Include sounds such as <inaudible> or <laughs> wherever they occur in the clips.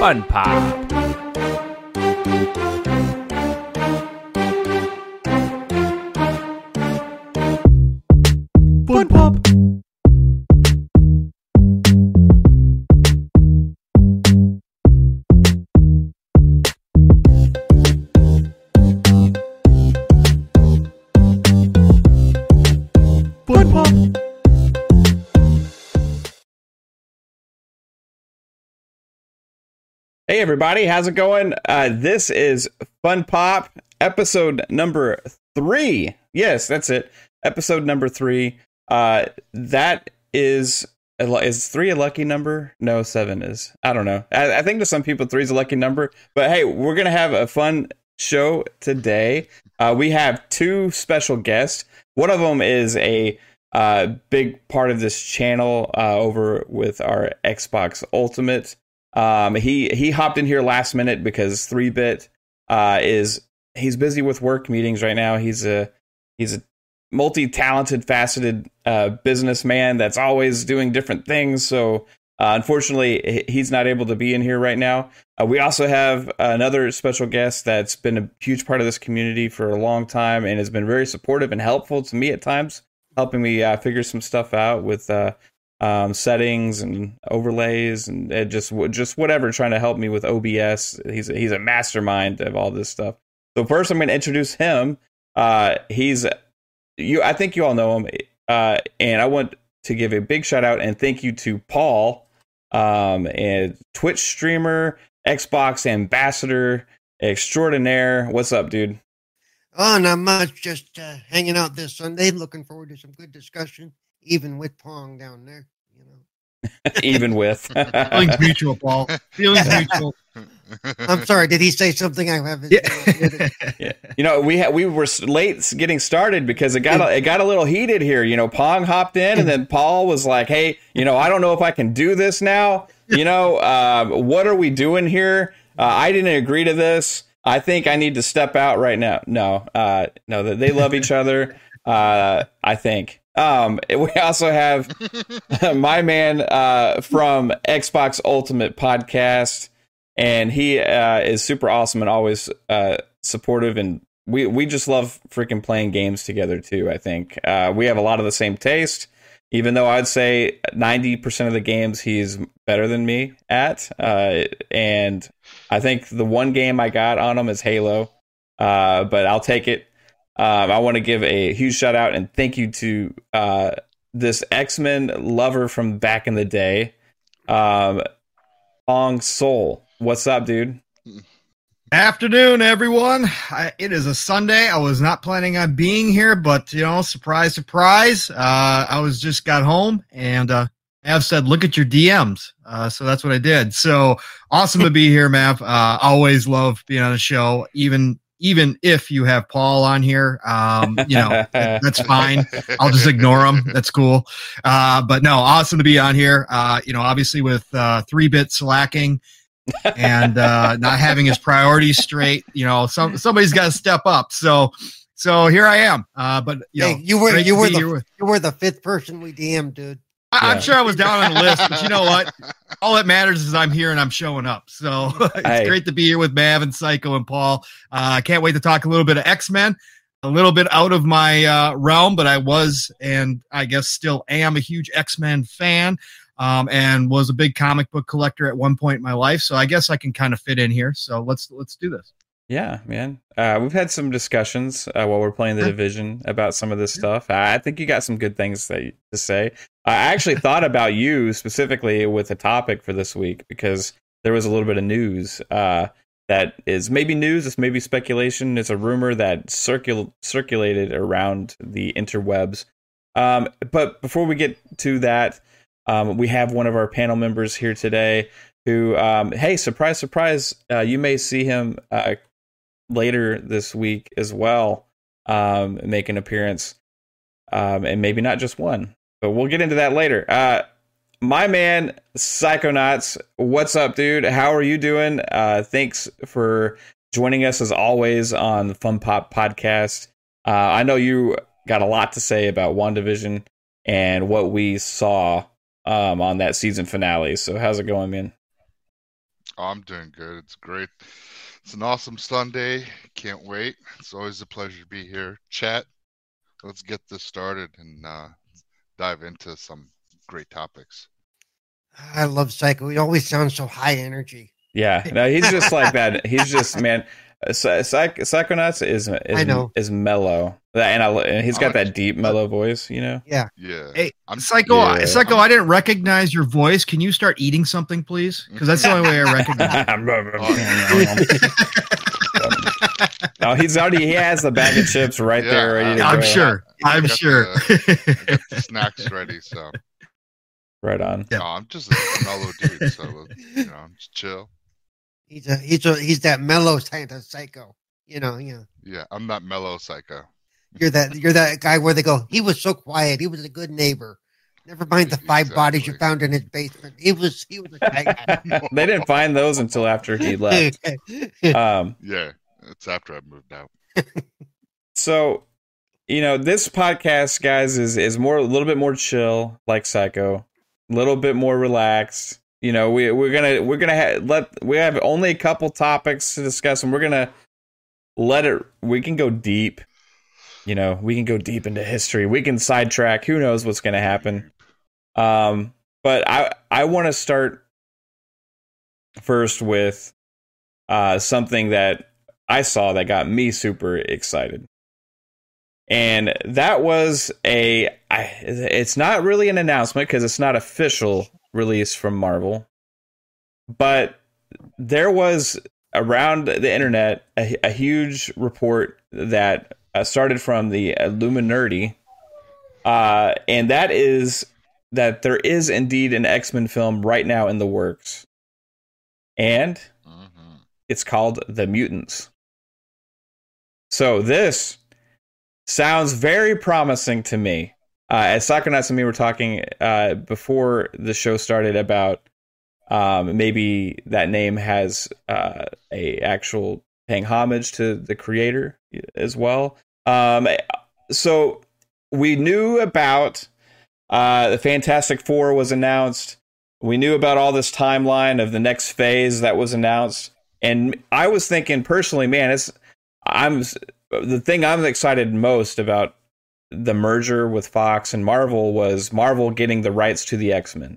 Fun Pop. Hey everybody, how's it going? Uh, this is Fun Pop episode number three. Yes, that's it. Episode number three. Uh, that is is three a lucky number? No, seven is. I don't know. I, I think to some people three is a lucky number. But hey, we're gonna have a fun show today. Uh, we have two special guests. One of them is a uh, big part of this channel uh, over with our Xbox Ultimate. Um, he he hopped in here last minute because three bit uh, is he's busy with work meetings right now. He's a he's a multi talented, faceted uh, businessman that's always doing different things. So uh, unfortunately, he's not able to be in here right now. Uh, we also have another special guest that's been a huge part of this community for a long time and has been very supportive and helpful to me at times, helping me uh, figure some stuff out with uh, um, settings and overlays and just just whatever, trying to help me with OBS. He's a, he's a mastermind of all this stuff. So first, I'm going to introduce him. Uh, he's you. I think you all know him, uh, and I want to give a big shout out and thank you to Paul, um, and Twitch streamer, Xbox ambassador extraordinaire. What's up, dude? Oh, not much. Just uh, hanging out this Sunday. Looking forward to some good discussion, even with Pong down there. You know. <laughs> Even with <laughs> Feelings mutual, Paul. Feelings mutual. I'm sorry. Did he say something I haven't? Yeah. <laughs> Yeah. You know, we ha- we were late getting started because it got a, it got a little heated here. You know, Pong hopped in, and then Paul was like, "Hey, you know, I don't know if I can do this now. You know, uh, what are we doing here? Uh, I didn't agree to this. I think I need to step out right now." No, uh, no, they- they love each other. Uh, I think. Um, <laughs> we also have <laughs> my man uh, from Xbox Ultimate Podcast, and he uh, is super awesome and always uh, supportive. And we we just love freaking playing games together too. I think uh, we have a lot of the same taste. Even though I'd say ninety percent of the games he's better than me at, uh, and I think the one game I got on him is Halo, uh, but I'll take it. Um, I want to give a huge shout out and thank you to uh, this X Men lover from back in the day, um, Pong Soul. What's up, dude? Afternoon, everyone. I, it is a Sunday. I was not planning on being here, but you know, surprise, surprise. Uh, I was just got home and uh, Mav said, "Look at your DMs." Uh, so that's what I did. So awesome to be here, Mav. Uh, always love being on the show, even even if you have Paul on here. Um, you know, that's fine. I'll just ignore him. That's cool. Uh, but no, awesome to be on here. Uh, you know, obviously with uh, three bit slacking and uh, not having his priorities straight, you know, some somebody's got to step up. So, so here I am. Uh, but you know, Hey, you were you were the you were the fifth person we DM'd, dude. I, Yeah. I'm sure I was down on the list, but you know what? <laughs> All that matters is I'm here and I'm showing up. So <laughs> it's Hey. great to be here with Mav and Psycho and Paul. Uh, I can't wait to talk a little bit of X Men. A little bit out of my uh, realm, but I was and I guess still am a huge X Men fan, um, and was a big comic book collector at one point in my life. So I guess I can kind of fit in here. So let's let's do this. Yeah, man. Uh, we've had some discussions uh, while we're playing the division about some of this stuff. I I think you got some good things that to say. I actually <laughs> thought about you specifically with a topic for this week because there was a little bit of news uh, that is maybe news, it's maybe speculation, it's a rumor that circul- circulated around the interwebs. Um, but before we get to that, um, we have one of our panel members here today who, um, hey, surprise, surprise, uh, you may see him uh, later this week as well um, make an appearance, um, and maybe not just one. But we'll get into that later. Uh, my man, Psychonauts, what's up, dude? How are you doing? Uh, thanks for joining us as always on the Fun Pop podcast. Uh, I know you got a lot to say about WandaVision and what we saw um, on that season finale. So how's it going, man? I'm doing good. It's great. It's an awesome Sunday. Can't wait. It's always a pleasure to be here. Chat. Let's get this started and uh, dive into some great topics. I love Psycho. He always sounds so high energy. Yeah, no, he's just like that. He's just man. Uh, Psych- Psychonauts is is I know. is mellow, and, I, and he's got Oh, that deep mellow voice. You know. Yeah. Hey, I'm Psycho, Yeah. Psycho, I didn't recognize your voice. Can you start eating something, please? Because that's the only way I recognize. <laughs> Oh, no, he's already he has the bag of chips right Yeah, there, ready to I- I'm go. sure. I'm sure. The snacks ready, so Right on. Yeah. no, I'm just a mellow dude, so you know, just chill. He's a he's a he's that mellow kind of psycho. You know, you know. Yeah, I'm not mellow psycho. You're that you're that guy where they go, he was so quiet, he was a good neighbor. Never mind the five bodies you found in his basement. He was he was a guy. <laughs> They didn't find those until after he left. <laughs> Um, Yeah, it's after I moved out. <laughs> so you know this podcast guys is is more a little bit more chill like psycho a little bit more relaxed you know we we're gonna we're gonna ha- let we have only a couple topics to discuss and we're gonna let it we can go deep. You know we can go deep into history. We can sidetrack. Who knows what's gonna happen. Um but i i want to start first with uh something that i saw that got me super excited. And that was a I, it's not really an announcement because it's not official release from marvel but there was around the internet a, a huge report that uh, started from the illuminati uh, and that is that there is indeed an x-men film right now in the works and hmm it's called The Mutants. So this sounds very promising to me. Uh, as Psychonauts and me were talking uh, before the show started about um, maybe that name has uh, a actual paying homage to the creator as well. Um, so we knew about uh, the Fantastic Four was announced. We knew about all this timeline of the next phase that was announced and I was thinking personally, man, it's I'm the thing I'm excited most about the merger with Fox and Marvel was Marvel getting the rights to the X Men,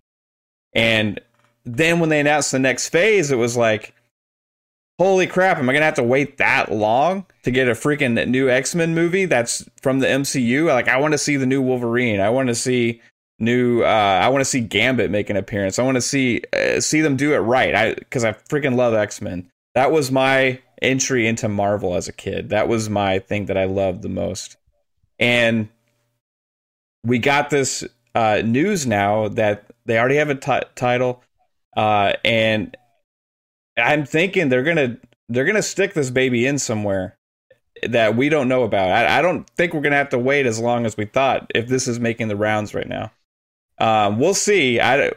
and then when they announced the next phase, it was like, holy crap, am I gonna have to wait that long to get a freaking new X Men movie that's from the MCU? Like, I want to see the new Wolverine. I want to see new. Uh, I want to see Gambit make an appearance. I want to see uh, see them do it right. I because I freaking love X Men. That was my entry into Marvel as a kid. That was my thing that I loved the most. And we got this uh, news now that they already have a title, uh, and I'm thinking they're gonna they're gonna stick this baby in somewhere that we don't know about. I, I don't think we're gonna have to wait as long as we thought if this is making the rounds right now. Um, we'll see. I,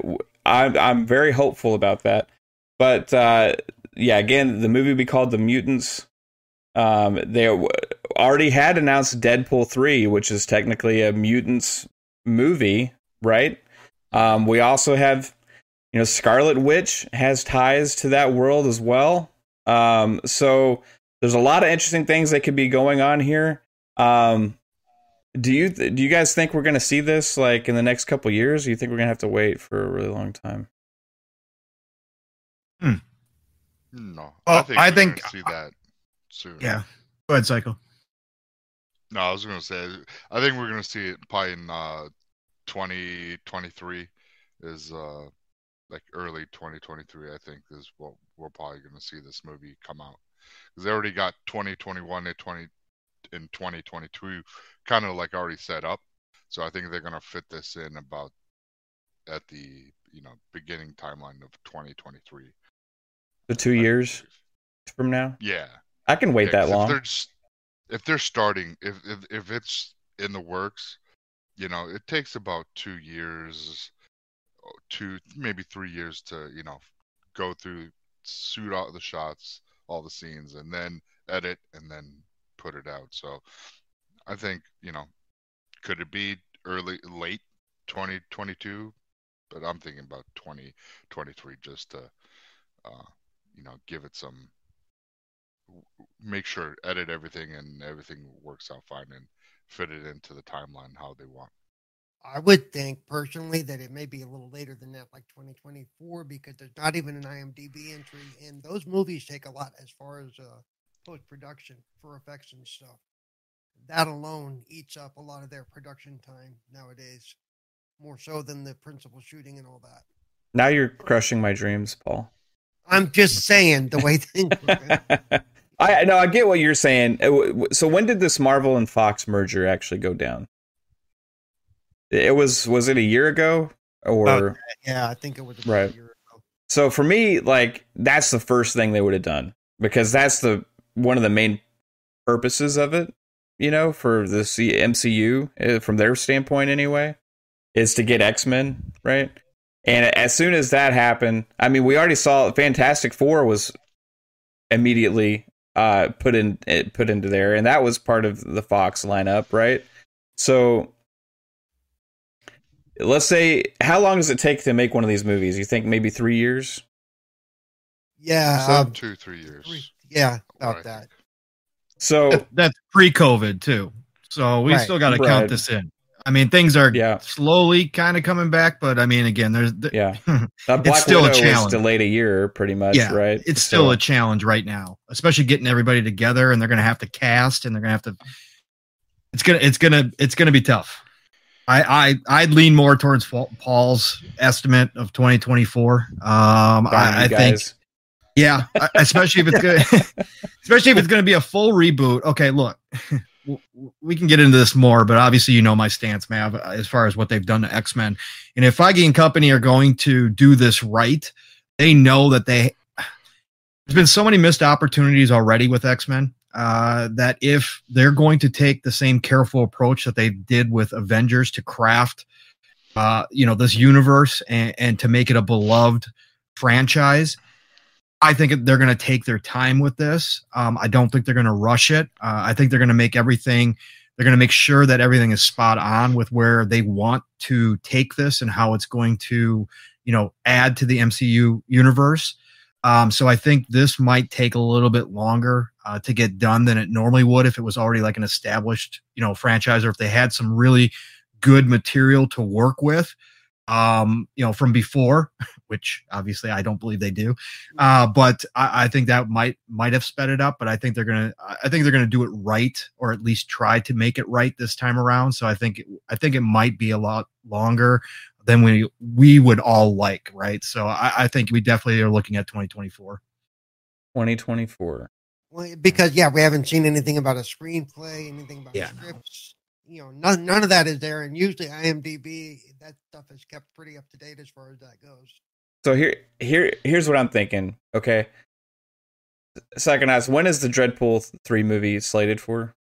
I'm I'm very hopeful about that. But uh, yeah, again, the movie will be called The Mutants. Um, they w- already had announced Deadpool three, which is technically a mutants movie, right? Um, we also have, you know, Scarlet Witch has ties to that world as well. Um, so there's a lot of interesting things that could be going on here. Um, do you do you guys think we're going to see this like in the next couple years? Or you think we're going to have to wait for a really long time? No, Well, I we're think- see that soon. Yeah. Go ahead, Psycho. No, I was gonna say I think we're gonna see it probably in uh 2023 is uh like early 2023 I think is what we're probably gonna see this movie come out. Because they already got 2021 and 20 in 2022 kind of like already set up. So I think they're gonna fit this in about at the you know beginning timeline of 2023 The two years from now, yeah. I can wait Yeah, that long. They're, just- if they're starting, if, if if it's in the works, you know, it takes about two years, two maybe three years to you know go through, shoot out the shots, all the scenes, and then edit and then put it out. So I think you know, could it be early, late 2022? But I'm thinking about 2023 just to uh, you know give it some make sure edit everything and everything works out fine and fit it into the timeline how they want. I would think personally that it may be a little later than that, like 2024, because there's not even an IMDb entry, and those movies take a lot as far as uh, post production for effects and stuff. That alone eats up a lot of their production time nowadays, more so than the principal shooting and all that. Now you're crushing my dreams, Paul. I'm just saying the way <laughs> things. I know I get what you're saying. Uh, so when did this Marvel and Fox merger actually go down? It was was it a year ago or uh, yeah, I think it was right. So for me, like that's the first thing they would have done because that's the one of the main purposes of it. You know, for the MCU uh, from their standpoint, anyway, is to get X Men right. And as soon as that happened, I mean, we already saw Fantastic Four was immediately uh, put in put into there, and that was part of the Fox lineup, right? So let's say, how long does it take to make one of these movies? You think maybe three years? Yeah, so um, two three years. Three, yeah, about Right. that. So That's pre-COVID too, so we Right. still got to Right. count this in. I mean, things are Yeah. slowly kind of coming back, but I mean, again, there's th- yeah, <laughs> uh, Black still a Widow was challenge. delayed a year, pretty much, Yeah, right? it's still a challenge right now, especially getting everybody together, and they're going to have to cast, and they're going to have to. It's gonna, it's gonna, it's gonna be tough. I, I, I'd lean more towards Paul's estimate of 2024. Um, I, I think, yeah, especially if it's gonna, <laughs> <laughs> especially if it's gonna be a full reboot. Okay, look, we can get into this more, but obviously you know my stance, Mav, as far as what they've done to X Men, and if Feige and company are going to do this right, they know that they. There's been so many missed opportunities already with X Men. Uh, that if they're going to take the same careful approach that they did with Avengers to craft, uh, you know, this universe and, and to make it a beloved franchise, I think they're going to take their time with this. Um, I don't think they're going to rush it. Uh, I think they're going to make everything. They're going to make sure that everything is spot on with where they want to take this and how it's going to, you know, add to the MCU universe. Um, so I think this might take a little bit longer uh, to get done than it normally would if it was already like an established, you know, franchise or if they had some really good material to work with, um, you know, from before, <laughs> which obviously I don't believe they do. Uh, but I, I think that might might have sped it up. But I think they're gonna I think they're gonna do it right, or at least try to make it right this time around. So I think I think it might be a lot longer than we we would all like, right? So I, I think we definitely are looking at 2024. 2024. Well, because yeah, we haven't seen anything about a screenplay, anything about Yeah. scripts. You know, none none of that is there, and usually IMDb that stuff is kept pretty up to date as far as that goes. So here, here, here's what I'm thinking. Okay. Second ask, when is the Dreadpool three movie slated for?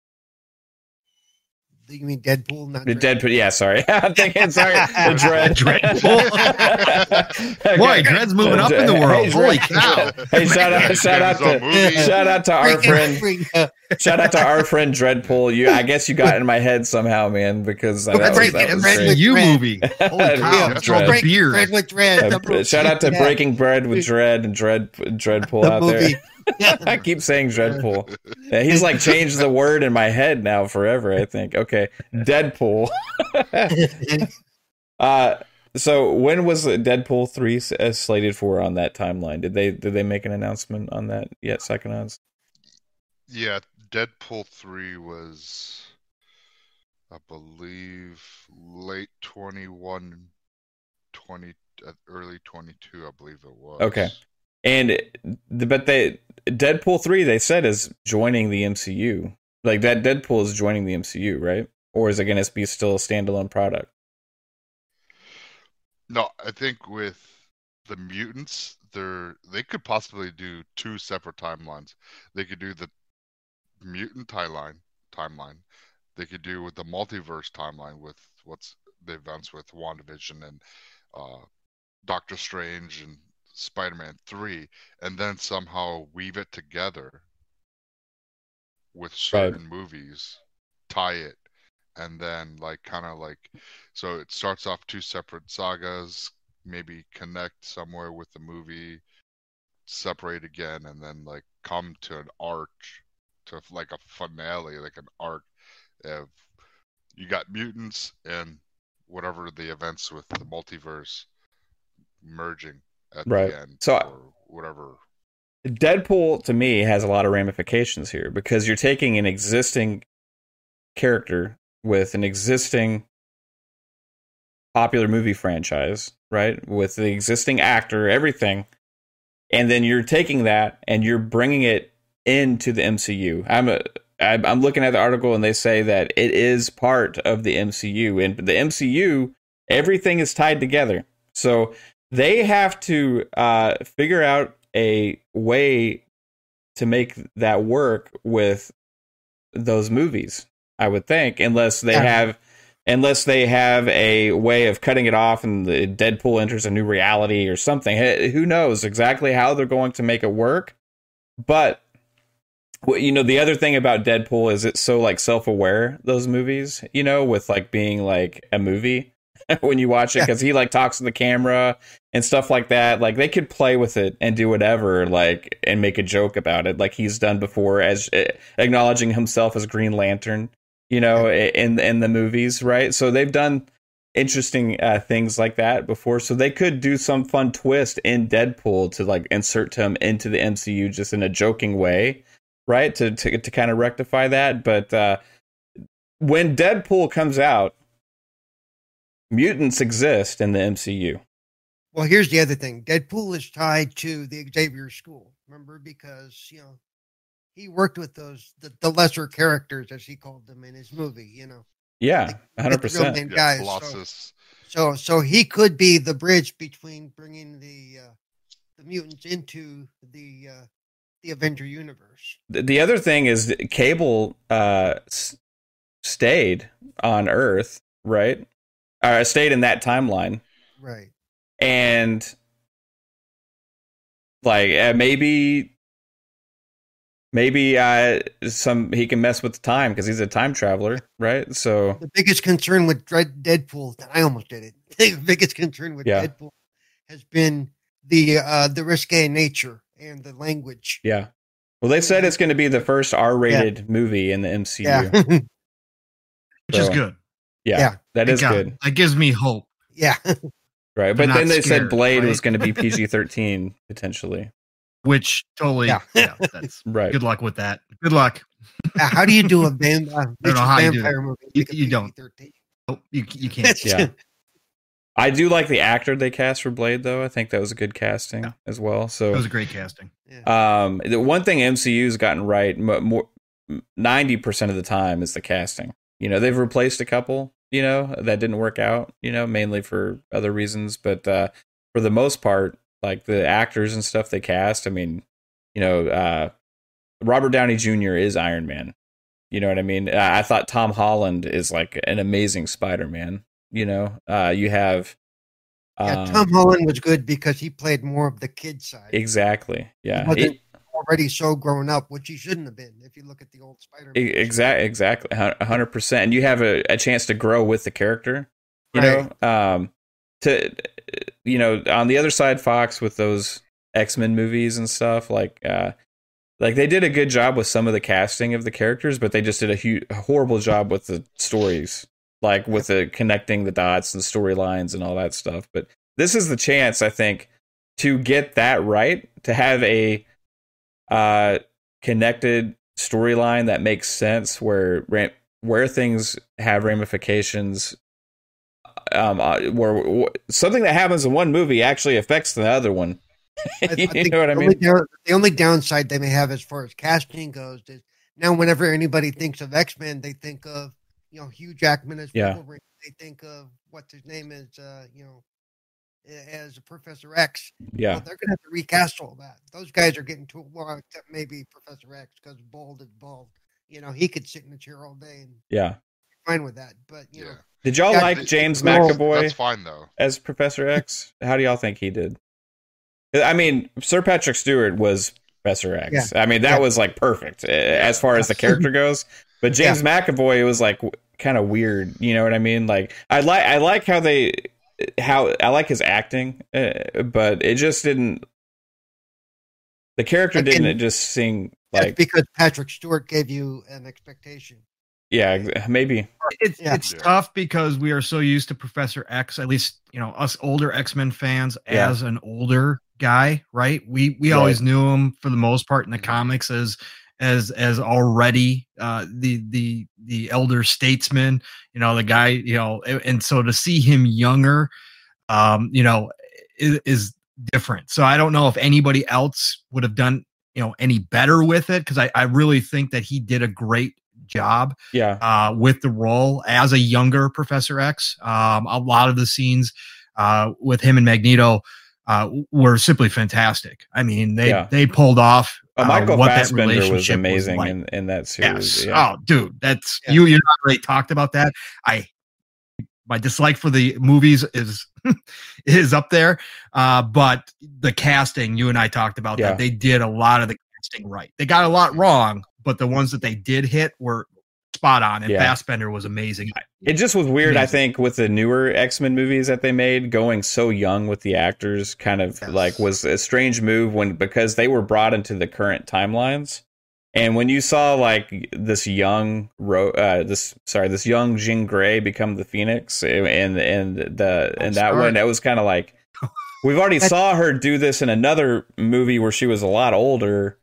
You mean Deadpool? Not The Deadpool. Yeah, sorry. <laughs> I'm thinking. Sorry, the <laughs> Dread. Dreadpool. <laughs> Boy, Dread's moving up in the world. Hey, Holy cow! Hey, shout out, shout out to, movie. shout out to our friend, uh, shout out to our friend Dreadpool. You, I guess you got in my head somehow, man, because that, was, Break that it, was great. it. MCU Dread. movie. Holy cow! Yeah, That's all Dread. beer. Dread with Dread. Uh, shout out to yeah, Breaking Bread with Dread and Dread Dreadpool the out movie. there. <laughs> I keep saying Dreadpool. Yeah, he's like changed the word in my head now forever. I think. Okay, Deadpool. <laughs> uh, so when was Deadpool three uh, slated for on that timeline? Did they did they make an announcement on that yet? Second odds. Yeah, Deadpool 3 was, I believe, late 21, 20, uh, early 22, I believe it was. Okay. And but they Deadpool three they said is joining the MCU. Like that Deadpool is joining the MCU, right? Or is it going to be still a standalone product? No, I think with the mutants, they're they could possibly do two separate timelines. They could do the mutant timeline timeline. They could do with the multiverse timeline with what's the events with WandaVision and uh, Doctor Strange and Spider-Man 3 and then somehow weave it together with certain movies, tie it and then like kind of like so it starts off two separate sagas maybe connect somewhere with the movie separate again and then like come to an arch to like a finale like an arc of you got mutants and whatever the events with the multiverse merging Right. So I- whatever Deadpool to me has a lot of ramifications here because you're taking an existing character with an existing popular movie franchise, right? With the existing actor, everything. And then you're taking that and you're bringing it into the MCU. I'm a, I'm looking at the article and they say that it is part of the MCU and the MCU everything is tied together. So they have to uh, figure out a way to make that work with those movies. I would think, unless they have, unless they have a way of cutting it off, and the Deadpool enters a new reality or something. Who knows exactly how they're going to make it work? But you know, the other thing about Deadpool is it's so like self-aware. Those movies, you know, with like being like a movie <laughs> when you watch it because he like talks to the camera and stuff like that. Like they could play with it and do whatever, like and make a joke about it, like he's done before, as uh, acknowledging himself as Green Lantern. You know, in in the movies, right? So they've done interesting uh, things like that before. So they could do some fun twist in Deadpool to like insert him into the MCU just in a joking way, right? To to to kind of rectify that. But uh, when Deadpool comes out, mutants exist in the MCU. Well, here's the other thing. Deadpool is tied to the Xavier School. Remember, because you know he worked with those the, the lesser characters, as he called them in his movie. You know, Yeah, hundred get the real percent. name yeah, guys. So, Colossus so, so he could be the bridge between bringing the uh, the mutants into the uh, the Avenger universe. The other thing is Cable uh, s- stayed on Earth, right? Or stayed in that timeline. Right. and like uh, maybe maybe uh some he can mess with the time because he's a time traveler right so The biggest concern with Dread Deadpool, I almost did it. <laughs> The biggest concern with Yeah. Deadpool has been the uh, the risque nature and the language. yeah well they said it's going to be the first r-rated movie in the mcu Yeah, <laughs> which is good. Yeah, Yeah. that Thank is God. good That gives me hope. yeah. <laughs> right but then they said blade right? was going to be <laughs> pg-13 potentially Which totally, Yeah. yeah, that's <laughs> right good luck with that. Good luck. How do you do a van, uh, know how you do movie? You, you don't. PG-13? Oh, you you can't. Yeah. i do like the actor they cast for blade though i think that was a good casting Yeah. as well so it was a great casting. Yeah. Um, the one thing MCU's gotten right mo- more ninety percent of the time is the casting. You know, they've replaced a couple. You know that didn't work out. You know, mainly for other reasons, but uh, for the most part, like the actors and stuff they cast. I mean, you know, uh, Robert Downey Jr. is Iron Man. You know what I mean? Uh, I thought Tom Holland is like an amazing Spider Man. You know, uh, you have. yeah, um, Tom Holland was good because he played more of the kid side. Exactly. Yeah. He wasn't already so grown up, which he shouldn't have been. If you look at the old Spider-Man, Exactly, exactly, a hundred percent. And you have a, a chance to grow with the character. You Right. know, um, to you know, on the other side, Fox with those X Men movies and stuff, like, uh, like they did a good job with some of the casting of the characters, but they just did a, hu- a horrible job with the stories, like with the connecting the dots and storylines and all that stuff. But this is the chance, I think, to get that right, to have a uh connected storyline that makes sense where where things have ramifications um uh, where, wh- something that happens in one movie actually affects the other one I- I <laughs> you know what i the mean Only down, the only downside they may have as far as casting goes is now whenever anybody thinks of X Men, they think of you know Hugh Jackman as Yeah. Wolverine. They think of what his name is, uh, you know, as Professor X. yeah. Well, they're gonna have to recast all that. Those guys are getting too well, except maybe Professor X because bald is bald. You know, he could sit in a chair all day and be yeah. fine with that. But you yeah. Know, did y'all Yeah, like Th- james well, mcavoy that's fine though. as professor x? How do y'all think he did? I mean sir patrick stewart was professor x. I mean that Yeah. was like perfect uh, as far as the character <laughs> goes. But james mcavoy was like kind of weird you know what i mean? Like i like i like how they how i like his acting uh, but it just didn't The character Again, didn't just sing like because Patrick Stewart gave you an expectation. yeah, maybe It's Yeah. it's tough because we are so used to Professor X. At least you know us older X Men fans Yeah. as an older guy, right? We we Right. always knew him for the most part in the comics as as as already uh, the the the elder statesman. You know, the guy. You know, and, and so to see him younger, um, you know, is, is different. So I don't know if anybody else would have done you know any better with it because I I really think that he did a great job yeah, uh, with the role as a younger Professor X. Um, a lot of the scenes uh, with him and Magneto uh, were simply fantastic. I mean, they Yeah. they pulled off Oh, uh, Michael what that Fassbender was relationship amazing like. in, in that series. Yes. Yeah. Oh, dude, that's Yeah. you. You not already talked about that. I my dislike for the movies is <laughs> is up there, uh, but the casting you and I talked about that they did a lot of the casting right. They got a lot wrong, but the ones that they did hit were spot on. And Yeah. Fassbender was amazing. It just was weird, I think, with the newer X Men movies that they made, going so young with the actors, kind of Yes. like was a strange move when because they were brought into the current timelines. And when you saw like this young, ro- uh, this sorry, this young Jean Grey become the Phoenix, and and the and that start. one, that was kind of like <laughs> we've already saw her do this in another movie where she was a lot older.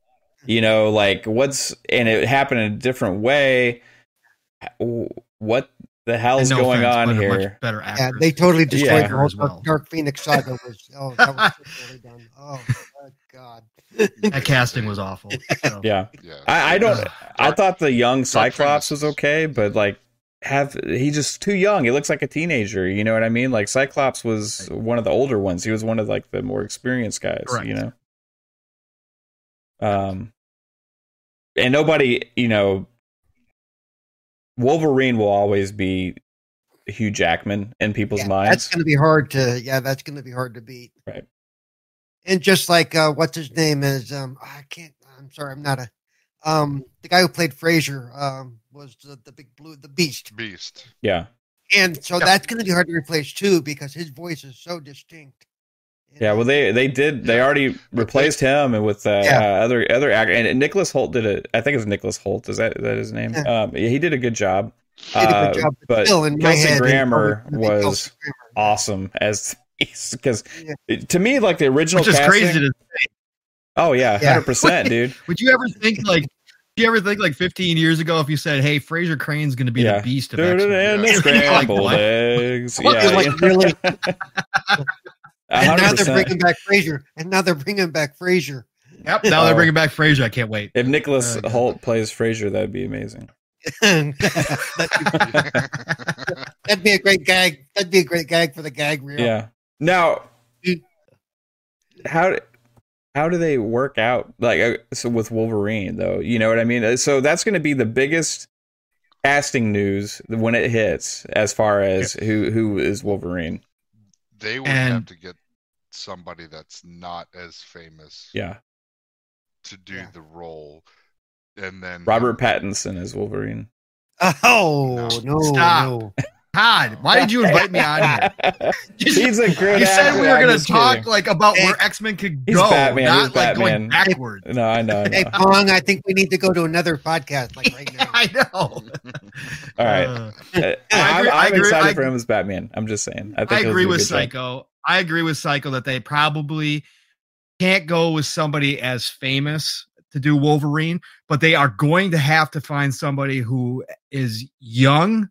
You know, like what's and it happened in a different way. What the hell's And no going offense, on but much here? better Yeah, they totally destroyed Yeah. the whole as Dark, well. Dark Phoenix saga. Was <laughs> oh, that was so poorly done. Oh, my God. That casting was awful. <laughs> So. Yeah, Yeah. I, I don't. Ugh. I thought the young Cyclops was okay, but like, have he's just too young. He looks like a teenager. You know what I mean? Like Cyclops was one of the older ones. He was one of like the more experienced guys. Correct. You know. Um, and nobody, you know, Wolverine will always be Hugh Jackman in people's Yeah, minds. That's going to be hard to. Yeah, that's going to be hard to beat. Right. And just like uh, what's his name is um I can't. I'm sorry. I'm not a um the guy who played Frasier um was the, the big blue the Beast. Beast. yeah, And so Yeah. that's going to be hard to replace too because his voice is so distinct. You yeah. Well, they they did. They already replaced him and with uh, Yeah. uh, other other actor. And Nicholas Hoult did it. I think it was Nicholas Hoult. Is that is that his name? Yeah. Um, he did a good job. He did a Uh, good job, but still in my Kelsey head, Grammer probably was Kelsey awesome as <laughs> because to me, like the original Which is casting, crazy to say. oh yeah, Yeah. hundred percent, dude. <laughs> Would you ever think like? Do you ever think like 15 years ago if you said, "Hey, Frasier Crane's going to be Yeah. the beast of X-Men"? and the You're like, scrambled what? eggs. What? Yeah, Like, <laughs> really? A And hundred now they're bringing back Frasier. And now they're bringing back Frasier. Yep. Now they're Oh. bringing back Frasier. I can't wait. If Nicholas God. Hoult plays Frasier, that'd be amazing. that'd, <laughs> that'd be a great gag. That'd be a great gag for the gag reel. Yeah. Now, Mm. how how do they work out like uh, so with Wolverine though? You know what I mean? Uh, So that's going to be the biggest casting news when it hits, as far as who who is Wolverine. they would And- have to get somebody that's not as famous Yeah, to do Yeah. the role, and then Robert Pattinson is Wolverine. Oh No. no! Stop. No. Todd, why did you invite me on here? <laughs> He's a good. You said actor, we were going to talk kidding. like about Hey. where X Men could He's go, Batman, not he's like going Batman. backwards. No, I know. I know. Hey Pong, I think we need to go to another podcast like right <laughs> now. I know. All right. Uh, I I'm, agree- I I'm excited I- for him as Batman. I'm just saying. I think I he'll agree with good job. Psycho. I agree with Psycho that they probably can't go with somebody as famous to do Wolverine, but they are going to have to find somebody who is young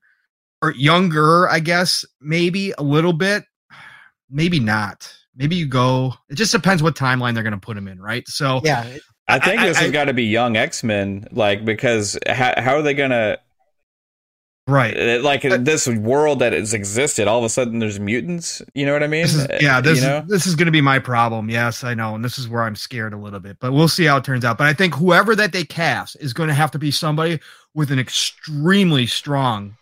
or younger, I guess, maybe a little bit, <sighs> maybe not. Maybe you go. It just depends what timeline they're going to put him in, right? So Yeah, I think I- this I- has got to be young X Men, like because how, how are they gonna right. uh, like this world that has existed? All of a sudden, there's mutants. You know what I mean? This is, Uh, yeah, this you know? is this is going to be my problem. Yes, I know, and this is where I'm scared a little bit, but we'll see how it turns out. But I think whoever that they cast is going to have to be somebody with an extremely strong,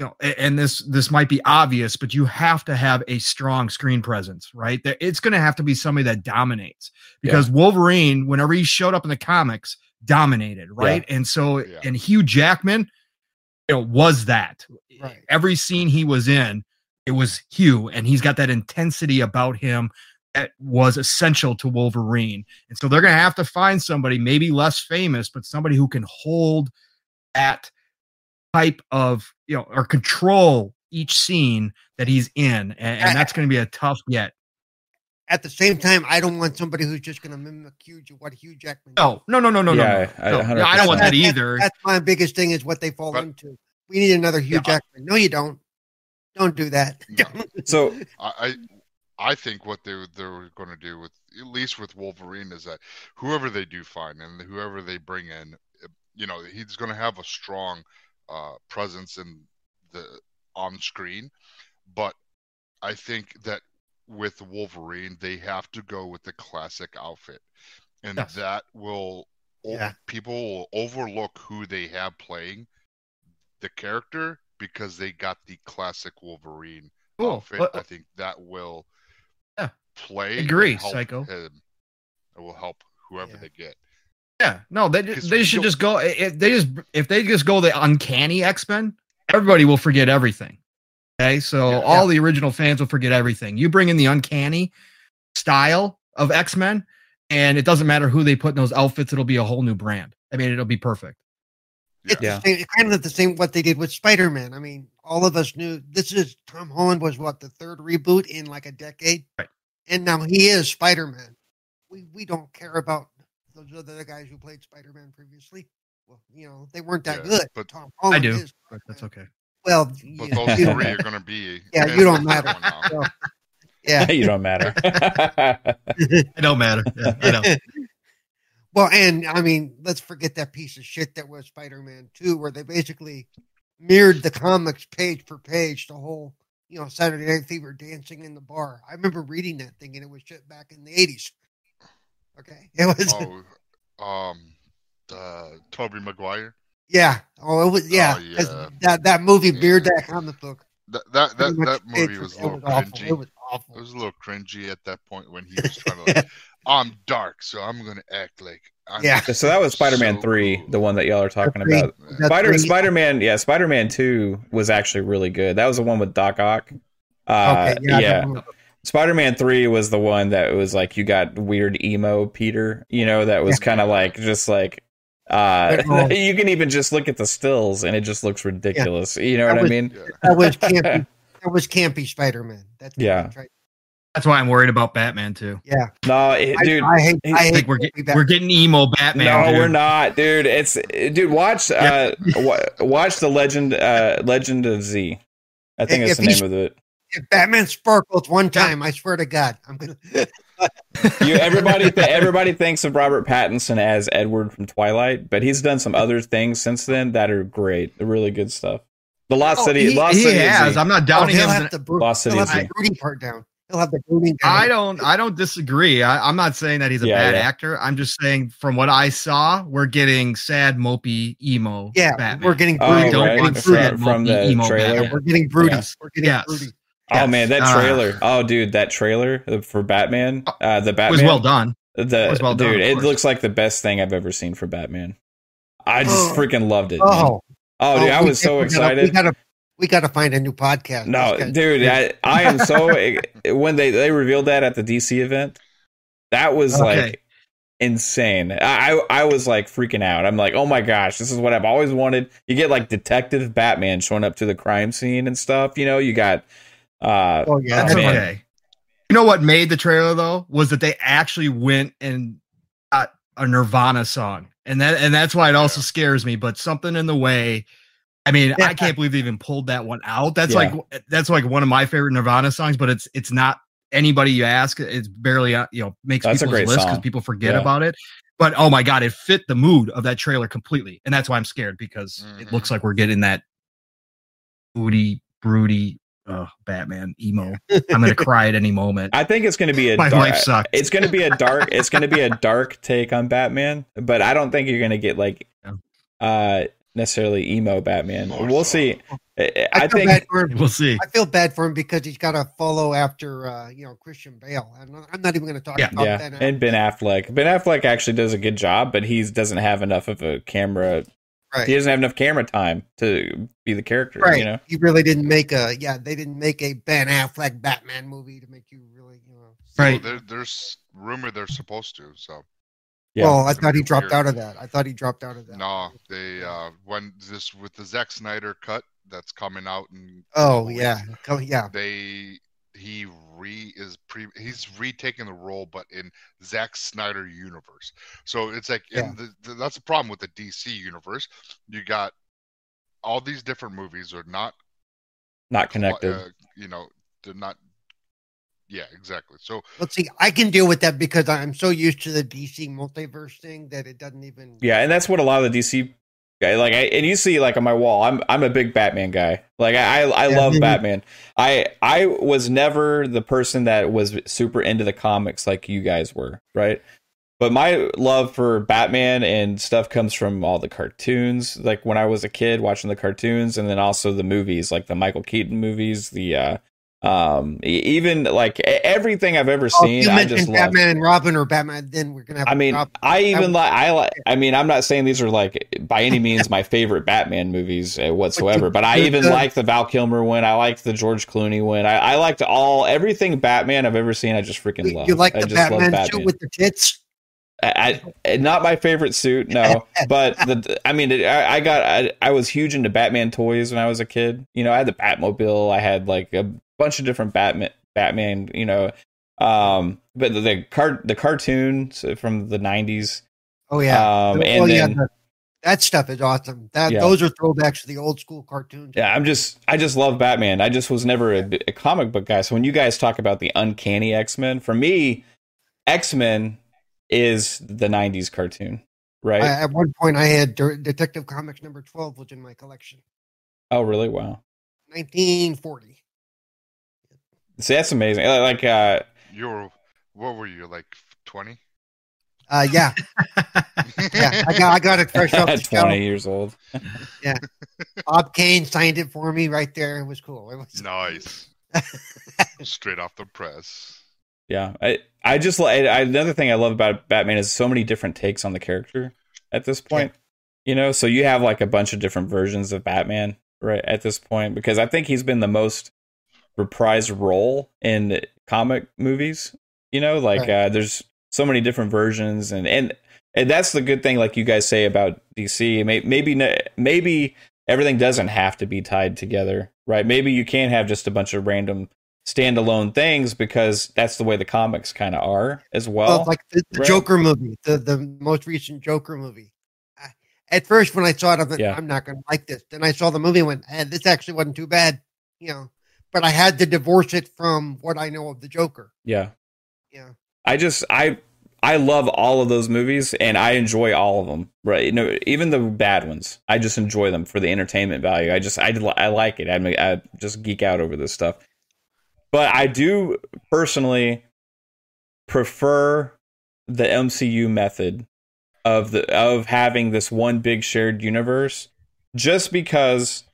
you know, and this this might be obvious, but you have to have a strong screen presence, right? There- It's going to have to be somebody that dominates because Wolverine, whenever he showed up in the comics, dominated, right? And so, Yeah. and Hugh Jackman, you know, was that Right. every scene he was in, it was Hugh, and he's got that intensity about him that was essential to Wolverine. And so they're to have to find somebody, maybe less famous, but somebody who can hold that type of, you know, or control each scene that he's in. And, and that's going to be a tough yet. At the same time, I don't want somebody who's just going to mimic Hugh, what Hugh Jackman. No, no, no, no, no, Yeah, no. I- no. 100%. I don't want that That's- either. That's my biggest thing is what they fall But- into. We need another Hugh Yeah. Jackman. No, you don't. Don't do that. <laughs> No. So I, I I think what they were- they were going to do with at least with Wolverine is that whoever they do find and whoever they bring in, uh, you know, he's going to have a strong uh, presence in the on screen, but I think that with Wolverine they have to go with the classic outfit, and Yes. that will Yeah. people will overlook who they have playing the character because they got the classic Wolverine Cool. outfit. Well, uh, I think that will Yeah. play. Agree, and help Psycho. Him. It will help whoever Yeah. they get. Yeah, no, they Because they should just go. If they just if they just go the uncanny X Men, everybody will forget everything. Okay, so Yeah. all the original fans will forget everything. You bring in the uncanny style of X Men, and it doesn't matter who they put in those outfits; it'll be a whole new brand. I mean, it'll be perfect. It's Yeah. the same, it's kind of the same what they did with Spider Man. I mean, all of us knew this is Tom Holland was what the third reboot in like a decade, Right. and now he is Spider Man. We we don't care about those other guys who played Spider Man previously. Well, you know they weren't that Yeah, good. but- Tom Holland I do, is. But that's okay. Well, But you, those you- three are going to be. Yeah, <laughs> you don't matter. so, yeah. you don't matter. It don't matter. Yeah, I know. <laughs> well, and I mean, let's forget that piece of shit that was Spider Man 2, where they basically mirrored the comics page for page, the whole, you know, Saturday Night Fever dancing in the bar. I remember reading that thing, and it was shit back in the 80s. Okay. <laughs> It was, Oh, um, uh, Tobey Maguire. Yeah. Oh, it was, yeah. Oh, 'cause yeah. That, that movie Yeah. mirrored that comic book. That that that, that movie for- was a it little was awful. cringy. It was awful. It was a little cringy at that point when he was <laughs> trying to. Like, I'm dark, so I'm going to act like. I'm Yeah. so that was Spider-Man so three, cool. the one that y'all are talking Three. about. Spider three? Spider-Man, yeah, Spider-Man two was actually really good. That was the one with Doc Ock. Uh, Okay, yeah. Yeah. Spider-Man 3 was the one that was like you got weird emo Peter, you know, that was Yeah. kind of like just like uh Well- <laughs> you can even just look at the stills and it just looks ridiculous. You know That what I mean? That was <laughs> campy. that was campy Spider Man. That's Yeah. That's why I'm worried about Batman too. Yeah. No, it, I, dude. I hate, I I hate think we're campy getting we're getting emo Batman. no, dude. we're not, dude. It's dude. Watch, uh, <laughs> watch the Legend, uh, Legend of Z. I think If that's the name of it. If Batman sparkles one time, I swear to God, I'm gonna. You, everybody, th- everybody thinks of Robert Pattinson as Edward from Twilight, but he's done some other things since then that are great. They're really good stuff. The Lost Oh, City, he, Lost he City of has. Z. I'm not Oh, doubting he'll him. have the bro- Lost he'll City have the Z. brooding part down. He'll have the brooding down. I don't. I don't disagree. I, I'm not saying that he's a Yeah, bad yeah. actor. I'm just saying from what I saw, we're getting sad, mopey, emo. Yeah, Batman. we're getting Oh, broody. I don't right. we're want getting From- sad, broody. from mopey, the emo trailer. Batman. we're getting broody. Yes. We're getting Yes. broody. Oh man, that Ah. trailer! oh dude, that trailer for Batman, uh, the Batman was well done. The was well done, dude, of it looks like the best thing I've ever seen for Batman. I just Oh. freaking loved it. man. Oh, Oh, dude, I was so we gotta- We excited. gotta, we gotta find a new podcast. No, dude, I, I am so <laughs> when they they revealed that at the DC event, that was Okay. like insane. I, I I was like freaking out. I'm like, oh my gosh, this is what I've always wanted. You get like Detective Batman showing up to the crime scene and stuff. You know, you got uh Oh yeah, That's man. okay. You know what made the trailer though was that they actually went and got a Nirvana song, and that and that's why it also scares me. But something in the way, I mean, Yeah. I can't believe they even pulled that one out. That's Yeah. like that's like one of my favorite Nirvana songs, but it's it's not anybody you ask. It's barely uh, you know makes That's a people's great list because people forget Yeah. about it. But oh my god, it fit the mood of that trailer completely, and that's why I'm scared because it Mhm. looks like we're getting that moody, broody, uh, Batman emo. <laughs> I'm gonna cry at any moment. I think it's going to be a My dark, life sucks. It's going to be a dark. <laughs> it's going to be a dark take on Batman, but I don't think you're going to get like uh necessarily emo Batman. More we'll so. see. I, I, I think bad for him. We'll see. I feel bad for him because he's got to follow after uh, you know Christian Bale. I'm not, I'm not even going to talk Yeah. about yeah, that. and Ben Affleck. Ben Affleck actually does a good job, but he doesn't have enough of a camera He doesn't have enough camera time to be the character. Right. You know. He really didn't make a yeah. They didn't make a Ben Affleck Batman movie to make you really you know. Right. Well, there, there's rumor they're supposed to. So Yeah. Well, I It's thought he weird. dropped out of that. I thought he dropped out of that. no, they uh when this with the Zack Snyder cut that's coming out and Oh yeah, Co- yeah. they he re is pre he's retaking the role but in Zack Snyder universe. So it's like Yeah. in the, the, that's the problem with the DC universe. You got all these different movies are not Not connected. uh, you know, they're not yeah, exactly. So Let's see. I can deal with that because I'm so used to the DC multiverse thing that it doesn't even. Yeah, and that's what a lot of the DC guy like. I, and you see, like on my wall, I'm I'm a big Batman guy. Like I I, I Yeah, love Batman. I I was never the person that was super into the comics like you guys were, right? But my love for Batman and stuff comes from all the cartoons. Like when I was a kid watching the cartoons, and then also the movies, like the Michael Keaton movies, the uh um even like everything I've ever Oh, seen. you I just love. Batman and Robin or Batman, then we're gonna have. I mean, drop- I even like I like. I mean, I'm not saying these are like by any means <laughs> my favorite Batman movies uh, whatsoever, but I even like the Val Kilmer one. I liked the George Clooney one. I, I liked all everything Batman I've ever seen. I just freaking love. you like I the just love Batman, Batman. suit with the tits? I, I not my favorite suit, no. <laughs> but the I mean, I, I got I, I was huge into Batman toys when I was a kid. You know, I had the Batmobile. I had like a bunch of different Batman Batman. You know, um, but the, the cart the cartoons from the '90s. Oh yeah. Um, Oh, and yeah, then the- that stuff is awesome. That Yeah. those are throwbacks to the old school cartoons. yeah, I'm just I just love Batman. I just was never a, a comic book guy. So when you guys talk about the uncanny X Men, for me, X Men is the '90s cartoon, right? I, at one point, I had Detective Comics number twelve was in my collection, oh, really? Wow. 1940. See, that's amazing. Like, uh, you were what were you like twenty? Uh, yeah, <laughs> yeah. I got I got it fresh off the <laughs> at shelf. 20 years old. Yeah, Bob Kane signed it for me right there. It was cool. It was Nice. <laughs> Straight off the press. Yeah, I I just like I, another thing I love about Batman is so many different takes on the character at this point. You know, so you have like a bunch of different versions of Batman right at this point because I think he's been the most reprised role in comic movies. You know, like Right. uh, there's so many different versions and and and that's the good thing like you guys say about DC. May- Maybe maybe everything doesn't have to be tied together, right? Maybe you can have just a bunch of random standalone things because that's the way the comics kind of are as well. Like the, the right. Joker movie, the the most recent Joker movie. I- At first, when I saw it, I thought, Yeah. I'm not going to like this. Then I saw the movie and went, eh, this actually wasn't too bad, you know. But I had to divorce it from what I know of the Joker. yeah. Yeah. I just I I love all of those movies and I enjoy all of them. Right? You know, even the bad ones. I just enjoy them for the entertainment value. I just I I like it. I I just geek out over this stuff. But I do personally prefer the MCU method of the of having this one big shared universe just because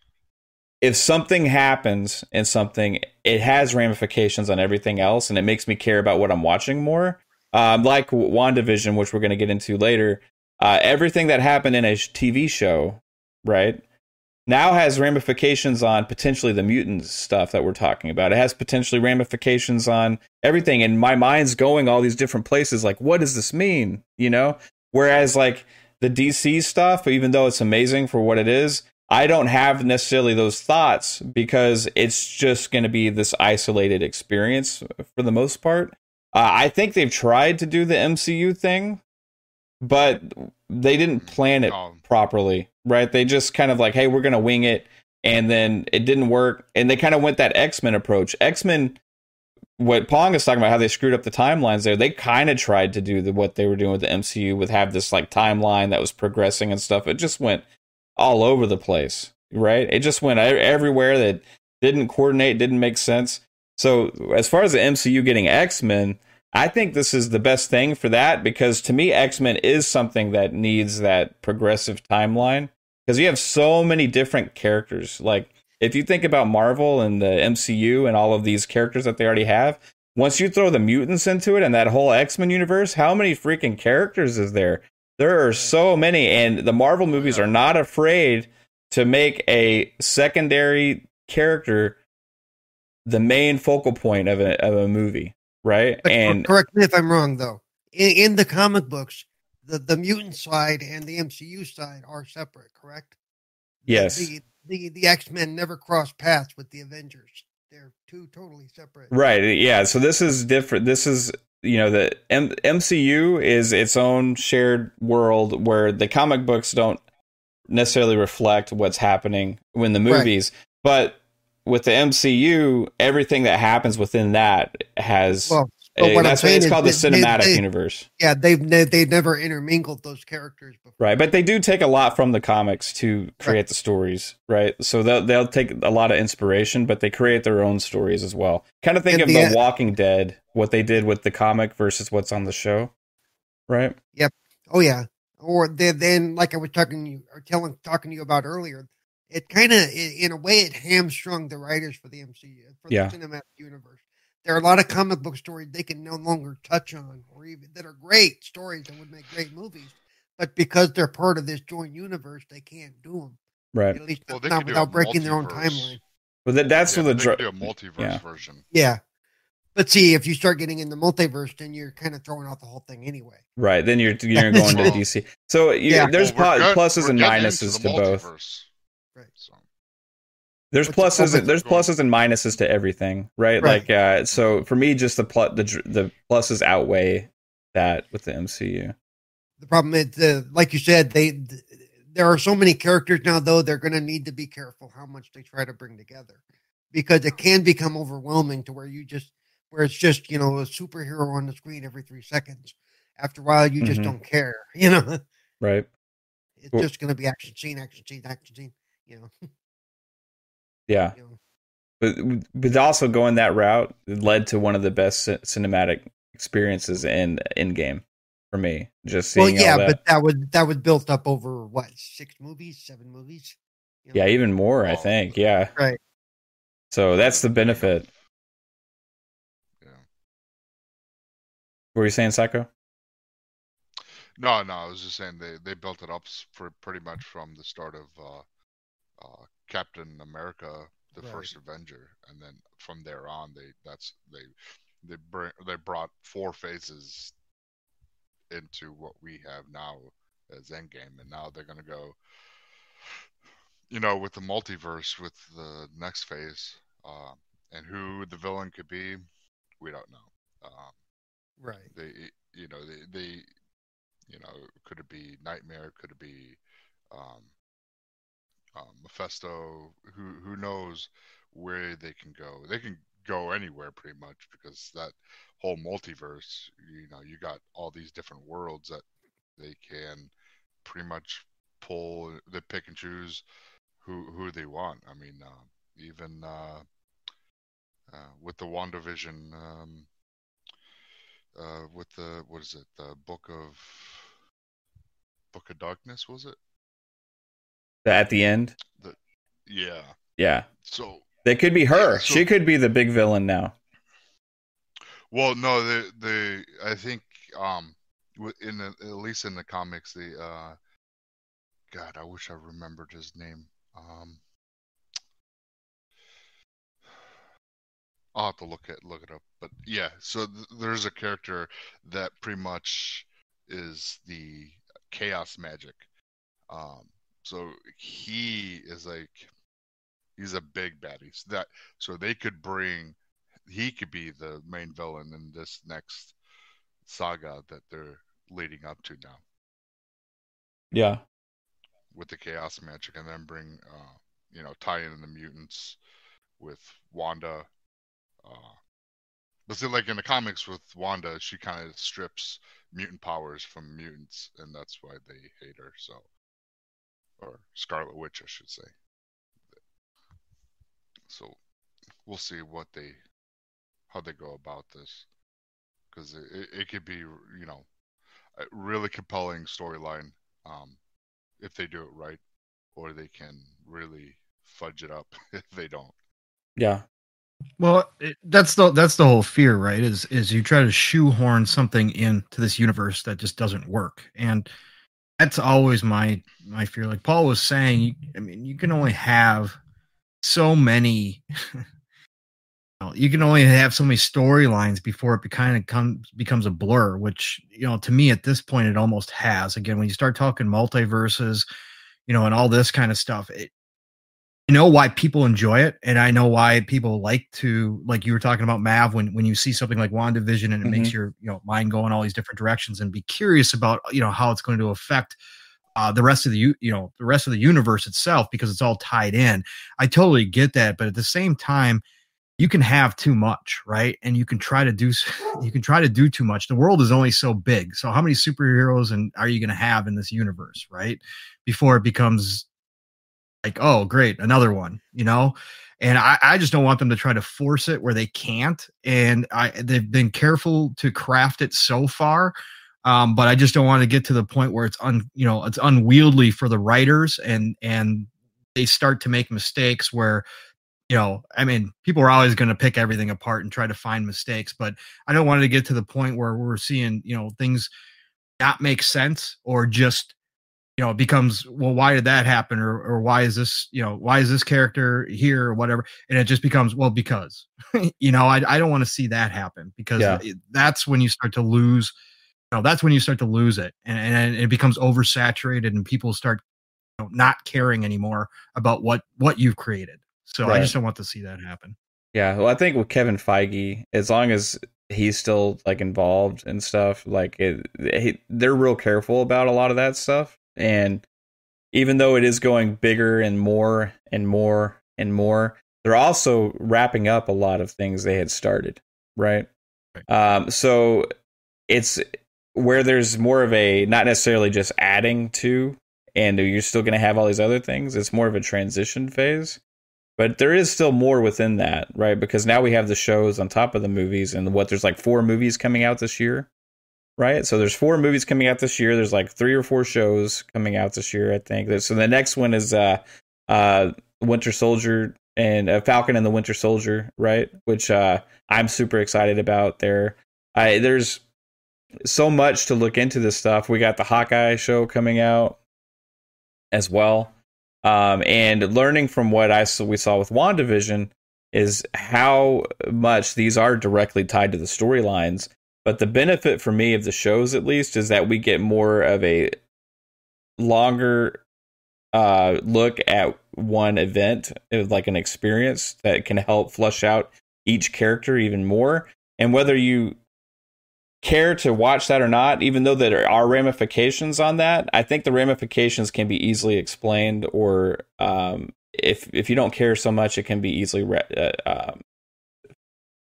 if something happens in something it has ramifications on everything else and it makes me care about what I'm watching more um, like WandaVision which we're going to get into later uh, everything that happened in a TV show right now has ramifications on potentially the mutant stuff that we're talking about. It has potentially ramifications on everything and my mind's going all these different places like what does this mean you know? Whereas like the dc stuff even though it's amazing for what it is i don't have necessarily those thoughts because it's just going to be this isolated experience for the most part. Uh, i think they've tried to do the mcu thing but they didn't plan it Um, properly right? They just kind of like hey we're going to wing it and then it didn't work and they kind of went that x-men approach. X-men what Pong is talking about, how they screwed up the timelines there, they kind of tried to do the, what they were doing with the MCU, with have this like timeline that was progressing and stuff. It just went all over the place, right? It just went everywhere that didn't coordinate, didn't make sense. So as far as the MCU getting X Men, I think this is the best thing for that because to me, X Men is something that needs that progressive timeline because you have so many different characters. Like if you think about Marvel and the MCU and all of these characters that they already have, once you throw the mutants into it and that whole X Men universe, how many freaking characters is there? There are so many, and the Marvel movies are not afraid to make a secondary character the main focal point of a of a movie, right? But and correct me if I'm wrong, though. In, in the comic books, the the mutant side and the MCU side are separate. Correct? yes, The the, the X Men never cross paths with the Avengers. They're two totally separate. right, yeah. So this is different. This is you know the M- MCU is its own shared world where the comic books don't necessarily reflect what's happening in the Right. movies, but with the MCU, everything that happens within that has Well, but a, what I'm that's what saying it's is called the cinematic they- universe. yeah, they've ne- they never intermingled those characters before. Right, but they do take a lot from the comics to create the stories, right? So they'll they'll take a lot of inspiration, but they create their own stories as well. Kind of think And of the- The Walking Dead, what they did with the comic versus what's on the show, right? Yep. Oh yeah. Or then, then like I was talking to you or telling talking to you about earlier, it kind of in a way it hamstrung the writers for the MCU for Yeah. the cinematic universe. There are a lot of comic book stories they can no longer touch on, or even that are great stories that would make great movies, but because they're part of this joint universe, they can't do them. Right. At least Well, they not could do a without breaking their own timeline. But that, that's Yeah, what the they dr- do a multiverse yeah. version. Yeah. But see, if you start getting in the multiverse, then you're kind of throwing out the whole thing anyway. right. Then you're you're <laughs> going to DC. So you, yeah. there's Well, we're po- get- pluses and minuses to the both. Multiverse. Right. So, There's What's pluses. focus There's pluses and minuses to everything, right? Right. Like, uh, so for me, just the pl- the the pluses outweigh that with the MCU. The problem is, uh, like you said, they th- there are so many characters now. Though they're going to need to be careful how much they try to bring together, because it can become overwhelming to where you just where it's just you know a superhero on the screen every three seconds. After a while, you just Mhm. don't care. <laughs> You know, Right. it's Well- just going to be action scene, action scene, action scene. You know, <laughs> Yeah. you know. but but also going that route led to one of the best ci- cinematic experiences in Endgame for me. Just Well, yeah, all that. but that was that was built up over what six movies, seven movies. You know? yeah, even more. I think. Yeah. Right. So that's the benefit. Yeah. Were you saying, Psycho? No, no, I was just saying they, they built it up for pretty much from the start of uh, uh, Captain America, the Right. first Avenger, and then from there on, they that's they they bring they brought four phases into what we have now as Endgame, and now they're gonna go, you know, with the multiverse with the next phase, uh, and who the villain could be, we don't know. Um, Right. they you know they, they you know could it be nightmare could it be um, um mephisto who who knows where they can go. They can go anywhere pretty much because that whole multiverse you know you got all these different worlds that they can pretty much pull they pick and choose who who they want. I mean uh, even uh, uh with the wandavision um uh with the what is it? The book of book of darkness was it At the end. yeah Yeah. so That could be her. Yeah, so- she could be the big villain now. well no the the i think um in the, at least in the comics the uh god i wish i remembered his name um I'll have to look at look it up, but yeah. So th- there's a character that pretty much is the chaos magic. Um, so he is like he's a big baddie. So that so they could bring he could be the main villain in this next saga that they're leading up to now Yeah. with the chaos magic, and then bring uh, you know tie in the mutants with Wanda. Uh, but see, like in the comics with Wanda, she kind of strips mutant powers from mutants, and that's why they hate her. So, or Scarlet Witch, I should say. So, we'll see what they, how they go about this, because it, it, it could be, you know, a really compelling storyline, um, if they do it right, or they can really fudge it up <laughs> if they don't. Yeah. Well, it, that's the that's the whole fear, right? Is is you try to shoehorn something into this universe that just doesn't work, and that's always my my fear. Like Paul was saying, I mean, you can only have so many. <laughs> you can only have so many storylines before it kind of comes becomes a blur. Which you know, to me at this point, it almost has. Again, when you start talking multiverses, you know, and all this kind of stuff, it, know why people enjoy it, and I know why people like to, like you were talking about Mav, when when you see something like WandaVision and it mm-hmm. makes your you know mind go in all these different directions, and be curious about you know how it's going to affect uh, the rest of the you know the rest of the universe itself because it's all tied in. I totally get that, but at the same time, you can have too much, right? And you can try to do <laughs> you can try to do too much. The world is only so big. So how many superheroes and are you going to have in this universe, right? Before it becomes like, oh, great, another one, you know? And I, I just don't want them to try to force it where they can't. And I they've been careful to craft it so far. Um, but I just don't want to get to the point where it's un, you know, it's unwieldy for the writers and and they start to make mistakes where you know, I mean, people are always going to pick everything apart and try to find mistakes, but I don't want to get to the point where we're seeing, you know, things not make sense or just you know, it becomes, well, why did that happen? Or, or why is this, you know, why is this character here or whatever? And it just becomes, well, because, <laughs> you know, I, I don't want to see that happen because yeah. that's when you start to lose, you know, that's when you start to lose it and, and it becomes oversaturated and people start you know, not caring anymore about what, what you've created. So right. I just don't want to see that happen. Yeah. Well, I think with Kevin Feige, as long as he's still like involved and stuff, like it, he, they're real careful about a lot of that stuff and even though it is going bigger and more and more and more, they're also wrapping up a lot of things they had started, right? right. Um, so it's where there's more of a not necessarily just adding to, and you're still going to have all these other things. It's more of a transition phase, but there is still more within that, right? Because now we have the shows on top of the movies, and what there's like four movies coming out this year right? So there's four movies coming out this year. There's like three or four shows coming out this year, I think. So the next one is uh, uh, Winter Soldier and uh, Falcon and the Winter Soldier, right? Which uh, I'm super excited about. There, I there's so much to look into this stuff. We got the Hawkeye show coming out as well, um, and learning from what I saw, we saw with Wandavision is how much these are directly tied to the storylines but the benefit for me of the shows, at least, is that we get more of a longer uh, look at one event, like an experience that can help flush out each character even more. And whether you care to watch that or not, even though there are ramifications on that, I think the ramifications can be easily explained, or um, if if you don't care so much, it can be easily re- uh, um,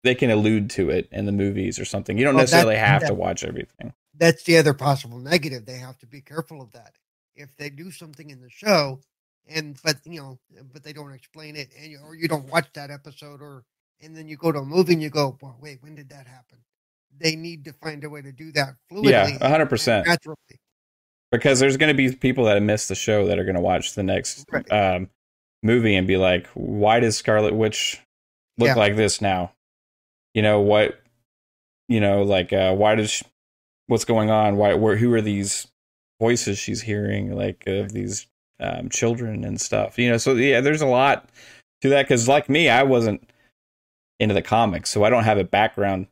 they can allude to it in the movies or something. You don't well, necessarily have to watch everything. That's the other possible negative. They have to be careful of that. If they do something in the show, and but you know, but they don't explain it, and you, or you don't watch that episode, or and then you go to a movie and you go, well, wait, when did that happen? They need to find a way to do that fluidly. Yeah, hundred percent. Naturally. Because there's going to be people that have missed the show that are going to watch the next right. um, movie and be like, "Why does Scarlet Witch look yeah. like this now?" You know what you know like uh why does she, what's going on why where who are these voices she's hearing like of these um children and stuff you know so yeah there's a lot to that because like me i wasn't into the comics so i don't have a background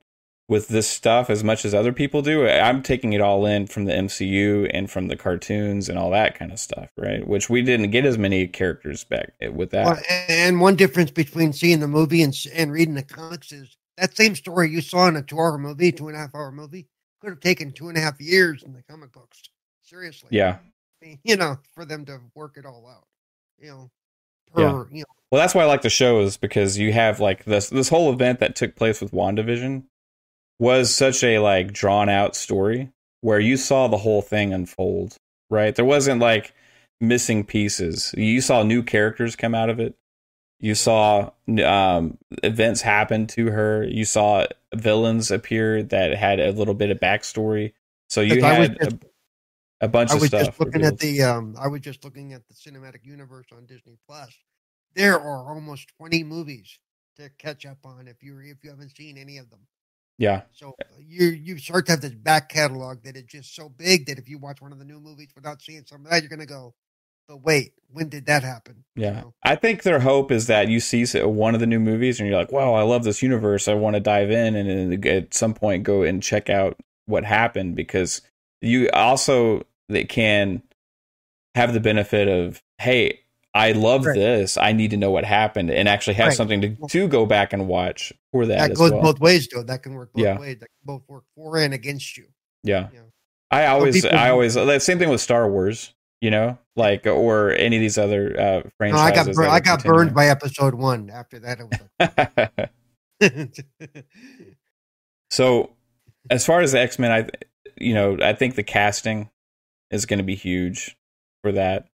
with this stuff as much as other people do. I'm taking it all in from the MCU and from the cartoons and all that kind of stuff, right? Which we didn't get as many characters back with that. Well, and one difference between seeing the movie and and reading the comics is that same story you saw in a two hour movie, two and a half hour movie, could have taken two and a half years in the comic books. Seriously. Yeah. I mean, you know, for them to work it all out. You know, per, yeah. you know. Well, that's why I like the shows because you have like this this whole event that took place with WandaVision was such a like drawn out story where you saw the whole thing unfold, right? There wasn't like missing pieces. You saw new characters come out of it. You saw um, events happen to her. You saw villains appear that had a little bit of backstory. So you had just, a, a, bunch I of stuff. I was just looking at the. Um, I was just looking at the cinematic universe on Disney Plus. There are almost twenty movies to catch up on if you if you haven't seen any of them. Yeah. So uh, you you start to have this back catalog that is just so big that if you watch one of the new movies without seeing some of that, you're gonna go, but wait, when did that happen? You Yeah. know? I think their hope is that you see uh, one of the new movies and you're like, wow, I love this universe. I want to dive in and at some point go and check out what happened because you also that can have the benefit of, hey, I love Right. this. I need to know what happened and actually have Right. something to, to go back and watch for that, That goes well. both ways, though. That can work both Yeah. ways. That can both work for and against you. Yeah. I always, people- I always, uh, the same thing with Star Wars, you know, like, or any of these other uh, No. I got bur- I got burned by episode one. After that, it was <laughs> <laughs> so, as far as the X Men, I, you know, I think the casting is going to be huge for that.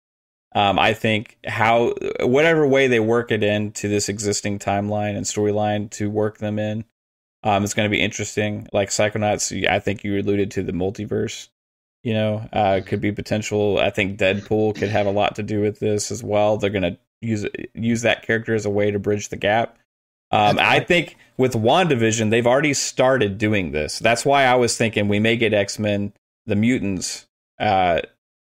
Um, I think how whatever way they work it into this existing timeline and storyline to work them in, um, it's going to be interesting. Like Psychonauts, I think you alluded to the multiverse. You know, uh, could be potential. I think Deadpool could have a lot to do with this as well. They're going to use use that character as a way to bridge the gap. Um, I think with WandaVision, they've already started doing this. That's why I was thinking we may get X Men, the mutants, uh,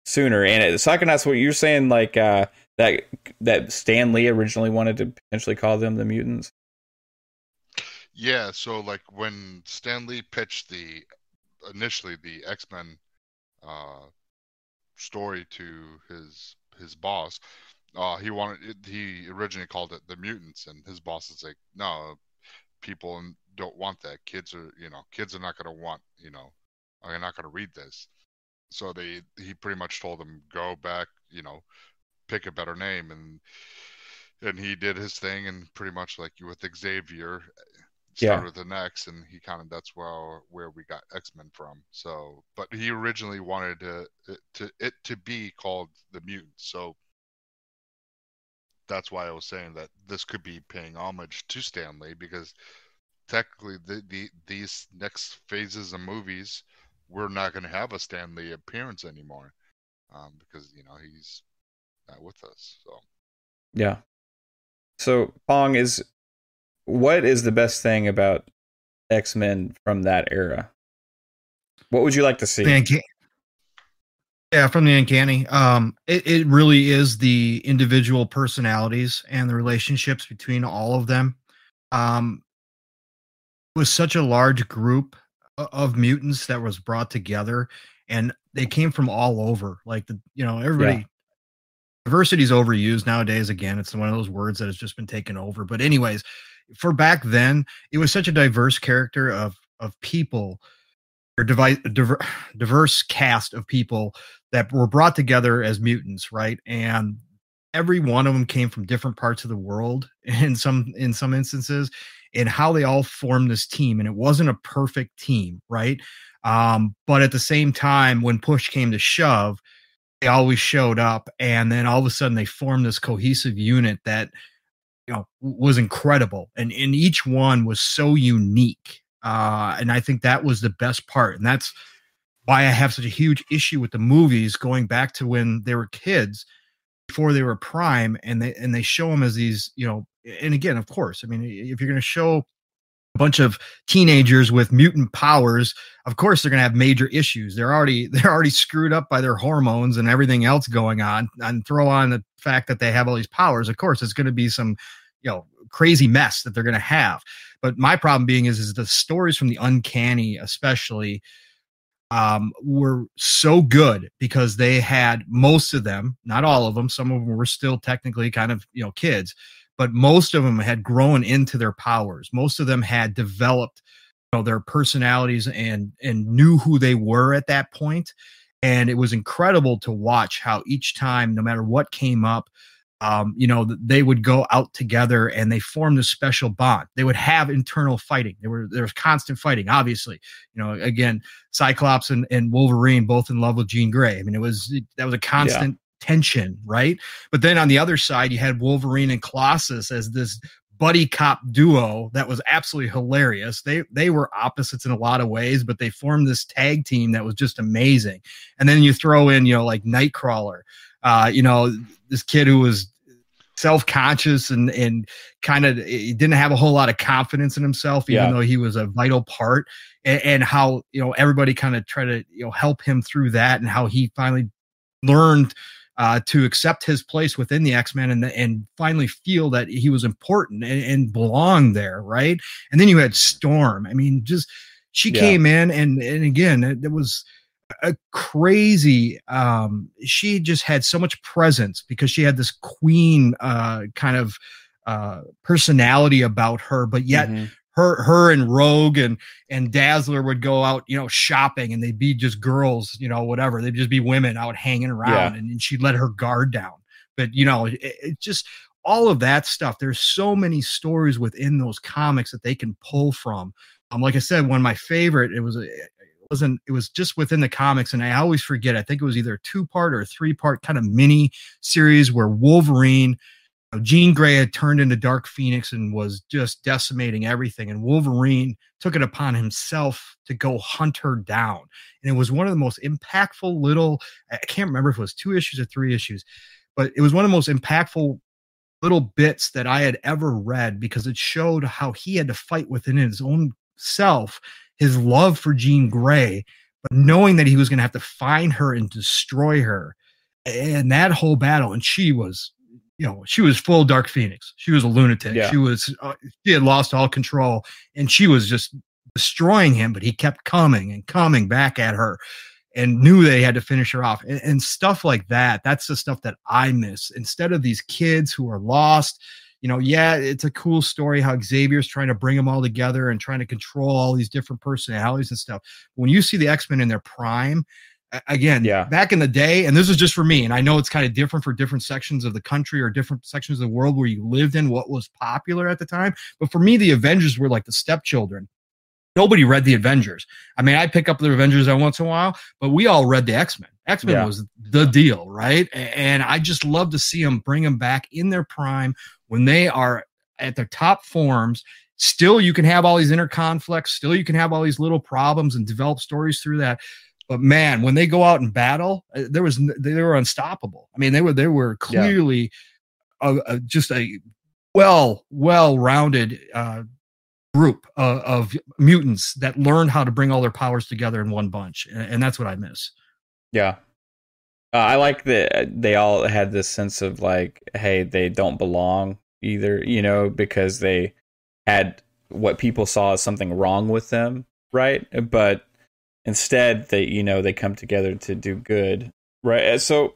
sooner. And it, Psychonauts, what you're saying, like uh, that that Stan Lee originally wanted to potentially call them the mutants. Yeah, so like when Stan Lee pitched the initially the X Men uh, story to his his boss, uh, he wanted he originally called it the mutants, and his boss is like, no, people don't want that. Kids are you know kids are not going to want you know are not going to read this. So they he pretty much told them go back you know pick a better name and and he did his thing and pretty much like with Xavier Yeah. started with an X and he kind of that's where where we got X Men from. So, but he originally wanted to it to it to be called the Mutants. So that's why I was saying that this could be paying homage to Stan Lee because technically the, the these next phases of movies we're not going to have a Stan Lee appearance anymore um, because you know he's not with us. So. Yeah. So Pong is what is the best thing about X Men from that era? What would you like to see? Yeah, from the uncanny. Um, it, it really is the individual personalities and the relationships between all of them. Um, it was such a large group of mutants that was brought together, and they came from all over. Like the, you know, everybody. Yeah. Diversity is overused nowadays. Again, it's one of those words that has just been taken over. But anyways, for back then, it was such a diverse character of of people or devi- diver- <sighs> diverse cast of people that were brought together as mutants, right? And every one of them came from different parts of the world <laughs> in some in some instances and how they all formed this team and it wasn't a perfect team right um but at the same time when push came to shove they always showed up and then all of a sudden they formed this cohesive unit that you know was incredible and and each one was so unique uh and i think that was the best part and that's why i have such a huge issue with the movies going back to when they were kids before they were prime and they and they show them as these you know and again of course i mean if you're going to show a bunch of teenagers with mutant powers of course they're going to have major issues they're already <laughs> they're already screwed up by their hormones and everything else going on and throw on the fact that they have all these powers of course it's going to be some you know crazy mess that they're going to have but my problem being is is the stories from the uncanny especially um, were so good because they had most of them, not all of them. Some of them were still technically kind of you know kids, but most of them had grown into their powers. Most of them had developed you know their personalities and and knew who they were at that point. And it was incredible to watch how each time, no matter what came up, um, you know, they would go out together and they formed a special bond. They would have internal fighting. There were there was constant fighting. Obviously, you know, again, Cyclops and, and Wolverine both in love with Jean Grey. I mean, it was that was a constant tension, right? But then on the other side, you had Wolverine and Colossus as this buddy cop duo that was absolutely hilarious. They they were opposites in a lot of ways, but they formed this tag team that was just amazing. And then you throw in, you know, like Nightcrawler, uh, you know, this kid who was self-conscious and and kind of didn't have a whole lot of confidence in himself even Yeah. though he was a vital part and, and how you know everybody kind of tried to you know help him through that and how he finally learned uh, to accept his place within the X-Men and and finally feel that he was important and, and belonged there right and then you had Storm I mean just she Yeah. came in and and again it, it was a crazy um she just had so much presence because she had this queen uh kind of uh personality about her but yet Mhm. Her her and rogue and and dazzler would go out you know shopping and they'd be just girls you know whatever. They'd just be women out hanging around and, and she'd let her guard down. But you know it, it just all of that stuff there's so many stories within those comics that they can pull from. Um like i said one of my favorite it was a it wasn't it was just within the comics and i always forget i think it was either a two part or a three part kind of mini series where wolverine know, Jean Grey had turned into Dark Phoenix and was just decimating everything. And Wolverine took it upon himself to go hunt her down. And it was one of the most impactful little, I can't remember if it was two issues or three issues, but it was one of the most impactful little bits that I had ever read because it showed how he had to fight within his own self his love for Jean Grey, but knowing that he was going to have to find her and destroy her. And that whole battle, and she was you know, she was full Dark Phoenix. She was a lunatic. Yeah. She was, uh, she had lost all control, and she was just destroying him. But he kept coming and coming back at her, and knew they had to finish her off, and, and stuff like that. That's the stuff that I miss. Instead of these kids who are lost, you know, yeah, it's a cool story how Xavier's trying to bring them all together and trying to control all these different personalities and stuff. When you see the X Men in their prime, again, Yeah. back in the day, and this is just for me, and I know it's kind of different for different sections of the country or different sections of the world where you lived in, what was popular at the time. But for me, the Avengers were like the stepchildren. Nobody read the Avengers. I mean, I pick up the Avengers every once in a while, but we all read the X Men. X Men Yeah. was the deal, right? And I just love to see them bring them back in their prime when they are at their top forms. Still, you can have all these inner conflicts. Still, you can have all these little problems and develop stories through that. But man, when they go out and battle, uh, there was they were unstoppable. I mean, they were they were Yeah. clearly a, a, just a well well rounded uh, group of, of mutants that learned how to bring all their powers together in one bunch, and, and that's what I miss. Yeah. Uh, I like that they all had this sense of like, hey, they don't belong either, you know, because they had what people saw as something wrong with them, right? But instead, they, you know, they come together to do good, right? Uh, So,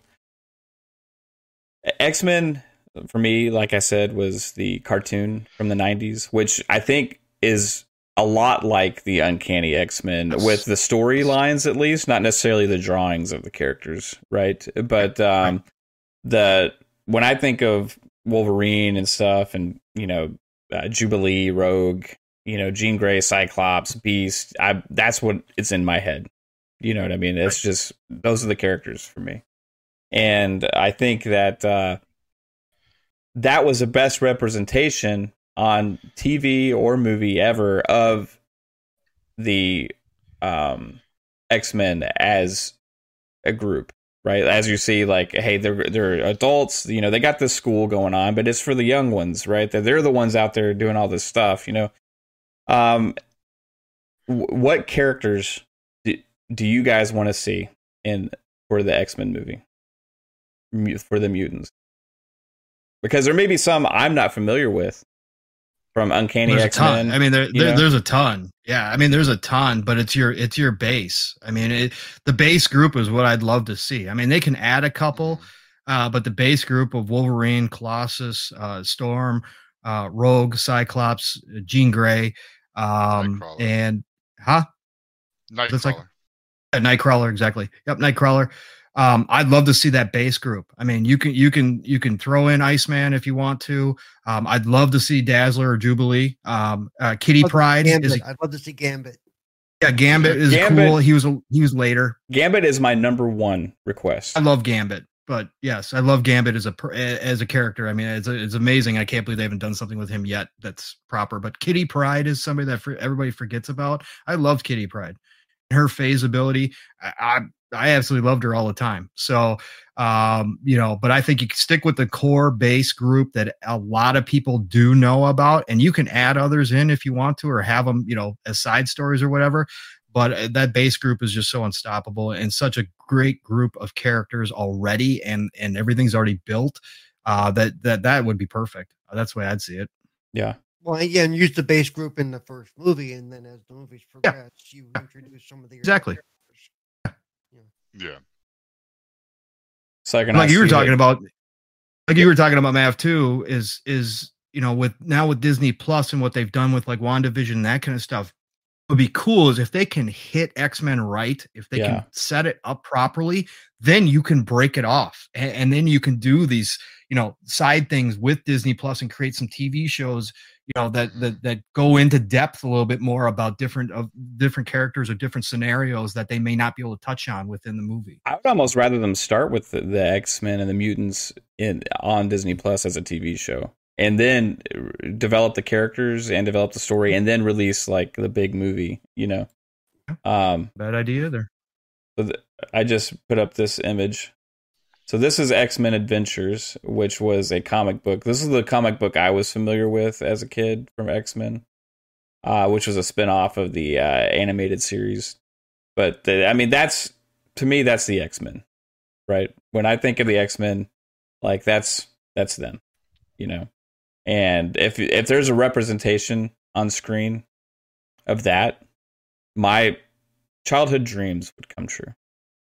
X Men, for me, like I said, was the cartoon from the 90s, which I think is a lot like the Uncanny X Men with the storylines, at least, not necessarily the drawings of the characters, right? But um, the when I think of Wolverine and stuff, and you know, uh, Jubilee, Rogue, you know, Jean Grey, Cyclops, Beast, I that's what it's in my head. You know what I mean? It's just those are the characters for me, and I think that uh, that was the best representation on TV or movie ever of the um, X Men as a group, right? As you see, like, hey, they're they're adults, you know, they got this school going on, but it's for the young ones, right? They're, they're the ones out there doing all this stuff, you know. Um, w- what characters do, do you guys want to see in for the X Men movie for the mutants? Because there may be some I'm not familiar with from Uncanny X. Men. I mean, there, there there's a ton. Yeah, I mean, there's a ton, but it's your it's your base. I mean, it, the base group is what I'd love to see. I mean, they can add a couple, uh, but the base group of Wolverine, Colossus, uh, Storm, uh, Rogue, Cyclops, uh, Jean Grey, um, and huh, Nightcrawler. That's like- Yeah, Nightcrawler, exactly. Yep, Nightcrawler. Um, I'd love to see that base group. I mean, you can you can you can throw in Iceman if you want to. Um, I'd love to see Dazzler or Jubilee. Um, uh, Kitty Pryde is Gambit. I'd love to see Gambit. yeah, Gambit is Gambit- cool. He was a, he was later. Gambit is my number one request. I love Gambit, but yes, I love Gambit as a as a character. I mean, it's it's amazing. I can't believe they haven't done something with him yet that's proper. But Kitty Pryde is somebody that everybody forgets about. I loved Kitty Pryde, her phase ability. I, I I absolutely loved her all the time. So, um, you know, but I think you stick with the core base group that a lot of people do know about, and you can add others in if you want to, or have them, you know, as side stories or whatever. But uh, that base group is just so unstoppable and such a great group of characters already, and and everything's already built. Uh, that that that would be perfect. That's the way I'd see it. Yeah. Well, yeah, and use the base group in the first movie, and then as the movies progress, you introduce some of the Exactly. Yeah. So I can like you were talking that- about like you were talking about mav 2 is is you know with now with disney plus and what they've done with like wandavision and that kind of stuff would be cool is if they can hit x-men right if they Yeah. can set it up properly then you can break it off and, and then you can do these you know side things with disney plus and create some tv shows you know that that that go into depth a little bit more about different of different characters or different scenarios that they may not be able to touch on within the movie I would almost rather them start with the, the X Men and the mutants in on Disney Plus as a TV show, and then develop the characters and develop the story, and then release like the big movie. You know, um, bad idea either So th- I just put up this image. So this is X Men Adventures, which was a comic book. This is the comic book I was familiar with as a kid from X Men, uh, which was a spin off of the uh, animated series. But the, I mean, that's to me, that's the X Men, right? When I think of the X Men, like that's that's them, you know. And if if there's a representation on screen of that, my childhood dreams would come true.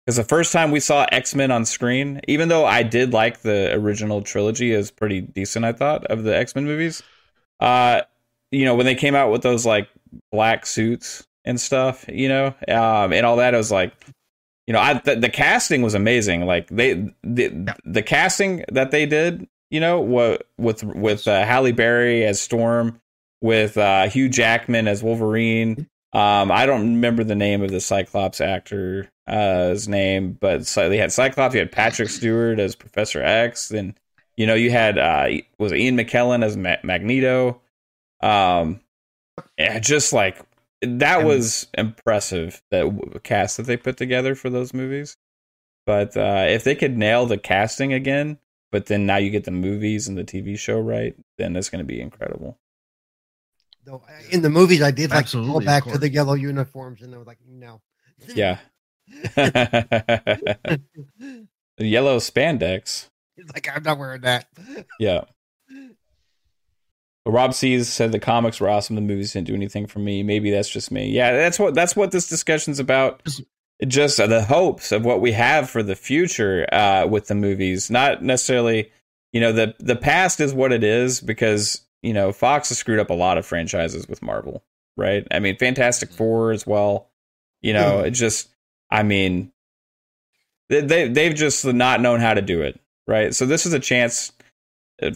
Because the first time we saw X Men on screen, even though I did like the original trilogy, is pretty decent. I thought of the X Men movies. Uh, you know, when they came out with those like black suits and stuff, you know, um, and all that, it was like, you know, I the, the casting was amazing. Like they the the casting that they did, you know, what with with uh, Halle Berry as Storm, with uh, Hugh Jackman as Wolverine. Um, I don't remember the name of the Cyclops actor uh, his name, but so they had Cyclops. You had Patrick Stewart as Professor X. Then you know you had uh, was Ian McKellen as Ma- Magneto. Um, yeah, just like that And- was impressive that w- cast that they put together for those movies. But uh, if they could nail the casting again, but then now you get the movies and the TV show right, then it's going to be incredible. Though in the movies, I did like to Absolutely, go of back to the yellow uniforms, and they were like, no. Yeah. <laughs> Yellow spandex. It's like I'm not wearing that. Yeah. But Rob Sees said the comics were awesome. The movies didn't do anything for me. Maybe that's just me. Yeah, that's what that's what this discussion's about. Just the hopes of what we have for the future uh, with the movies. Not necessarily, you know, the the past is what it is because you know Fox has screwed up a lot of franchises with Marvel, right? I mean, Fantastic Four as well. You know, it just, I mean, they, they they've just not known how to do it, right? So this is a chance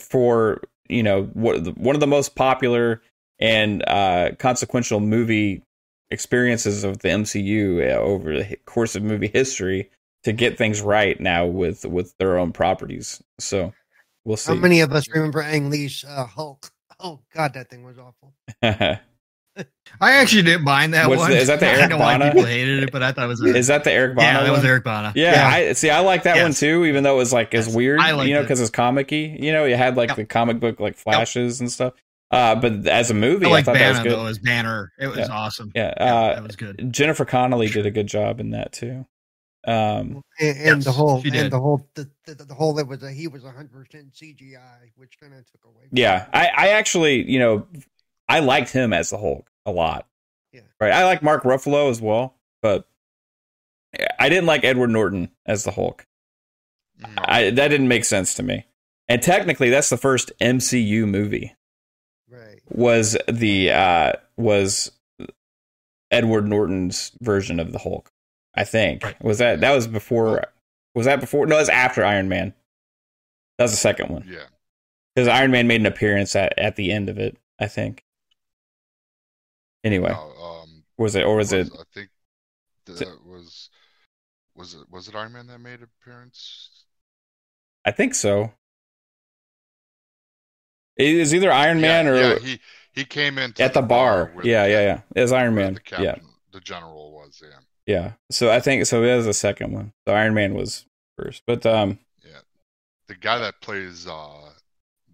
for you know one of the most popular and uh, consequential movie experiences of the MCU uh, over the course of movie history to get things right now with with their own properties. So we'll see. How many of us remember Ang Lee's uh, Hulk? Oh God, that thing was awful. <laughs> I actually didn't mind that What's one. the- is that the <laughs> I Eric know why Bana? people hated it, but I thought it was. A, is that the Eric Bana? yeah, that was? Eric Bana. Yeah, Yeah. I see. I like that one too, even though it was like it's Yes, weird, I liked you know, it. because it's comic-y. You know, it had like Yep. the comic book like flashes and stuff. Uh, but as a movie, I I, like thought that was Banner good. though as Banner. It was Yeah. awesome. Yeah, Yeah, uh, that was good. Jennifer Connelly did a good job in that too. Um, And, and the whole, she and the whole, the, the, the whole, it was a, he was 100 percent CGI, which kind of took away. yeah, it. I, I actually, you know, I liked him as the Hulk a lot. Yeah. Right. I like Mark Ruffalo as well, but I didn't like Edward Norton as the Hulk. No. I, that didn't make sense to me. And technically, that's the first MCU movie. Was the uh, was Edward Norton's version of the Hulk? I think Right. was that that was before. Was that before? No, it was after Iron Man. That was the second one yeah. because Iron Man made an appearance at, at the end of it. I think. Anyway, No, um, was it or was it? I think that was was it was it Iron Man that made appearance? I think so. It is either Iron Man yeah, or yeah, he he came in at the bar. where Yeah, the yeah, yeah. It was Iron Man. The Yeah, the general was. Yeah. Yeah. So I think so. That was the second one. The Iron Man was first, but um, Yeah, the guy that plays uh,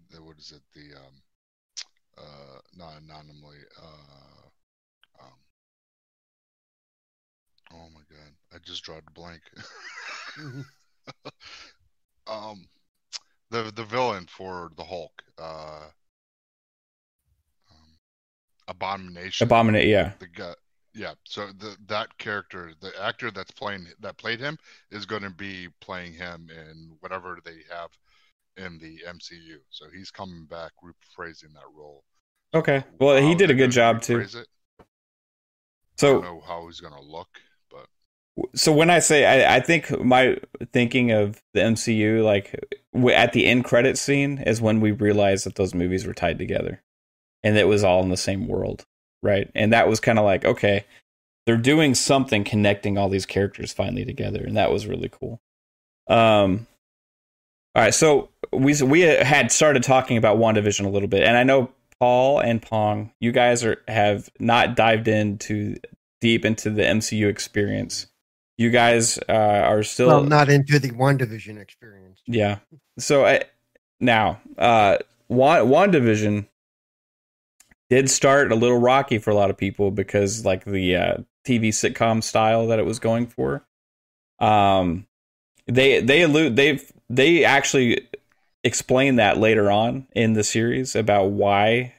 the, what is it? The um, uh, not anonymously. Uh, um, oh my god, I just dropped a blank. Mhm. <laughs> um, the the villain for the Hulk. Uh, um, Abomination. Abominate. Yeah. the guy yeah so the that character the actor that's playing that played him is going to be playing him in whatever they have in the MCU so he's coming back rephrasing that role Okay. Well, he did a good job too. it, I So don't know how he's going to look so when I say I, I think my thinking of the MCU like at the end credit scene is when we realized that those movies were tied together and it was all in the same world, right? And that was kind of like okay, they're doing something connecting all these characters finally together, and that was really cool. Um, all right, so we we had started talking about WandaVision a little bit, and I know Paul and Pong, you guys are have not dived into deep into the MCU experience. You guys uh, are still well, not into the WandaVision experience. yeah. So I, now, uh, Wan- WandaVision did start a little rocky for a lot of people because like the uh, TV sitcom style that it was going for. Um, they they allude they've they actually explain that later on in the series about why.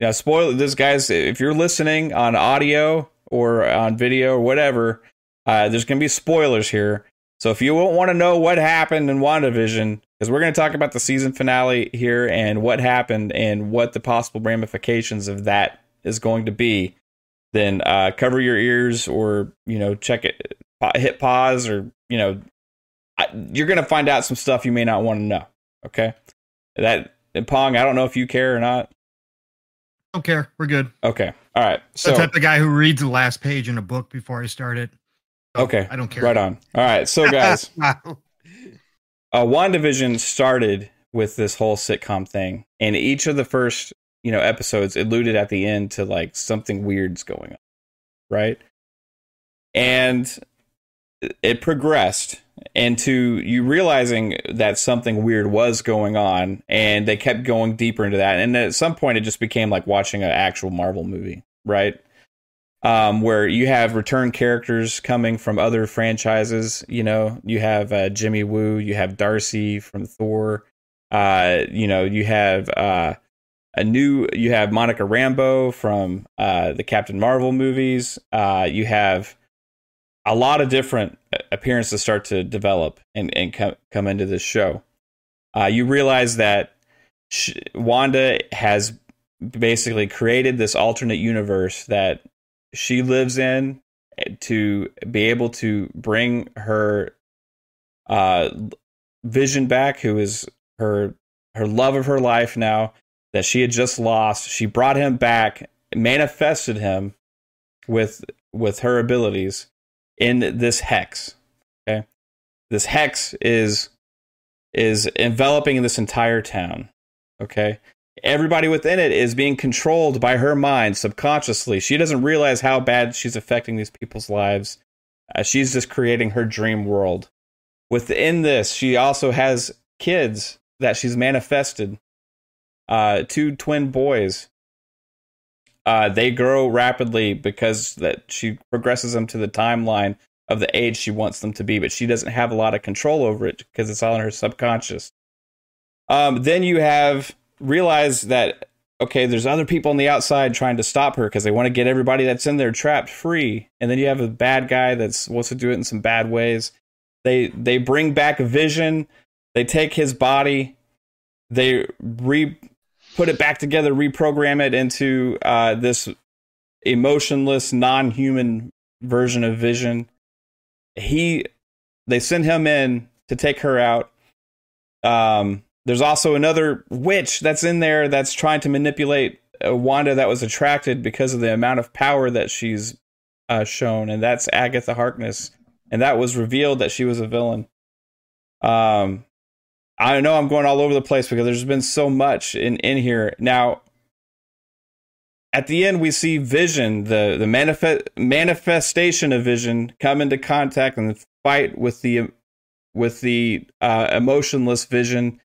Now, spoil this, guys. If you're listening on audio or on video or whatever, uh, there's going to be spoilers here. So if you won't want to know what happened in WandaVision, because we're going to talk about the season finale here and what happened and what the possible ramifications of that is going to be, then uh, cover your ears or you know check it, hit pause or you know I, you're going to find out some stuff you may not want to know. Okay, that and Pong, I don't know if you care or not. Don't care. We're good. Okay, all right. the So type of guy who reads the last page in a book before I start it. Okay, I don't care. right on. All right, so guys. <laughs> Wow. uh, WandaVision started with this whole sitcom thing, and each of the first, you know, episodes alluded at the end to like something weird's going on, right? And it progressed into you realizing that something weird was going on, and they kept going deeper into that. And at some point, it just became like watching an actual Marvel movie, right? Um, where you have return characters coming from other franchises. You know, you have uh, Jimmy Woo, you have Darcy from Thor. Uh, you know, you have uh, a new, you have Monica Rambeau from uh, the Captain Marvel movies. Uh, you have a lot of different appearances start to develop and and come come into this show. Uh, you realize that Wanda has basically created this alternate universe that she lives in to be able to bring her uh vision back who is her her love of her life now that she had just lost. She brought him back manifested him with with her abilities in this hex okay? This hex is is enveloping this entire town okay everybody within it is being controlled by her mind subconsciously. She doesn't realize how bad she's affecting these people's lives. Uh, she's just creating her dream world. Within this, she also has kids that she's manifested. Uh, two twin boys. Uh, they grow rapidly because that she progresses them to the timeline of the age she wants them to be, but she doesn't have a lot of control over it because it's all in her subconscious. Um, then you have realize that okay, there's other people on the outside trying to stop her because they want to get everybody that's in there trapped free. And then you have a bad guy that's wants to do it in some bad ways. They they bring back vision. They take his body. They re put it back together, reprogram it into uh, this emotionless, non-human version of Vision. He they send him in to take her out. Um, there's also another witch that's in there that's trying to manipulate Wanda that was attracted because of the amount of power that she's uh, shown, and that's Agatha Harkness. And that was revealed that she was a villain. Um, I know I'm going all over the place because there's been so much in in here. Now, at the end we see Vision, the the manifest manifestation of Vision, come into contact and fight with the with the uh, emotionless Vision,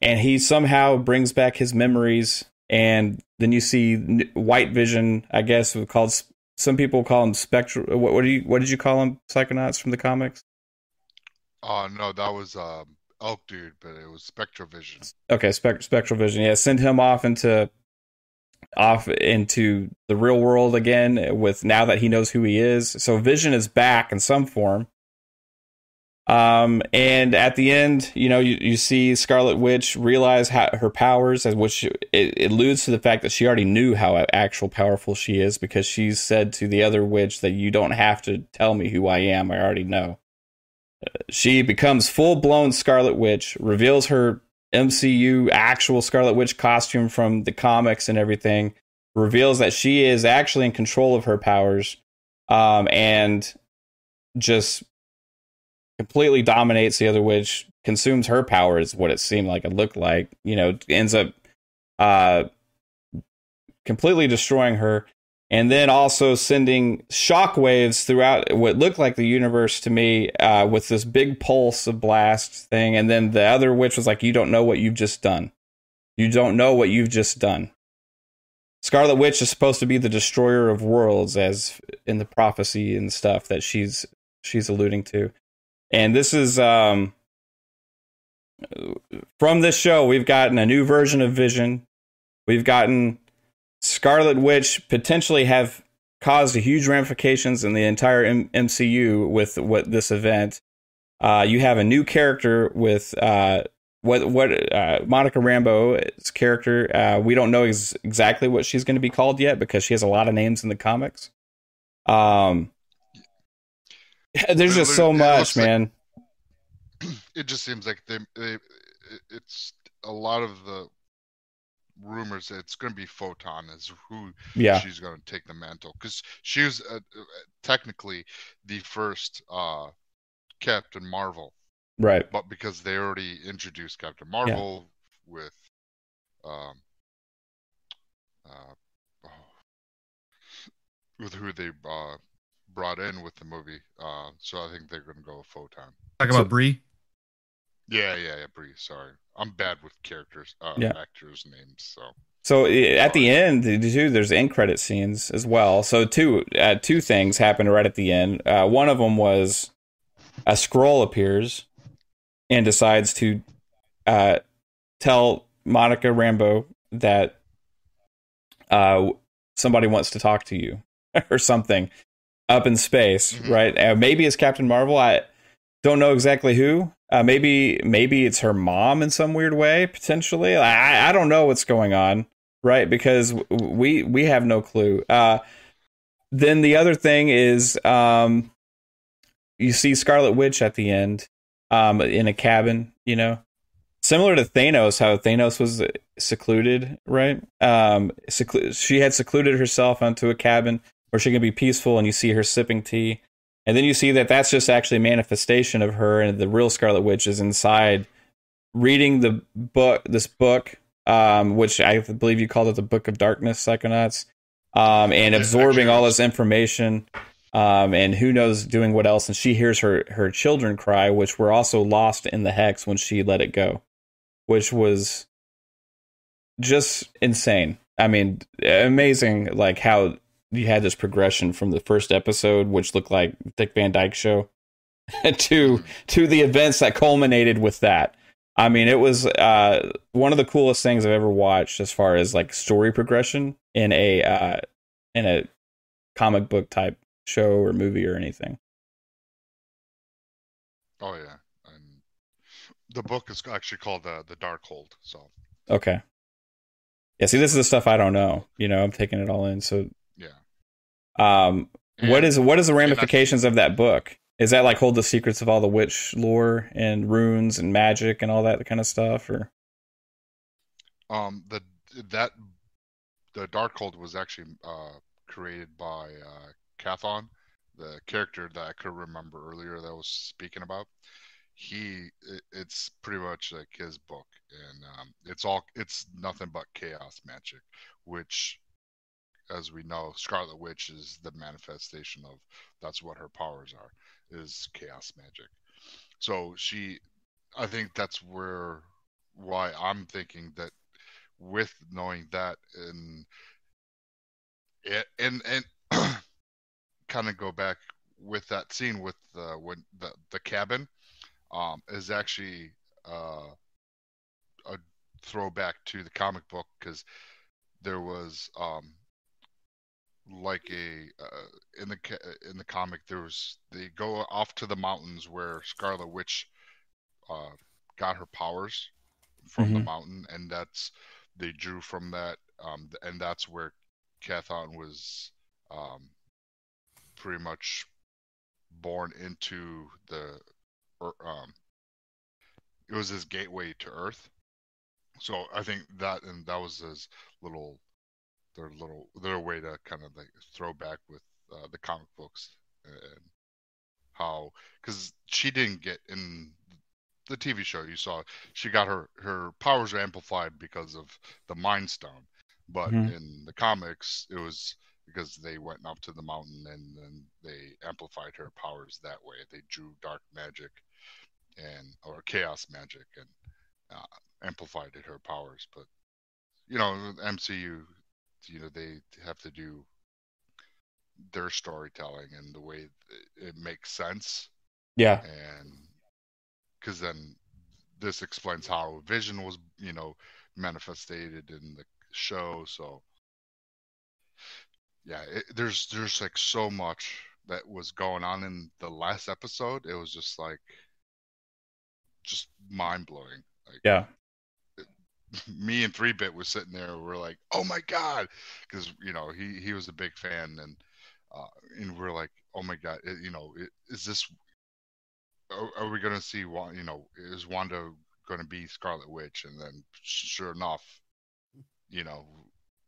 and he somehow brings back his memories. And then you see White Vision, I guess, called some people call him spectral. What, what do you what did you call him? Psychonauts from the comics. Oh uh, no, that was um, Elk Dude, but it was Spectrovision. Okay, Spect- Spectral Vision. Yeah, send him off into off into the real world again with now that he knows who he is. So Vision is back in some form. Um, and at the end, you know, you, you see Scarlet Witch realize how, her powers, which it, it alludes to the fact that she already knew how actual powerful she is because she's said to the other witch that you don't have to tell me who I am. I already know. She becomes full blown Scarlet Witch, reveals her MCU actual Scarlet Witch costume from the comics and everything, reveals that she is actually in control of her powers, um, and just completely dominates the other witch, consumes her powers, what it seemed like it looked like, you know, ends up uh, completely destroying her and then also sending shockwaves throughout what looked like the universe to me uh, with this big pulse of blast thing. And then the other witch was like, You don't know what you've just done. You don't know what you've just done. Scarlet Witch is supposed to be the destroyer of worlds, as in the prophecy and stuff that she's she's alluding to. And this is um, from this show, we've gotten a new version of Vision. We've gotten Scarlet Witch potentially have caused huge ramifications in the entire M- MCU with what this event. Uh, you have a new character with uh, what what uh, Monica Rambeau's character. Uh, we don't know ex- exactly what she's going to be called yet because she has a lot of names in the comics. Um, <laughs> there's just so much, man. Like, <clears throat> it just seems like they, they, it's a lot of the rumors that it's going to be Photon is who yeah. she's going to take the mantle because she was uh, uh, technically the first uh, Captain Marvel, right? But because they already introduced Captain Marvel yeah. with um, uh, oh, with who they uh, brought in with the movie, uh, so I think they're going to go with Photon. Talk about Brie. Yeah, yeah, yeah, Brie. Sorry, I'm bad with characters, uh, yeah. actors' names. So, so at the end, too, there's end credit scenes as well. So two, uh, two things happened right at the end. Uh, one of them was a scroll appears and decides to uh, tell Monica Rambeau that uh, somebody wants to talk to you <laughs> or something up in space, mm-hmm. right? Uh, maybe it's Captain Marvel. I don't know exactly who. Uh, maybe maybe it's her mom in some weird way potentially. I I don't know what's going on, right? Because we we have no clue. Uh, then the other thing is, um, you see Scarlet Witch at the end, um, in a cabin. You know, similar to Thanos, how Thanos was secluded, right? Um, seclu- she had secluded herself onto a cabin where she can be peaceful, and you see her sipping tea. And then you see that that's just actually a manifestation of her, and the real Scarlet Witch is inside reading the book, this book, um, which I believe you called it the Book of Darkness, Psychonauts, um, and absorbing all this information. Um, and who knows doing what else? And she hears her her children cry, which were also lost in the hex when she let it go, which was just insane. I mean, amazing, like how you had this progression from the first episode, which looked like Dick Van Dyke show, <laughs> to to the events that culminated with that. I mean, it was uh, one of the coolest things I've ever watched as far as like story progression in a uh, in a comic book type show or movie or anything. Oh yeah, and the book is actually called the the Darkhold. So okay, yeah. See, this is the stuff I don't know. You know, I'm taking it all in. So um, and, what is what is the ramifications of that book? Is that like hold the secrets of all the witch lore and runes and magic and all that kind of stuff, or? Um, the that the Darkhold was actually uh, created by uh, Chthon, the character that I could remember earlier that I was speaking about. He, it, it's pretty much like his book, and um, it's all it's nothing but chaos magic, which as we know, Scarlet Witch is the manifestation of that's what her powers are is chaos magic. So she, I think that's where why I'm thinking that with knowing that and and and <clears throat> kind of go back with that scene with the when the the cabin um is actually uh a throwback to the comic book because there was um like a uh, in the in the comic there was they go off to the mountains where Scarlet Witch uh, got her powers from mm-hmm. the mountain and that's they drew from that um, and that's where Chthon was um, pretty much born into the or, um, it was his gateway to Earth. So I think that and that was his little their little their way to kind of like throw back with uh, the comic books and how because she didn't get in the TV show you saw she got her her powers were amplified because of the Mind Stone, but mm-hmm. in the comics it was because they went up to the mountain and then they amplified her powers that way. They drew dark magic and or chaos magic and uh, amplified her powers. But you know, MCU, you know, they have to do their storytelling and the way it makes sense. Yeah, and because then this explains how Vision was, you know, manifested in the show. So yeah, it, there's there's like so much that was going on in the last episode. It was just like just mind blowing. Like, yeah. Me and Three Bit was sitting there. We're like, "Oh my god," because you know he he was a big fan, and uh, and we're like, "Oh my god," it, you know, it, is this? Are, are we gonna see? You know, is Wanda going to be Scarlet Witch? And then, sure enough, you know,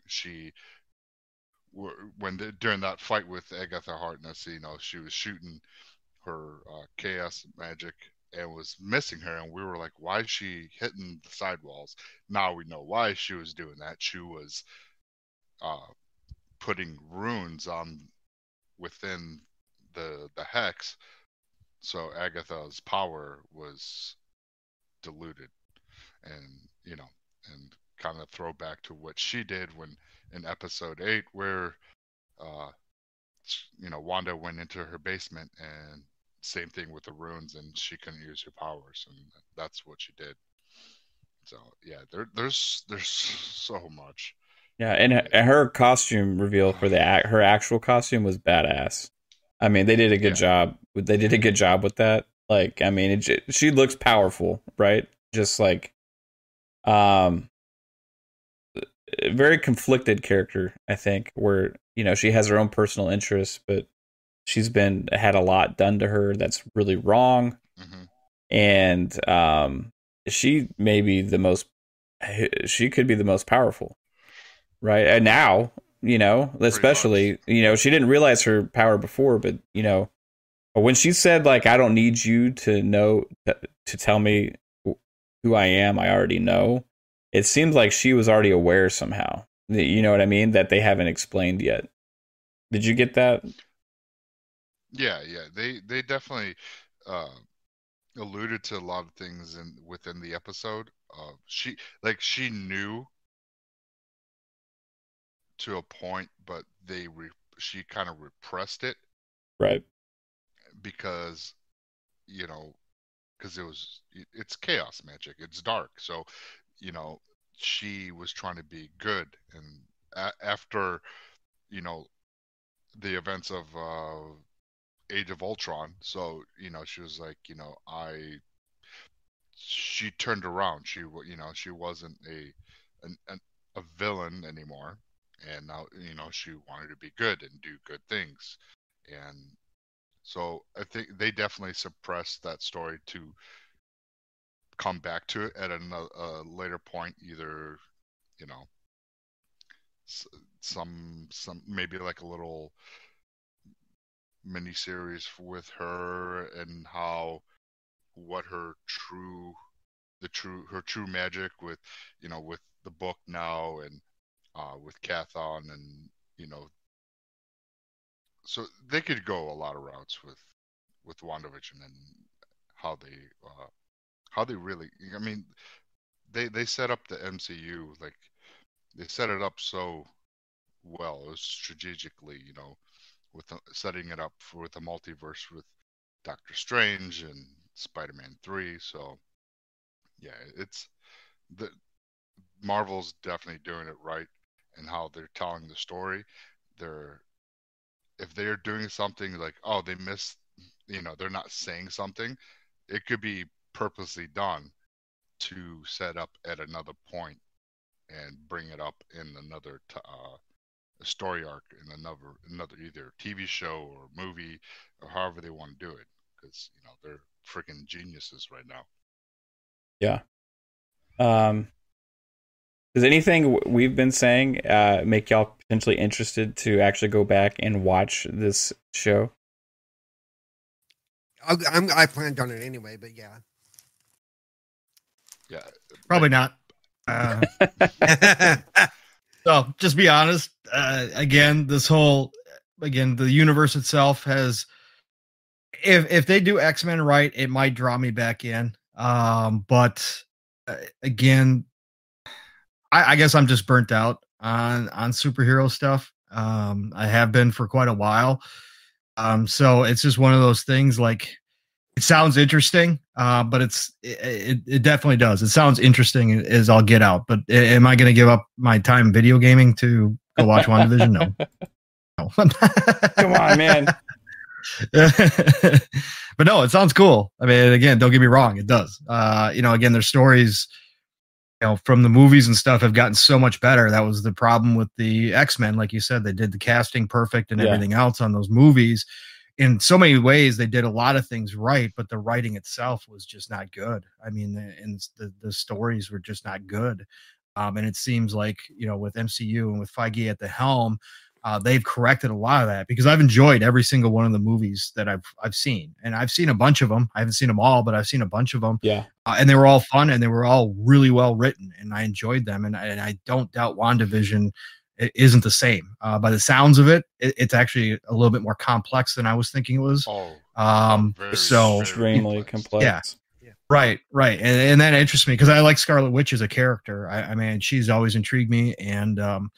she when the, during that fight with Agatha Harkness, you know, she was shooting her uh, chaos magic and was missing her, and we were like, "Why is she hitting the sidewalls?" Now we know why she was doing that. She was uh, putting runes on within the the hex, so Agatha's power was diluted, and you know, and kind of throw back to what she did when in episode eight where uh you know Wanda went into her basement and same thing with the runes and she couldn't use her powers and that's what she did. So yeah, there there's there's <laughs> so much. Yeah, and her costume reveal for the her actual costume was badass. I mean, they did a good yeah. job. They did a good job with that. Like, I mean, it, she looks powerful, right? Just like, um, very conflicted character, I think, where you know she has her own personal interests, but she's been had a lot done to her that's really wrong, mm-hmm. and um, she may be the most. She could be the most powerful, right? And now, you know, especially you know, she didn't realize her power before, but you know, when she said like, "I don't need you to know to tell me who I am," I already know it seems like she was already aware somehow. You know what I mean? That they haven't explained yet. Did you get that? Yeah, yeah. They they definitely uh, alluded to a lot of things in within the episode. Uh, she like she knew to a point, but they re- she kind of repressed it, right? Because you know, because it was it's chaos magic, it's dark, so you know she was trying to be good and a- after you know the events of uh age of ultron so you know she was like you know i she turned around she you know she wasn't a an, an, a villain anymore and now you know she wanted to be good and do good things and so i think they definitely suppressed that story to come back to it at a, a later point, either you know some some maybe like a little mini series with her and how what her true the true her true magic with you know with the book now and uh with Chthon and you know, so they could go a lot of routes with with WandaVision and how they uh, how they really. I mean, they they set up the MCU like they set it up so well, strategically, you know, with the, setting it up for with the multiverse with Doctor Strange and Spider-Man Three. So yeah, it's the Marvel's definitely doing it right and how they're telling the story. They're if they're doing something like oh they missed you know they're not saying something it could be purposely done to set up at another point and bring it up in another t- uh, story arc in another another either TV show or movie or however they want to do it because you know they're freaking geniuses right now. Yeah. Um. Does anything we've been saying uh, make y'all potentially interested to actually go back and watch this show? i I'm, I planned on it anyway, but yeah. Yeah. Probably not. <laughs> Uh, <laughs> <laughs> so just be honest. Uh, again, this whole again the universe itself has. If if they do X Men right, it might draw me back in. Um, but uh, again, I, I guess I'm just burnt out on on superhero stuff. Um, I have been for quite a while. Um, so it's just one of those things. Like it sounds interesting, uh, but it's it, it definitely does. It sounds interesting as I'll get out. But am I going to give up my time video gaming to go watch WandaVision? No. no. <laughs> Come on, man. <laughs> but no, it sounds cool. I mean, again, don't get me wrong, it does. Uh, you know, again, their stories you know, from the movies and stuff have gotten so much better. That was the problem with the X Men. Like you said, they did the casting perfect and yeah. everything else on those movies. In so many ways, they did a lot of things right, but the writing itself was just not good. I mean, and the, the stories were just not good. Um, and it seems like, you know, with MCU and with Feige at the helm, uh, they've corrected a lot of that because I've enjoyed every single one of the movies that I've I've seen, and I've seen a bunch of them. I haven't seen them all, but I've seen a bunch of them. Yeah, uh, and they were all fun and they were all really well written, and I enjoyed them. And, and I don't doubt Wandavision isn't the same. Uh, by the sounds of it, it, it's actually a little bit more complex than I was thinking it was. Oh, um, very, so extremely complex. Yeah. Right, right, and, and that interests me because I like Scarlet Witch as a character. I, I mean, she's always intrigued me, and um,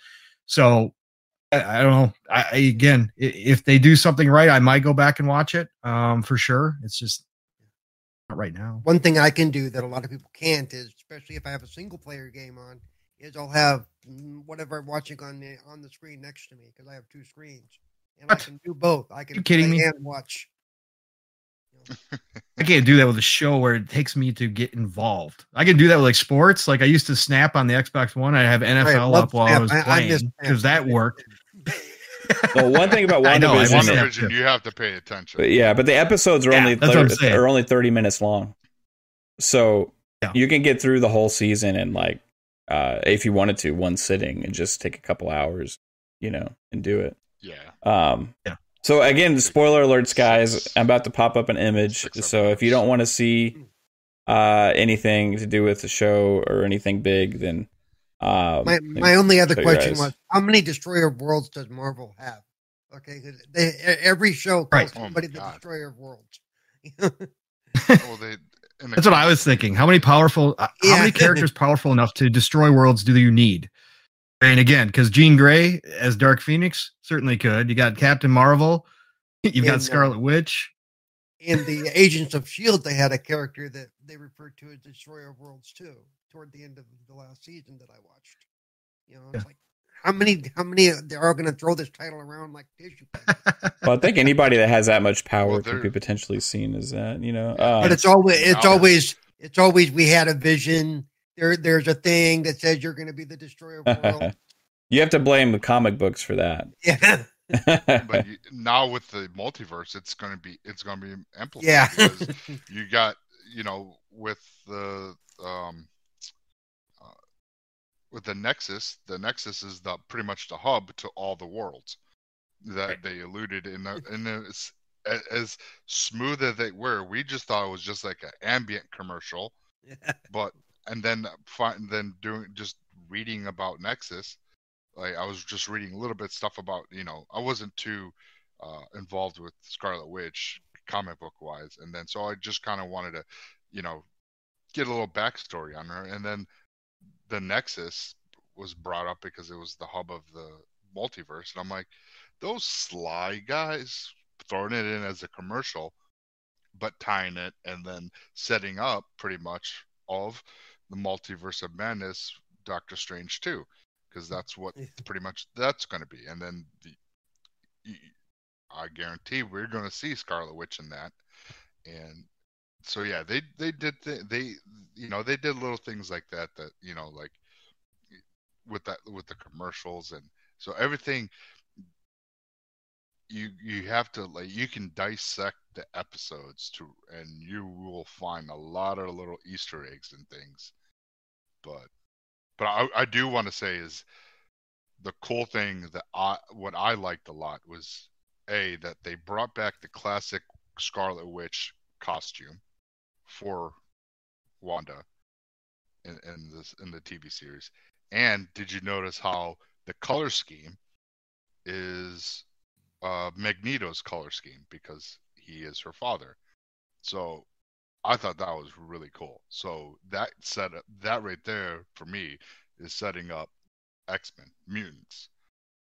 so I, I don't know. I, I, again, if they do something right, I might go back and watch it um, for sure. It's just not right now. One thing I can do that a lot of people can't is, especially if I have a single player game on, is I'll have whatever I'm watching on the on the screen next to me because I have two screens and what? I can do both. I can you kidding me? and watch. <laughs> I can't do that with a show where it takes me to get involved. I can do that with like sports. Like I used to snap on the Xbox One. I have NFL right, up while snap. I was playing because that worked <laughs> well, one thing about <laughs> WandaVision, know, WandaVision you have to pay attention. But yeah, but the episodes are yeah, only 30, are only thirty minutes long, so yeah. you can get through the whole season in like uh, if you wanted to one sitting and just take a couple hours, you know, and do it. Yeah. Um. Yeah. So again, spoiler alerts, guys. I'm about to pop up an image. So if you don't want to see uh, anything to do with the show or anything big, then um, my my only other question was how many Destroyer of Worlds does Marvel have? Okay, they, every show calls right. somebody oh the Destroyer of Worlds. <laughs> well, they, That's what I was thinking. How many powerful? Uh, yeah. How many <laughs> characters powerful enough to destroy worlds do you need? And again, because Jean Grey as Dark Phoenix certainly could. You got Captain Marvel. <laughs> You've and, got uh, Scarlet uh, Witch. In the Agents of Shield, they had a character that they referred to as Destroyer of Worlds too toward the end of the last season that I watched. You know, it's yeah. like how many how many they are going to throw this title around like tissue paper. <laughs> well, I think anybody that has that much power well, could be potentially seen as that. You know, um, but it's always it's always it's always we had a vision. There there's a thing that says you're going to be the destroyer of worlds. <laughs> you have to blame the comic books for that. <laughs> Yeah. but you, now with the multiverse, it's going to be it's going to be amplified. Yeah. you got you know with the um with the Nexus, the Nexus is the pretty much the hub to all the worlds that right. they alluded in. The, and it's, <laughs> as smooth as they were, we just thought it was just like an ambient commercial. Yeah. But and then find then doing just reading about Nexus, like I was just reading a little bit stuff about you know I wasn't too uh, involved with Scarlet Witch comic book wise, and then so I just kind of wanted to you know get a little backstory on her, and then the Nexus was brought up because it was the hub of the multiverse, and I'm like, those sly guys throwing it in as a commercial, but tying it and then setting up pretty much of the multiverse of madness, Doctor Strange too, because that's what pretty much that's going to be, and then the. I guarantee we're going to see Scarlet Witch in that, and so yeah, they they did th- they you know they did little things like that that you know like with that with the commercials and so everything you you have to like you can dissect the episodes to and you will find a lot of little easter eggs and things. But but i, I do want to say is the cool thing that i what i liked a lot was a that they brought back the classic scarlet witch costume for wanda in, in this in the tv series and did you notice how the color scheme is uh, Magneto's color scheme because he is her father. So I thought that was really cool. So that set up, that right there for me is setting up X Men mutants.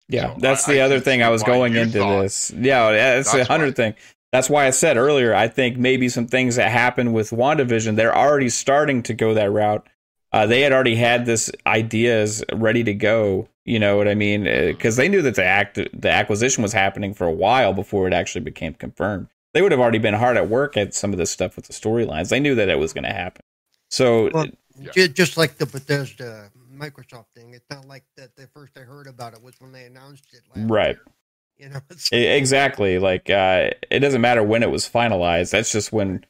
Yeah, so that's I, the I other thing I was going into this. Yeah, that's the hundred thing. That's why I said earlier. I think maybe some things that happen with WandaVision, they're already starting to go that route uh, they had already had this ideas ready to go. You know what I mean? Because uh, they knew that the act the acquisition was happening for a while before it actually became confirmed. They would have already been hard at work at some of this stuff with the storylines. They knew that it was going to happen. So, well, yeah. just like the Bethesda Microsoft thing, it's not like that. The first I heard about it was when they announced it. right. Year. You know, <laughs> exactly. Like uh, it doesn't matter when it was finalized. That's just when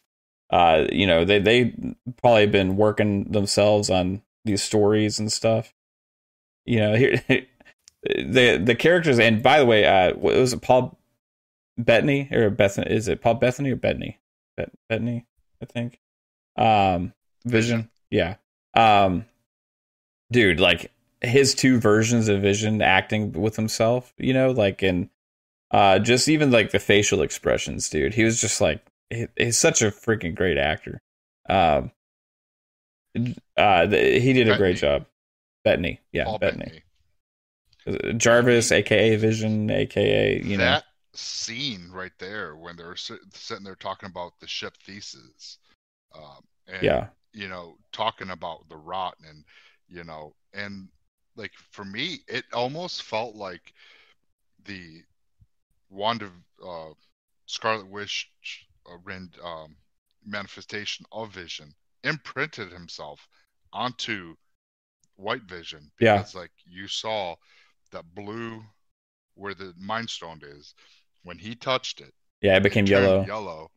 uh, you know, they they probably been working themselves on these stories and stuff. You know, here <laughs> the the characters and by the way, uh, was it Paul Bettany or Bethany? Is it Paul Bethany or Bettany? Bet- Bettany, I think. Um, Vision, yeah. Um, dude, like his two versions of Vision acting with himself, you know, like in uh, just even like the facial expressions, dude. He was just like he, he's such a freaking great actor. Um, uh, the, he did a great job. Bettany, yeah, Paul Bettany. Bettany. Jarvis, aka Vision, aka you that know scene right there when they're sitting there talking about the ship thesis, um, and yeah, you know, talking about the rot and you know, and like for me, it almost felt like the Wanda, uh, Scarlet Witch a um, manifestation of Vision imprinted himself onto White Vision because, yeah. like, you saw that blue where the Mind Stone is when he touched it. Yeah, it became it yellow. Yellow,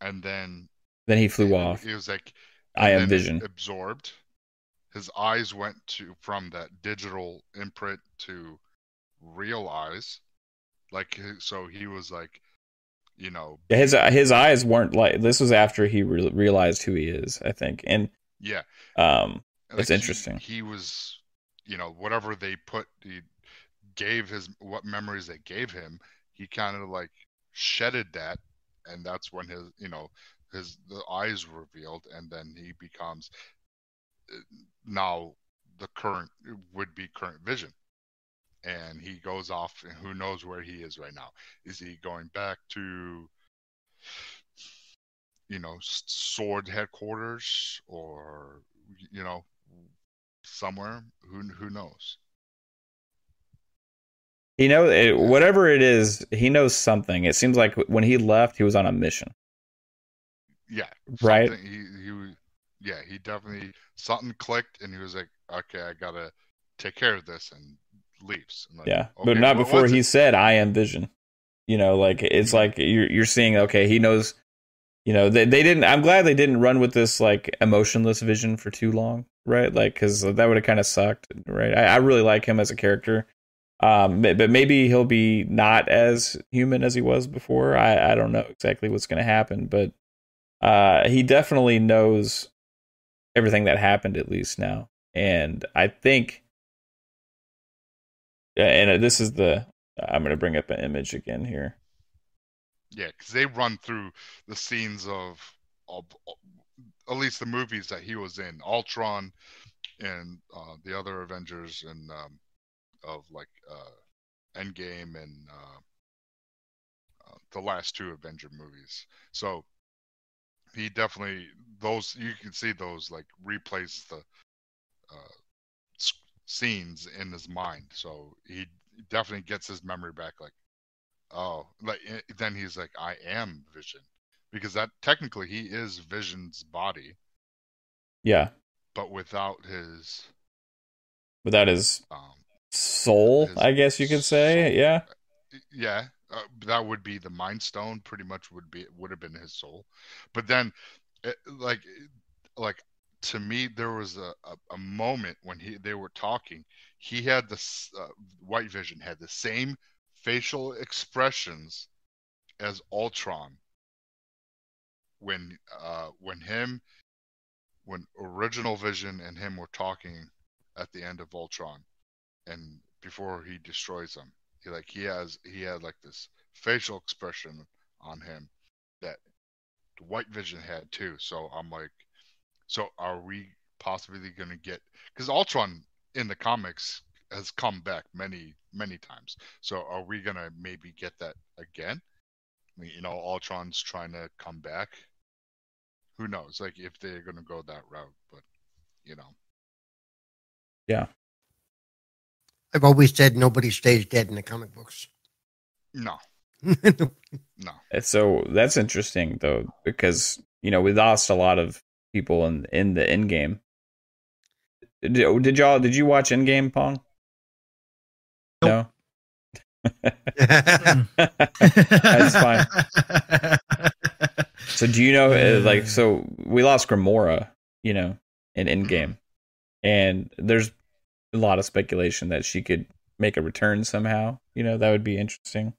and then then he flew off. He was like, "I am Vision." Absorbed. His eyes went to from that digital imprint to real eyes, like so he was like you know his his eyes weren't like this was after he re- realized who he is i think. And yeah. um like it's interesting he, he, was you know whatever they put he gave his what memories they gave him he kind of like shedded that. And that's when his you know his the eyes revealed. And then he becomes uh, now the current would be current vision and he goes off and who knows where he is right now. Is he going back to you know S.W.O.R.D. headquarters or you know somewhere? Who who knows? He knows it, eh, whatever it is he knows something. It seems like when he left he was on a mission. Yeah right? he, he yeah he definitely something clicked and he was like okay i gotta take care of this and leaves. Like, yeah, okay, but not before he it? said, "I am Vision." You know, like it's like you're you're seeing. Okay, he knows. You know, they they didn't. I'm glad they didn't run with this like emotionless Vision for too long, right? Like because that would have kind of sucked, right? I, I really like him as a character. Um, but maybe he'll be not as human as he was before. I, I don't know exactly what's going to happen, but uh, he definitely knows everything that happened at least now. And I think and uh, this is the. I'm going to bring up an image again here. Yeah, because they run through the scenes of, of at least the movies that he was in, Ultron, and uh, the other Avengers, and um, of like uh, Endgame and uh, uh, the last two Avenger movies. So he definitely those you can see those like replays the uh, scenes in his mind. So he definitely gets his memory back. Like, oh, like eh, then he's like, I am Vision, because that technically he is Vision's body. Yeah, but without his without his um, soul, his I guess you could say. Soul. Yeah, yeah. Uh, that would be the Mind Stone. Pretty much would be would have been his soul, but then, it, eh, like, like to me there was a, a, a, moment when he they were talking he had this uh, white vision had the same facial expressions as ultron. When uh when him when original vision and him were talking at the end of ultron and before he destroys them he like he has he had like this facial expression on him that the white vision had too. So i'm like so are we possibly going to get because Ultron in the comics has come back many many times. So are we going to maybe get that again? I mean, you know, Ultron's trying to come back. Who knows? Like if they're going to go that route, but you know. Yeah. I've always said nobody stays dead in the comic books. No. <laughs> no. So that's interesting though, because you know we lost a lot of people in in the end game. Did, did y'all did you watch Endgame Pong? Nope. No. <laughs> <laughs> That's fine. So do you know uh, like so we lost Gamora, you know, in Endgame. And there's a lot of speculation that she could make a return somehow. You know, that would be interesting.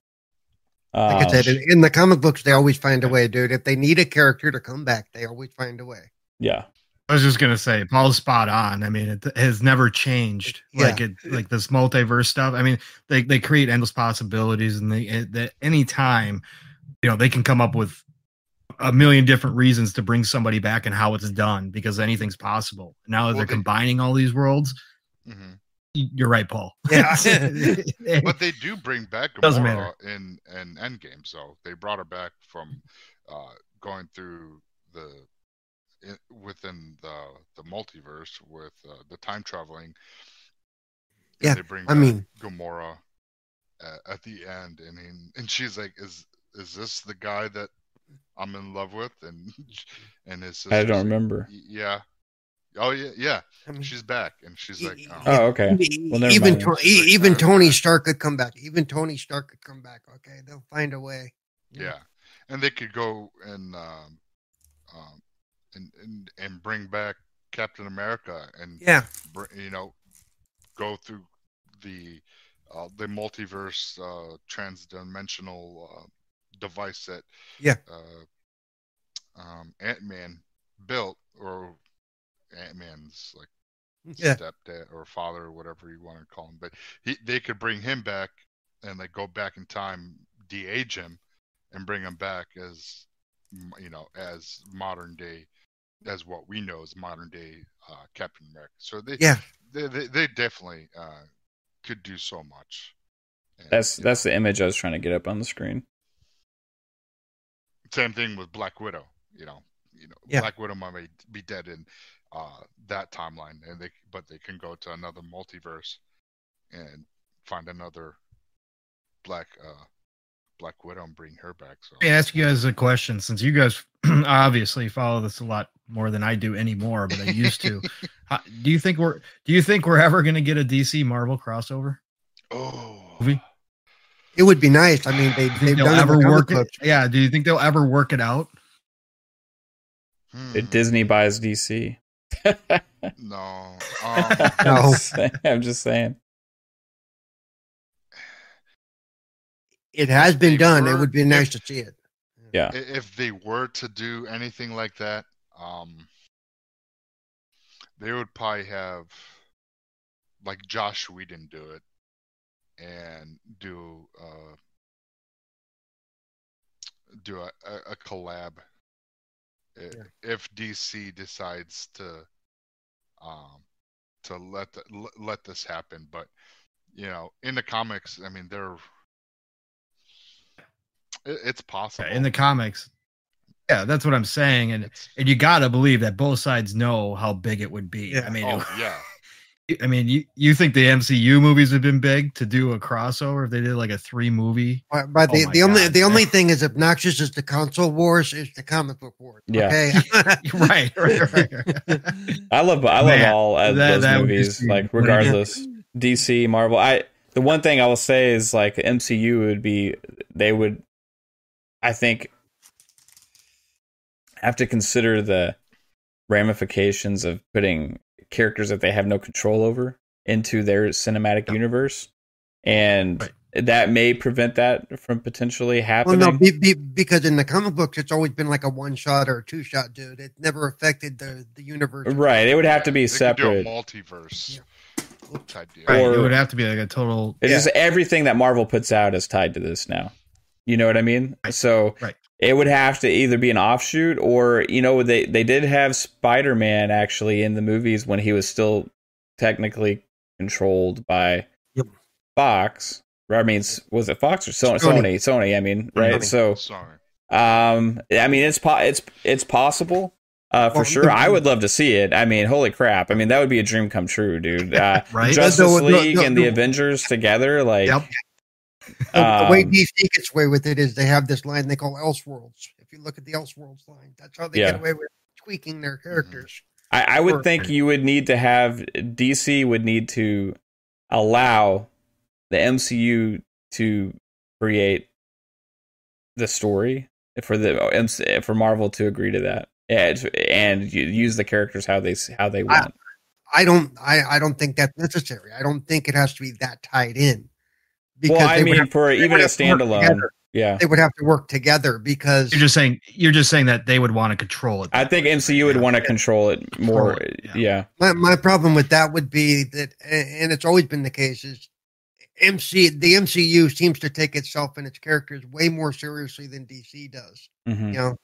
Like I said, in the comic books, they always find a way, dude. If they need a character to come back, they always find a way. Yeah. I was just gonna say, Paul's spot on. I mean, it has never changed. Yeah. Like it, like this multiverse stuff. I mean, they they create endless possibilities, and they at any time, you know, they can come up with a million different reasons to bring somebody back and how it's done because anything's possible. Now that well, they're they, combining all these worlds, mm-hmm. you're right, Paul. <laughs> Yeah, <laughs> but they do bring back Gamora <laughs> Doesn't matter. in in Endgame, so they brought her back from uh, going through the in, within the the multiverse with uh, the time traveling. Yeah, they bring I mean Gamora at, at the end, and he, and she's like, "Is is this the guy that I'm in love with?" And <laughs> and his I don't remember. Yeah. Oh yeah, yeah. I mean, she's back, and she's like, "Oh, oh okay." Well, even to, even Tony Stark could come back. Even Tony Stark could come back. Okay, they'll find a way. Yeah, yeah. and they could go and um, um, and and, and bring back Captain America and yeah, you know, go through the uh, the multiverse uh, transdimensional uh, device that yeah uh, um, Ant Man built or Ant Man's like yeah. stepdad or father or whatever you want to call him, but he they could bring him back and like go back in time, de-age him, and bring him back as you know as modern day as what we know as modern day uh, Captain America. So they yeah they they, they definitely uh, could do so much. And, that's that's know, the image I was trying to get up on the screen. Same thing with Black Widow. You know, you know, yeah. Black Widow might be dead in uh, that timeline, and they but they can go to another multiverse and find another Black uh, Black Widow and bring her back. So I ask you guys a question, since you guys <clears throat> obviously follow this a lot more than I do anymore, but I used to. <laughs> How, do you think we're Do you think we're ever going to get a DC Marvel crossover? Oh, movie. It would be nice. I mean, they they've done ever work it. Yeah. Do you think they'll ever work it out? Hmm. Did Disney buys DC? <laughs> no. <laughs> Um, no. I'm just saying. It has been done. Were, it would be nice if, to see it. Yeah. If they were to do anything like that, um, they would probably have like Joss Whedon do it, and do uh, do a, a, a collab Yeah. if DC decides to um to let the, l- let this happen. But you know, in the comics, I mean, they're it, it's possible in the comics. Yeah, that's what I'm saying, and It's- and you gotta believe that both sides know how big it would be. Yeah. I mean, oh yeah, <laughs> I mean, you, you think the MCU movies have been big to do a crossover if they did like a three movie? But, but Oh the, my the only the only thing is obnoxious is the console wars is the comic book wars. Yeah. Okay. <laughs> right, right, right. right. <laughs> I love I love Man, all of that- those that movies, be- like regardless. DC, Marvel. I the one thing I will say is like MCU would be they would I think have to consider the ramifications of putting characters that they have no control over into their cinematic Yep. universe. And Right. that may prevent that from potentially well, happening. no, be, be, because in the comic books, it's always been like a one shot or a two shot, dude. It never affected the the universe. right. It would have to be They could do a separate. multiverse type deal. Right, Or- it would have to be like a total. It's Yeah. just everything that Marvel puts out is tied to this now. You know what I mean? Right. So Right. it would have to either be an offshoot or you know they they did have Spider Man actually in the movies when he was still technically controlled by Yep. Fox. I mean, was it Fox or Sony? Sony. Sony, Sony. I mean, right? Sony. So, Sorry. um, I mean, it's po- it's it's possible. Uh, for Well, sure, <laughs> I would love to see it. I mean, holy crap! I mean, that would be a dream come true, dude. Uh, <laughs> Right? Justice No, no, no, League no, and the. Avengers together, like, Yep. The, the way um, DC gets away with it is they have this line they call Elseworlds. If you look at the Elseworlds line, that's how they Yeah. get away with tweaking their characters. I, I would Or- think you would need to have DC would need to allow the MCU to create the story for the MC for Marvel to agree to that and, and use the characters how they how they want. I don't. I, I don't think that's necessary. I don't think it has to be that tied in. Well, I mean, have- for they even a have to work standalone, yeah. they would have to work together because You're just saying you're just saying that they would want to control it. I think MCU would want to control it more. Control it, yeah. yeah. my, my problem with that would be that, and it's always been the case, is MC the MCU seems to take itself and its characters way more seriously than DC does. Mhm. You know,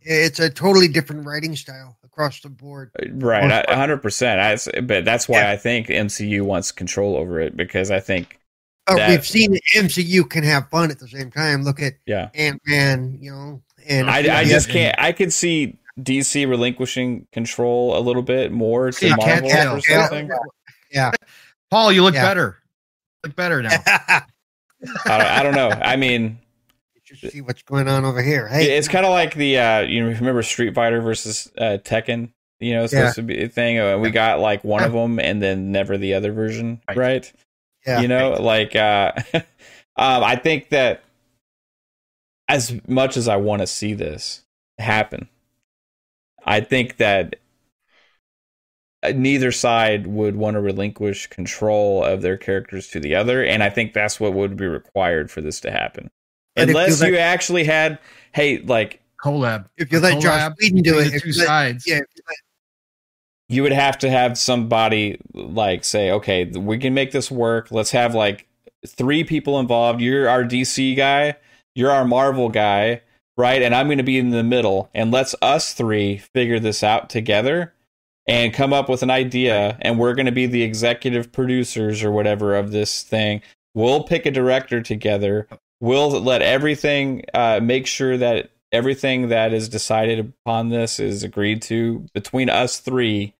it's a totally different writing style across the board. Right, a hundred percent. I s- But that's why Yeah. I think MCU wants control over it because I think, But That- we've seen the MCU can have fun at the same time. Look at yeah, Ant Man, you know, and I, I just can't. I could see DC relinquishing control a little bit more to Yeah, Marvel cat or tail. something. Paul, you look Yeah. better. Look better now. <laughs> I, don't, I don't know. I mean, Just see what's going on over here. Hey, it's kind of like the uh, you remember Street Fighter versus uh, Tekken. You know, it's supposed to be a thing. Uh, we got like one of them, and then never the other version, Right. right? Yeah. you know, like uh, <laughs> um, I think that as much as I want to see this happen, I think that uh, neither side would want to relinquish control of their characters to the other, and I think that's what would be required for this to happen. But if you Unless you actually had, hey, like Collab. if you A let Josh collab Whedon do it, two you let- sides. yeah, if you would have to have somebody like say, okay, we can make this work. Let's have like three people involved. You're our DC guy, you're our Marvel guy, right? And I'm going to be in the middle. And let's us three figure this out together and come up with an idea. And we're going to be the executive producers or whatever of this thing. We'll pick a director together. We'll let everything, uh, make sure that everything that is decided upon this is agreed to between us three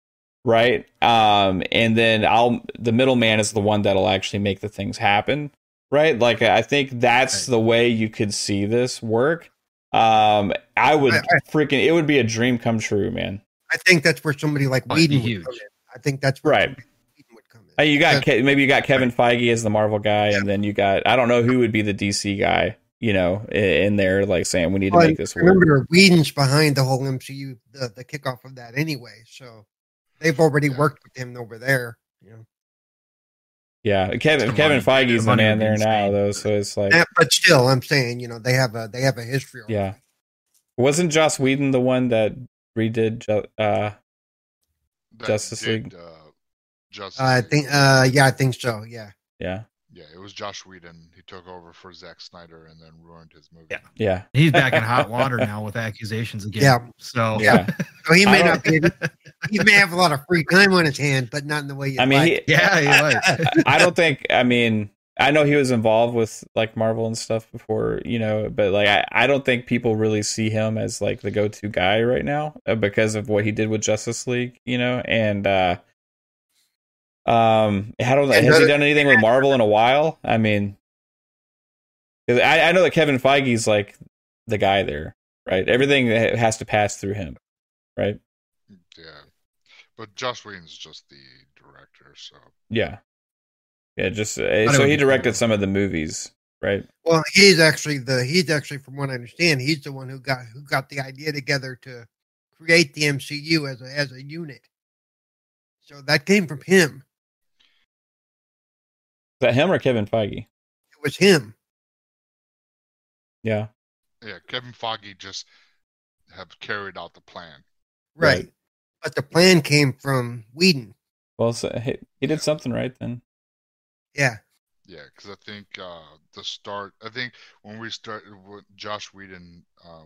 right um and then i'll the middleman is the one that'll actually make the things happen right like i think that's Right. the way you could see this work um i would I- I- freaking it would be a dream come true man I think that's where somebody like Oh, it'd Whedon would come in. I think that's where Right. Whedon would come in. Hey, you got Ke- maybe you got Kevin Feige as the Marvel guy, and then you got I don't know who would be the DC guy, you know, i- in there like saying we need to make this work. Remember, Whedon's behind the whole MCU, the, the kickoff of that anyway. So they've already Yeah. worked with him over there. You know, Yeah, Kevin Some Kevin money- Feige's the man there now insane. though, so it's like Eh, but still, I'm saying, you know, they have a they have a history. already. yeah. Wasn't Joss Whedon the one that redid uh That Justice did, League. Uh, Justice Uh, I think. Uh, yeah, I think so. Yeah. yeah. Yeah, it was Josh Whedon. He took over for Zack Snyder and then ruined his movie. Yeah. Yeah. He's back in hot <laughs> water now with accusations again. Yeah. So Yeah. So he <laughs> may don't- be. <laughs> He may have a lot of free time on his hand, but not in the way you. I mean, like. he, yeah, he was. I don't think. I mean, I know he was involved with like Marvel and stuff before, you know, but like I, I don't think people really see him as like the go-to guy right now uh, because of what he did with Justice League, you know, and uh um, I don't. Has he done anything with Marvel in a while? I mean, I, I know that Kevin Feige's like the guy there, right? Everything has to pass through him, right? Yeah. But Josh Whedon's just the director, so Yeah, yeah. Just uh, so he be cool. directed some of the movies, right? Well, he's actually the he's actually from what I understand, he's the one who got who got the idea together to create the MCU as a as a unit. So that came from him. Is that him or Kevin Feige? It was him. Yeah. yeah, Kevin Feige just have carried out the plan. Right. Right. But the plan came from Whedon. Well, so he, he did something right then. Yeah. Yeah, because I think uh, the start. I think when we started, when Josh Whedon uh,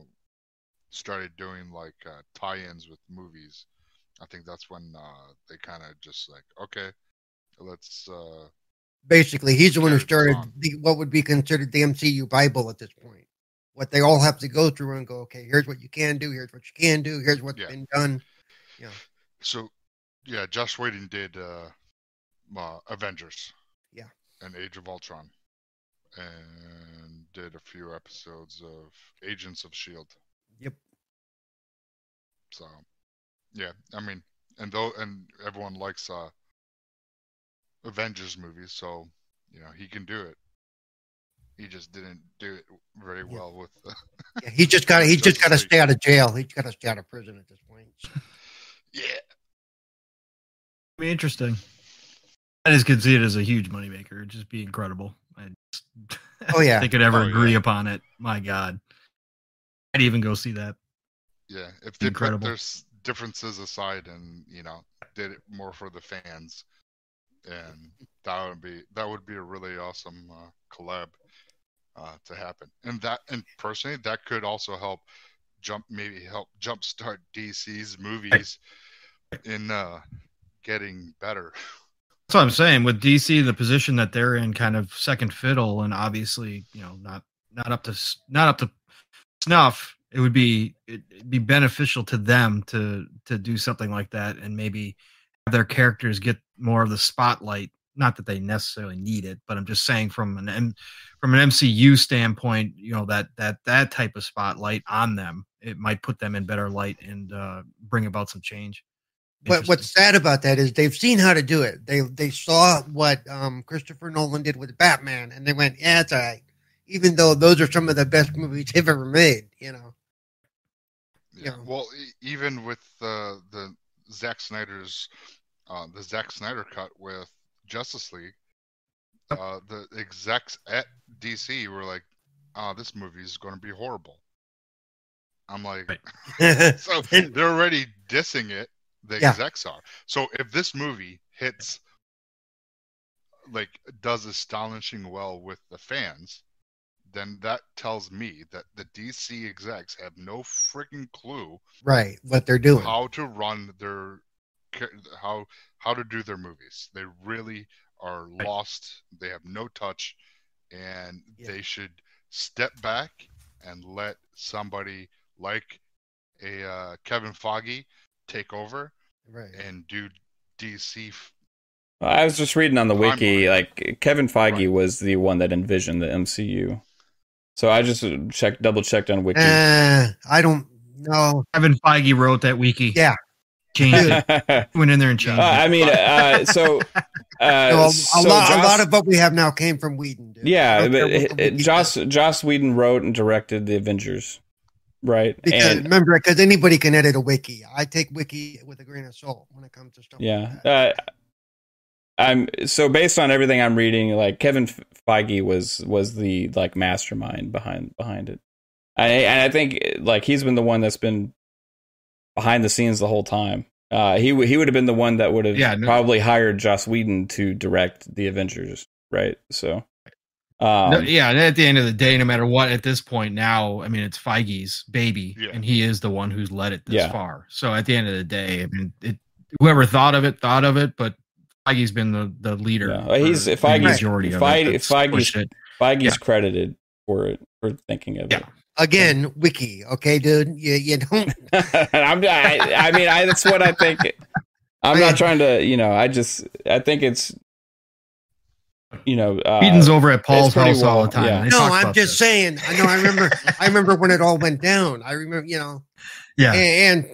started doing like uh, tie-ins with movies, I think that's when uh, they kind of just like, okay, let's. Basically, he's the one who started the, what would be considered the MCU Bible at this point. What they all have to go through and go, okay, here's what you can do, here's what you can do, here's what's Yeah. been done. Yeah. So, yeah, Josh Whedon did uh, uh, Avengers. Yeah. And Age of Ultron, and did a few episodes of Agents of Shield. Yep. So, yeah, I mean, and though, and everyone likes uh, Avengers movies, so you know he can do it. He just didn't do it very Yeah. well with. Uh, <laughs> Yeah, he just got he he's <laughs> just got to stay out of jail. He's got to stay out of prison at this point. <laughs> yeah, be interesting. I just could see it as a huge moneymaker. It'd just be incredible. I just, Oh, yeah. if they could ever Oh, agree yeah. upon it. My God, I'd even go see that. yeah. If they Incredible. put their differences aside and you know did it more for the fans, and that would be that would be a really awesome uh, collab uh, to happen. And that, and personally, that could also help jump maybe help jumpstart DC's movies in uh, getting better. That's what I'm saying. With DC, the position that they're in, kind of second fiddle, and obviously, you know, not not up to not up to snuff. It would be it'd be beneficial to them to to do something like that, and maybe have their characters get more of the spotlight. Not that they necessarily need it, but I'm just saying from an M, from an MCU standpoint, you know that that that type of spotlight on them, it might put them in better light and uh, bring about some change. But what's sad about that is they've seen how to do it. They they saw what um, Christopher Nolan did with Batman, and they went, "Yeah, it's all right." Even though those are some of the best movies they've ever made, you know. Yeah. Yeah. Well, e- even with uh, the Zack Snyder's uh, the Zack Snyder cut with Justice League, uh, the execs at DC were like, "Oh, this movie is going to be horrible." I'm like, Right. <laughs> <laughs> so they're already dissing it. The Yeah. execs are. So if this movie hits, like, does astonishing well with the fans, then that tells me that the DC execs have no freaking clue right, what they're doing. how to run their ca- how how to do their movies. They really are lost. They have no touch, and Yeah. they should step back and let somebody like a uh, Kevin Feige take over Right. and do DC. f- I was just reading on the wiki, like Kevin Feige Right. was the one that envisioned the MCU. So I just checked, double checked on wiki. Uh, I don't know. Kevin Feige wrote that wiki. Yeah. Changed <laughs> it. Went in there and changed Uh, it. I mean, uh, so, <laughs> uh, No, a, so lot, Joss- a lot of what we have now came from Whedon. Dude. Yeah, don't care but it, it, Joss. Joss Whedon wrote and directed the Avengers, right? Because and remember, because anybody can edit a wiki. I take wiki with a grain of salt when it comes to stuff. yeah, Like that. uh, I'm so based on everything I'm reading, like Kevin Feige was was the like mastermind behind behind it, I, and I think like he's been the one that's been behind the scenes the whole time. Uh, he w- he would have been the one that would have Yeah, no- probably hired Joss Whedon to direct the Avengers. right? So, No, um, yeah, and at the end of the day, no matter what, at this point now, I mean, it's Feige's baby, Yeah. and he is the one who's led it this Yeah. far. So at the end of the day, I mean, it, whoever thought of it thought of it, but Feige's been the, the leader. Yeah. Well, he's- for the Feige's- majority of Feige- it. Feige's- it. Feige's Yeah. credited for it for thinking of Yeah. it. Again, wiki. Okay, dude. You you don't. <laughs> I'm, I, I mean, I, that's what I think. I'm not trying to, you know, I just, I think it's, you know, uh, Whedon's over at Paul's pretty house all the time. yeah. No, I'm just this. saying. I know. I remember. I remember when it all went down. I remember. You know. <laughs> Yeah. And,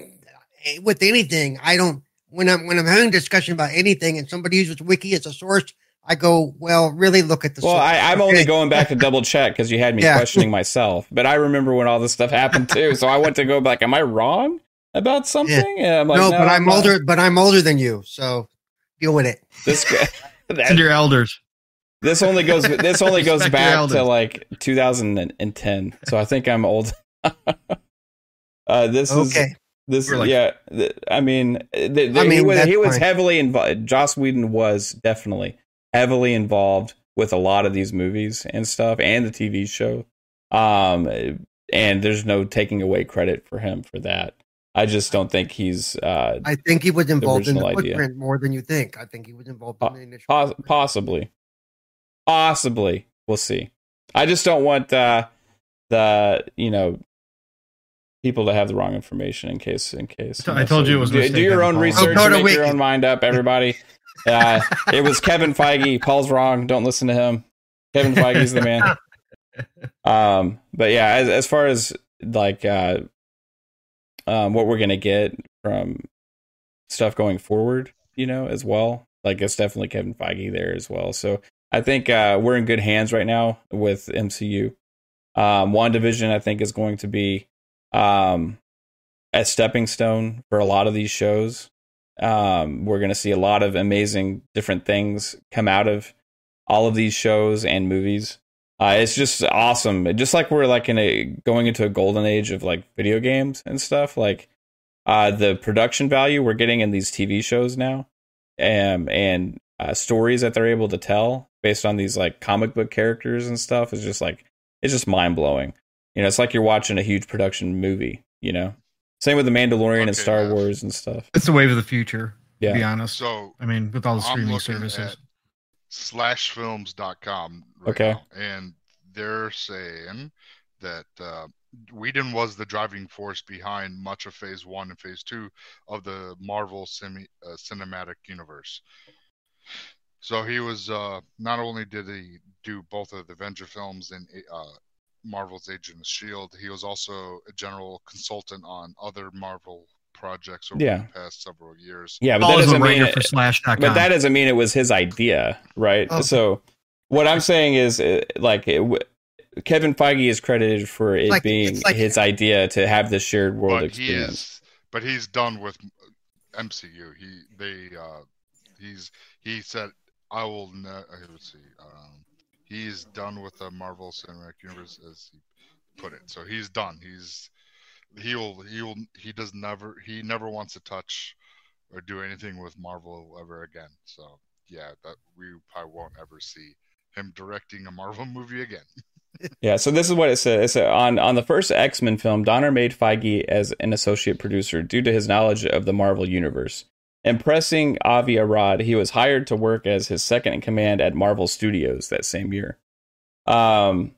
and with anything, I don't. When I'm when I'm having a discussion about anything, and somebody uses wiki as a source, I go, well, really look at the. Well. I, I'm only going back to <laughs> double check because you had me Yeah. questioning myself. But I remember when all this stuff happened too, so I went to go back. Am I wrong about something? And I'm like, no, but I'm not." older. But I'm older than you, so deal with it. This guy- <laughs> And <laughs> your elders. this only goes. This only goes back to like 2010. So I think I'm old. uh, this is This We're like- yeah, th- I mean, th- th- I he mean, was he was heavily involved. Joss Whedon was definitely heavily involved with a lot of these movies and stuff, and the TV show. Um, and there's no taking away credit for him for that. I just don't think he's uh I think he was involved in the original idea. footprint more than you think. I think he was involved in the initial. pos- possibly, possibly. We'll see. I just don't want uh, the you know people to have the wrong information in case in case. I told you it was do, do your own research, Oh, go to make your own mind up, everybody. <laughs> Uh, it was Kevin Feige. Paul's wrong. Don't listen to him. Kevin Feige's the man. Um, but yeah, as as far as like uh, um, what we're gonna get from stuff going forward, you know, as well. Like it's definitely Kevin Feige there as well. So I think uh, we're in good hands right now with MCU. Um, WandaVision, I think, is going to be um, a stepping stone for a lot of these shows. Um, we're going to see a lot of amazing different things come out of all of these shows and movies. Uh, it's just awesome. Just like we're like in a going into a golden age of like video games and stuff. Like uh, the production value we're getting in these TV shows now, um, and uh, stories that they're able to tell based on these like comic book characters and stuff is just like it's just mind blowing. You know, it's like you're watching a huge production movie. You know, same with the Mandalorian and Star yeah. Wars and stuff. It's the wave of the future, to be Yeah. honest. So I mean, with all the I'm streaming services. at slashfilms.com right Okay. now, and they're saying that uh, Whedon was the driving force behind much of Phase One and Phase Two of the Marvel semi, uh, cinematic universe. So he was uh, not only did he do both of the Avenger films and uh, Marvel's Agent of Shield, he was also a general consultant on other Marvel projects over Yeah. the past several years. Yeah, but Paul that is a doesn't mean writer for Slash.com. but that doesn't mean it was his idea, right? Okay. So what I'm saying is, uh, like, it, Kevin Feige is credited for it like- being like- his idea to have this shared world but he experience. is but he's done with MCU. He they uh he's he said I will ne- uh, let's see um he's done with the Marvel Cinematic Universe as he put it. So he's done. He's he'll he'll he does never he never wants to touch or do anything with Marvel ever again. So yeah, that we probably won't ever see him directing a Marvel <laughs> movie again. Yeah, so this is what it said. It said on on the first X Men film, Donner made Feige as an associate producer due to his knowledge of the Marvel universe. Impressing Avi Arad, he was hired to work as his second in command at Marvel Studios that same year. Um,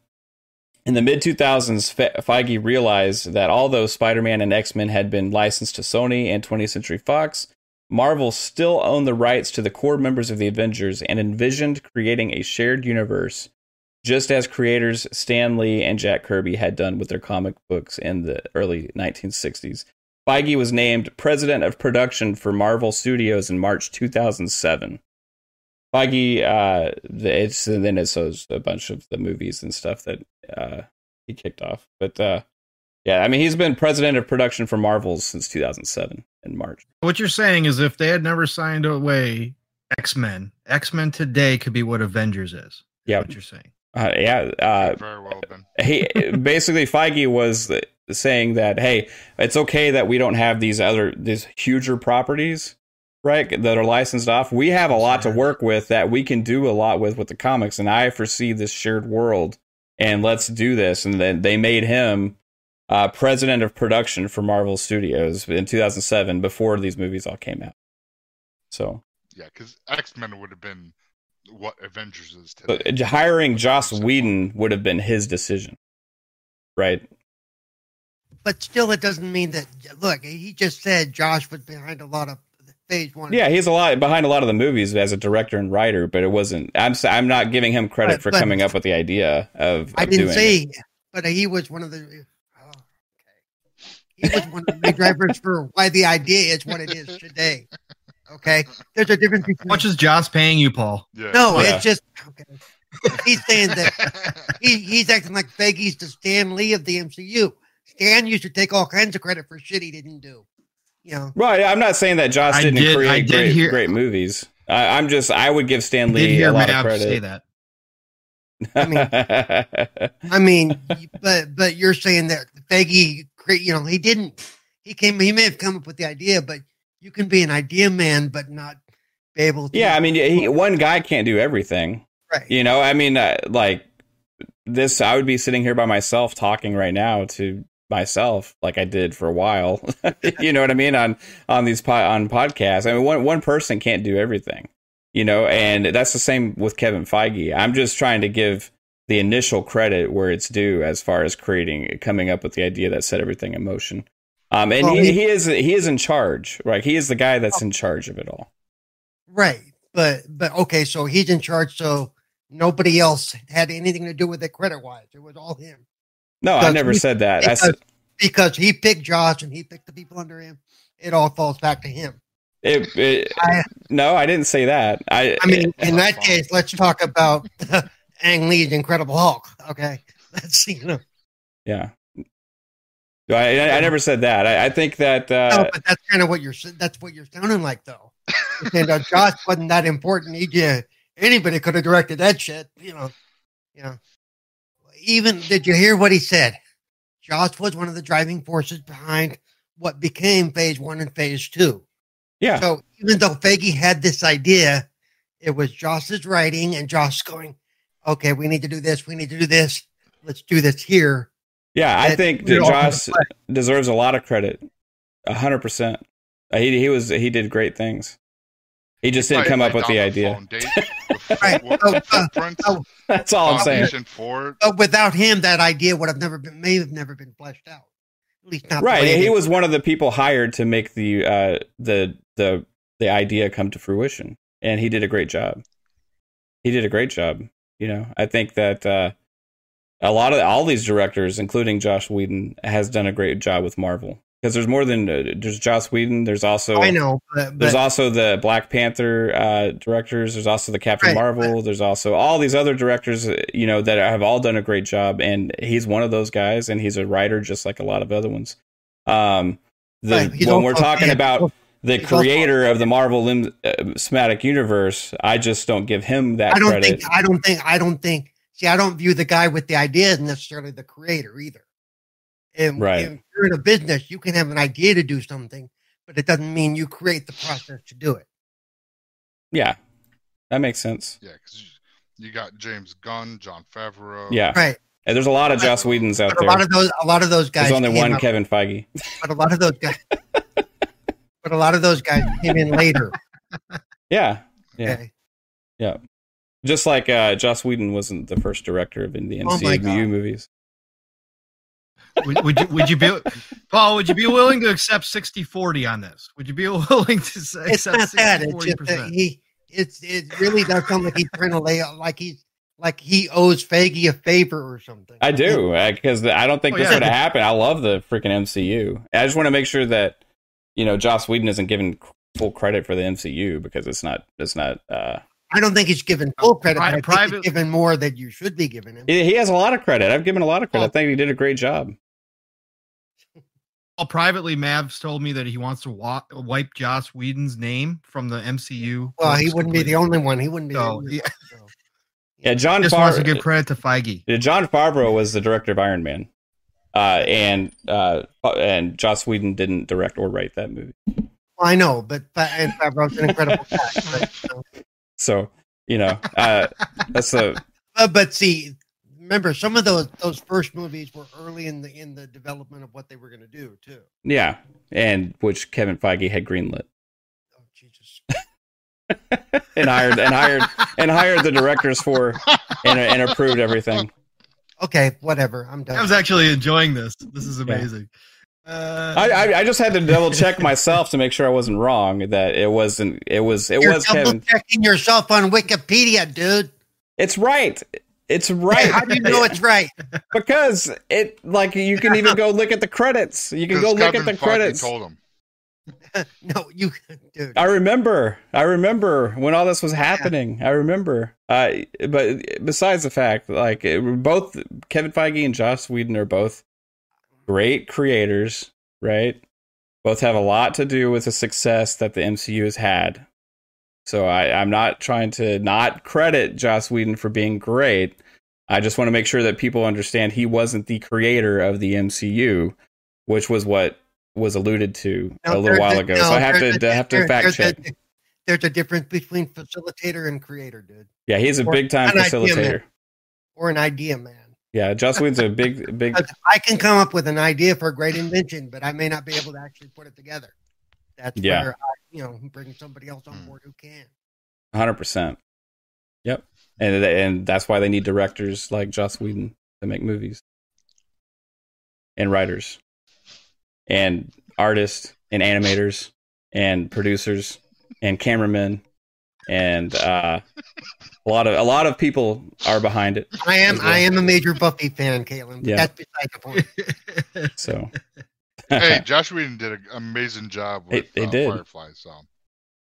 in the mid 2000s, Fe- Feige realized that although Spider Man and X Men had been licensed to Sony and 20th Century Fox, Marvel still owned the rights to the core members of the Avengers and envisioned creating a shared universe just as creators Stan Lee and Jack Kirby had done with their comic books in the early 1960s. Feige was named president of production for Marvel Studios in March 2007. Feige, uh, it's and then it shows a bunch of the movies and stuff that uh, he kicked off. But uh, yeah, I mean, he's been president of production for Marvel since 2007 in March. What you're saying is if they had never signed away X Men, X Men today could be what Avengers is. Yeah. What you're saying. Uh, yeah, uh, Very well done. he basically <laughs> Feige was saying that hey, it's okay that we don't have these other these huger properties, right, that are licensed off, we have a lot to work with that we can do a lot with with the comics. And I foresee this shared world, and let's do this. And then they made him uh, president of production for Marvel Studios in 2007 before these movies all came out. So Yeah, because X Men would have been what Avengers is today. but hiring Joss Whedon would have been his decision, right? But still, it doesn't mean that. Look, he just said Josh was behind a lot of phase one. Yeah, he's a lot behind a lot of the movies as a director and writer, but it wasn't. I'm s- I'm not giving him credit But- for but- coming up with the idea of. I of didn't doing say, it. but he was one of the. Oh, okay. He was one of the drivers for why the idea is what it is today. <laughs> Okay, there's a difference How between. much is Joss paying you, Paul? yeah. no, Yeah. it's just okay. He's saying that he, he's acting like Feigie's the Stan Lee of the MCU. Stan used to take all kinds of credit for shit he didn't do. You know, Right, I'm not saying that Joss didn't did- create I did great, hear- great movies. I, I'm just I would give Stan Did Lee hear a lot Mav of say credit. that? I mean, but but you're saying that Feige, cre- you know, he didn't. He came. He may have come up with the idea, but you can be an idea man, but not be able to. yeah, I mean, he, <laughs> one guy can't do everything. right. You know, I mean, uh, like this, I would be sitting here by myself talking right now to myself, like I did for a while. <laughs> you know what I mean on on these po- on podcasts. I mean, one one person can't do everything. You know, and that's the same with Kevin Feige. I'm just trying to give the initial credit where it's due as far as creating, coming up with the idea that set everything in motion. Um, and Well, he, he- is he is in charge, right? He is the guy that's in charge of it all. Right. But but okay, so he's in charge, so nobody else had anything to do with it credit wise. It was all him. No, I never he- said that. I Because, said, because he picked Josh and he picked the people under him. It all falls back to him. It, it, I- no, I didn't say that. I, I mean, in that case, let's talk about <laughs> Ang Lee's Incredible Hulk. Okay. <laughs> That's you know yeah. I, I, I never said that. I, I think that no, uh, but that's kind of what you're that's what you're sounding like though. Saying that Josh wasn't that important. He did anybody could have directed that shit, you know. You know. Even did you hear what he said? Josh was one of the driving forces behind what became phase one and phase two. yeah, So even though Feige had this idea, it was Josh's writing and Josh going, Okay, we need to do this, we need to do this, let's do this here. Yeah. I that think that it all Josh deserves a lot of credit. A hundred percent. Uh, He he was he did great things. He just didn't Probably come up with the idea. <laughs> Right. Oh, uh, oh, That's all I'm saying. foundation for But without him, that idea would have never been may have never been fleshed out. At least not Right. He was one of the people hired to make the uh, the the the idea come to fruition, and he did a great job. He did a great job. You know, I think that uh, a lot of all these directors, including Josh Whedon, has done a great job with Marvel because there's more than uh, there's Josh Whedon. There's also I know, but, There's also the Black Panther uh, directors. There's also the Captain Right, Marvel. There's also all these other directors, uh, you know, that have all done a great job. And he's one of those guys, and he's a writer just like a lot of other ones. Um, the, Right, when we're talking yeah, about the creator of the Marvel lim- uh, cinematic universe, I just don't give him that I don't credit. think I don't think I don't think see I don't view the guy with the idea as necessarily the creator either. And Right. if you're in a business, you can have an idea to do something, but it doesn't mean you create the process to do it. yeah, that makes sense. yeah, because you got James Gunn, Jon Favreau. Yeah, Right. and there's a lot of Joss Whedons out But a there. lot of those a lot of those guys There's only one up- Kevin Feige. but a lot of those guys <laughs> but a lot of those guys came in later. Yeah, Yeah. Okay. Just like uh, Joss Whedon wasn't the first director of the Oh MCU God. movies. would, would you would you be Paul? Would you be willing to accept 60-40 on this? Would you be <laughs> willing to say, It's accept not that. It's just that he it's it really does sound like he's trying to lay out like he's like he owes Feige a favor or something. I do because I don't think Oh, this yeah. would have happened. I love the freaking MCU. I just want to make sure that you know Joss Whedon isn't given full credit for the MCU because it's not. It's not. uh I don't think he's given full credit. Pri- but I think private- he's given more than you should be giving him. He he has a lot of credit. I've given a lot of credit. I Oh. think he did a great job. Well, privately, Mavs told me that he wants to wa- wipe Joss Whedon's name from the MCU. Well, he wouldn't be the only one. He wouldn't be. the So, only yeah. one, so. <laughs> Yeah, John Just wants to give credit to Feige. Yeah, Jon Favreau was the director of Iron Man, uh, and uh, and Joss Whedon didn't direct or write that movie. Well, I know, but Fa- and Favreau's an incredible guy. But, <laughs> you know. So you know, uh, that's the <laughs> Uh, but see, remember some of those those first movies were early in the in the development of what they were going to do too. yeah, and which Kevin Feige had greenlit Oh Jesus! <laughs> and hired and hired and hired the directors for and, and approved everything. Okay, whatever. I'm done. I was actually enjoying this. This is amazing. Uh, I, I I just had to double check myself to make sure I wasn't wrong that it wasn't it was it You're was double Kevin. checking yourself on Wikipedia, dude. It's right. It's right. How do you know it's right? <laughs> because it like you can even go look at the credits. You can go Because look Kevin at the Feige credits. Told him. <laughs> no, you, dude. I remember. I remember when all this was happening. I remember. Uh, but besides the fact, like it, both Kevin Feige and Joss Whedon are both great creators, right? Both have a lot to do with the success that the MCU has had. So I, I'm not trying to not credit Joss Whedon for being great. I just want to make sure that people understand he wasn't the creator of the MCU, which was what was alluded to No, a little while a- ago. no, so I have to a- have to fact there's a- check. there's a difference between facilitator and creator, dude, Yeah, he's a Or big time an idea man. facilitator. or an idea man. Yeah, Joss Whedon's a big, big. I can come up with an idea for a great invention, but I may not be able to actually put it together. That's Yeah. where I, you know, bring somebody else on Hmm. board who can. Hundred percent. Yep, and and that's why they need directors like Joss Whedon to make movies, and writers, and artists, and animators, and producers, and cameramen, and uh, a lot of a lot of people are behind it. I am well. I am a major Buffy fan, Caitlin. But Yeah. That's beside the point. <laughs> So, hey, <laughs> Josh Whedon did an amazing job He- with he uh, did. Firefly. So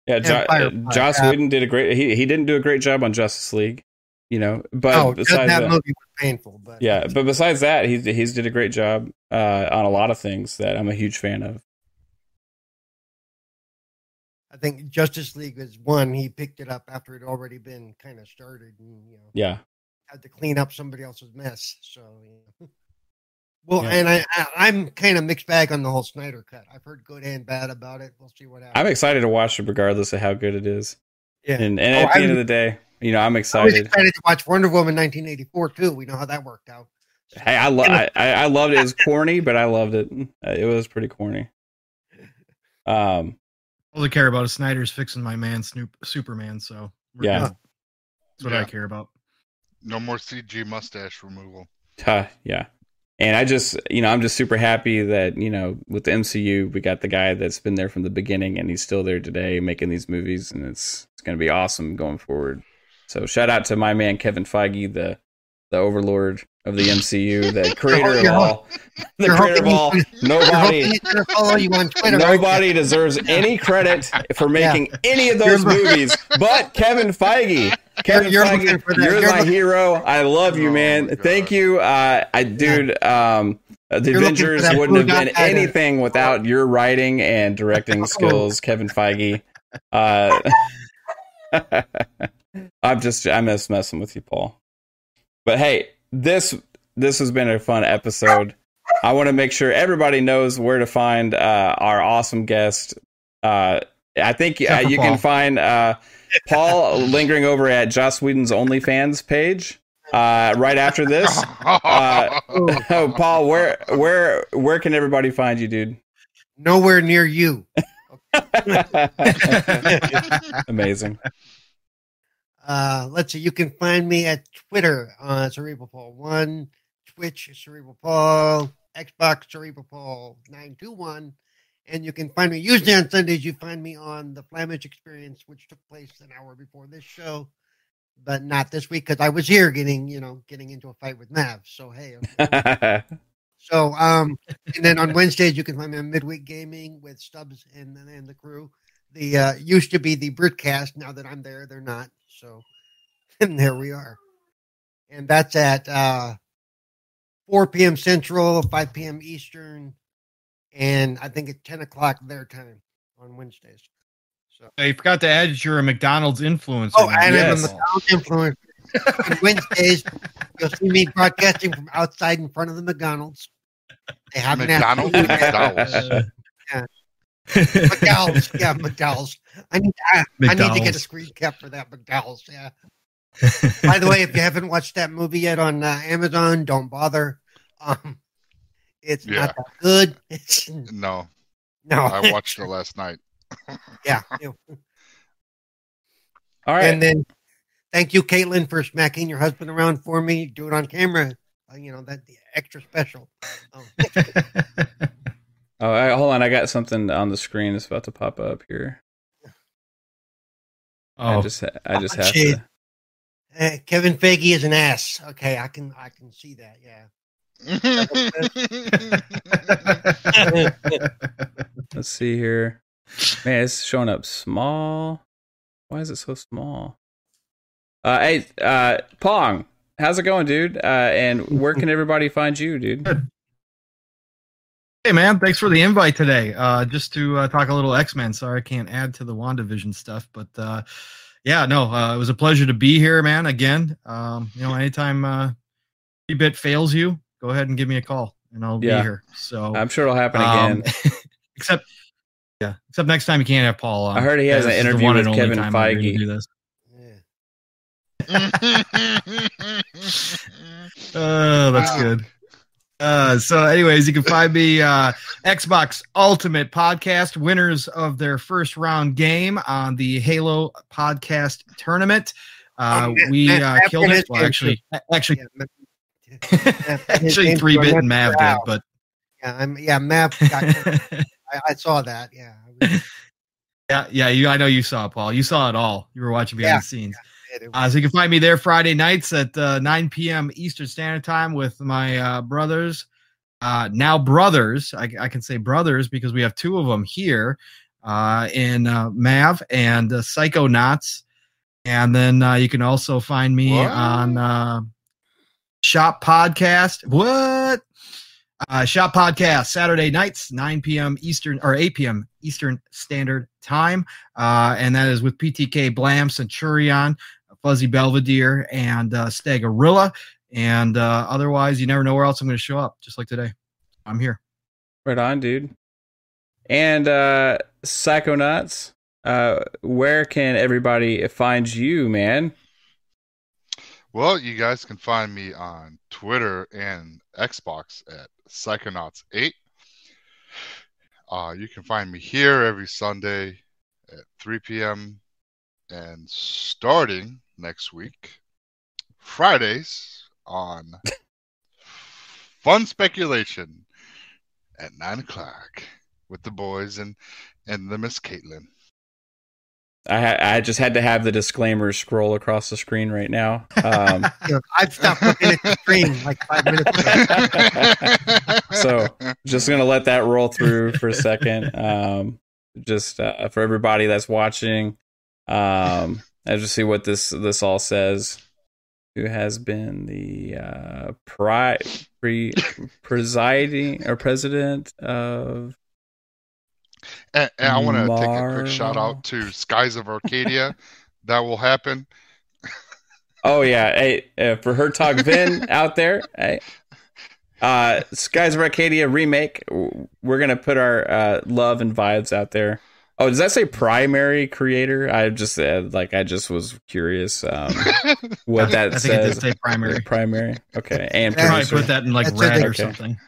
yeah, jo- uh, Firefly, Joss yeah. Whedon did a great. He he didn't do a great job on Justice League, you know. But oh, that, besides that that, movie was painful, but yeah but besides that he's he's did a great job uh on a lot of things that i'm a huge fan of I think Justice League is one. He picked it up after it already been kind of started, and you know, yeah had to clean up somebody else's mess. So, you know. <laughs> well, Yeah. and I, I I'm kind of mixed bag on the whole Snyder cut. I've heard good and bad about it. We'll see what happens. i'm excited to watch it regardless of how good it is yeah. and and Oh, at the I end of the day you know i'm excited. I was excited to watch Wonder Woman 1984 too. We know how that worked out. hey i lo- <laughs> I, I I loved it it was corny but i loved it Uh, it was pretty corny <laughs> um all I care about is Snyder's fixing my man Snoop Superman. So we're Yeah. good. that's what I care about. no more CG mustache removal. uh, yeah and i just you know i'm just super happy that you know with the mcu we got the guy that's been there from the beginning and he's still there today making these movies and it's it's going to be awesome going forward so shout out to my man kevin feige the the overlord of the mcu <laughs> the creator of all the creator of all <laughs> nobody hoping he's gonna follow you on Twitter. aren't you? Nobody deserves any credit for Yeah. making any of those You're- movies but Kevin Feige. Kevin you're Feige, looking for that. you're, You're my looking- hero. I love you, Oh, man. my Thank you. Uh, I, dude, um, uh, the You're Avengers wouldn't have been dot guy anything without your writing and directing <laughs> skills, Kevin Feige. Uh, I'm just, I'm just messing with you, Paul. But hey, this this has been a fun episode. I want to make sure everybody knows where to find uh, our awesome guest. Uh, I think uh, you Paul. can find uh, Paul lingering over at Joss Whedon's OnlyFans page uh, right after this. Uh, <laughs> oh, Paul, where where where can everybody find you, dude? Nowhere near you. <laughs> Amazing. Uh, let's see. You can find me at Twitter on Cerebral Paul One, Twitch Cerebral Paul, Xbox Cerebral Paul nine two one, and you can find me usually on Sundays. You find me on the Flamish Experience, which took place an hour before this show, but not this week because I was here getting you know getting into a fight with Mav. So hey, <laughs> So, um, and then on Wednesdays you can find me on Midweek Gaming with Stubbs and and the crew. The uh, used to be the Britcast. Now that I'm there, they're not. So, <laughs> and there we are. And that's at uh, 4 p.m. Central, 5 p.m. Eastern, and I think at 10 o'clock their time on Wednesdays. So, I forgot to add you're a McDonald's influencer. oh, and Yes. I'm a McDonald's influencer. on Wednesdays, you'll see me broadcasting from outside in front of the McDonald's. They haven't asked me McDonald's? to do that. McDonald's. Uh, McDowell's. Yeah, McDowell's. I need, I, I need to get a screen cap for that McDowell's. Yeah. By the way, if you haven't watched that movie yet on uh, Amazon, don't bother. Um, it's Yeah. not that good. It's No, no. I watched it last night. <laughs> yeah. All right. And then, thank you, Caitlin, for smacking your husband around for me. Do it on camera. Uh, you know that the extra special. Oh, <laughs> oh, I, hold on. I got something on the screen. It's about to pop up here. I oh, just, I just Oh, have shit. to. Uh, Kevin Feige is an ass. Okay, I can I can see that. Yeah. <laughs> Let's see here. Man, it's showing up small. Why is it so small? Uh, hey, uh, Pong, how's it going, dude? Uh, and where can everybody find you, dude? Hey man, thanks for the invite today. Uh, just to uh, talk a little X Men. Sorry, I can't add to the WandaVision stuff, but uh, yeah, no, uh, it was a pleasure to be here, man. Again, um, you know, anytime uh, bit fails you, go ahead and give me a call, and I'll Yeah. be here. So, I'm sure it'll happen um, again. <laughs> except, yeah, except next time you can't have Paul. On. I heard he has an this is the interview one with Kevin time I agree to Feige. do this. yeah. Oh, <laughs> that's Wow. good. Uh, so, anyways, you can find me uh, Xbox Ultimate Podcast, winners of their first round game on the Halo Podcast Tournament. Uh, Oh, we uh, killed it. Well, actually, actually, <laughs> actually, three bit and Mav did, but yeah, I'm, yeah, Mav. Got, <laughs> I, I saw that. Yeah. <laughs> Yeah, yeah, you. I know you saw it, Paul. You saw it all. You were watching behind Yeah. the scenes. it Uh, so you can find me there Friday nights at uh, 9 p.m. Eastern Standard Time with my uh, brothers. Uh, now brothers, I, I can say brothers because we have two of them here uh, in uh, Mav and uh, Knots. And then uh, you can also find me What? on uh, Shop Podcast. What? Uh, Shop Podcast Saturday nights, 9 p.m. Eastern or 8 p.m. Eastern Standard Time. Uh, and that is with PTK Blam, Centurion, Fuzzy Belvedere, and uh, Stagorilla. And uh, otherwise, you never know where else I'm going to show up, just like today. I'm here. Right on, dude. And uh, Psychonauts, uh, where can everybody find you, man? Well, you guys can find me on Twitter and Xbox at Psychonauts8. Uh, you can find me here every Sunday at 3 p.m. and starting next week, Fridays on <laughs> Fun Speculation at 9 o'clock with the boys and, and the Miss Caitlin. I I just had to have the disclaimer scroll across the screen right now. Um, <laughs> you I've stopped looking at the screen like five minutes ago. <laughs> So, just gonna let that roll through for a second. Um, just uh, for everybody that's watching, um, I just see what this this all says. Who has been the uh, pri- pre presiding or president of? And, and I want to take a quick shout out to Skies of Arcadia. that will happen. Oh yeah, hey, uh, for Hertog Vin <laughs> out there, hey, uh, Skies of Arcadia remake. We're gonna put our uh, love and vibes out there. Oh, does that say primary creator? I just uh, like I just was curious um, <laughs> what that I think it did says. say primary. Primary, okay, <laughs> and Yeah. Probably put that in like That's red it. or Okay. something.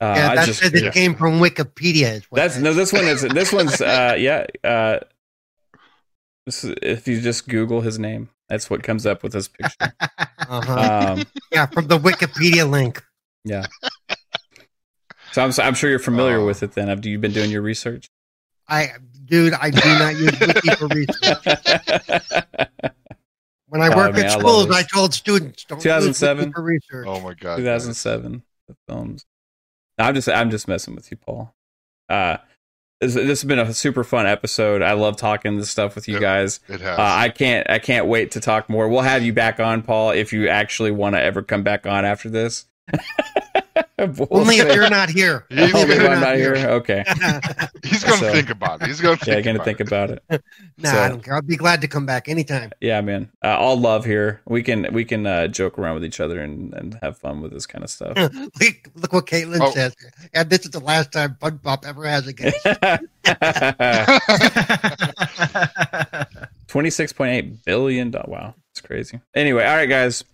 Uh, yeah, I that just says it came from Wikipedia. Is what that's that- no. This one is this <laughs> one's uh, yeah. Uh, this is, if you just Google his name, that's what comes up with his picture. Uh-huh. Um, yeah, from the Wikipedia link. Yeah. So I'm, I'm sure you're familiar Oh. with it. Then have you been doing your research? I, dude, I do not use Wiki for research. When I Oh, worked man, at love schools, this. I told students don't 2007? use Wiki for research. oh my god. 2007 the films. No, I'm just I'm just messing with you, Paul. Uh, this, this has been a super fun episode. I love talking this stuff with you Yep. guys. It has. Uh, I can't I can't wait to talk more. We'll have you back on, Paul, if you actually want to ever come back on after this. <laughs> We'll Only if you're not here. <laughs> He's Only if gonna- I'm not here. Okay. <laughs> He's gonna So- think about it. He's gonna think Yeah, gonna about think it. about it. <laughs> nah, So- I don't care. I'll be glad to come back anytime. Yeah, man. Uh, all love here. We can we can uh, joke around with each other and, and have fun with this kind of stuff. look, look what Caitlin Oh. says. And this is the last time Bug Pop ever has a guest. Twenty six point eight billion. Wow, it's crazy. Anyway, all right, guys.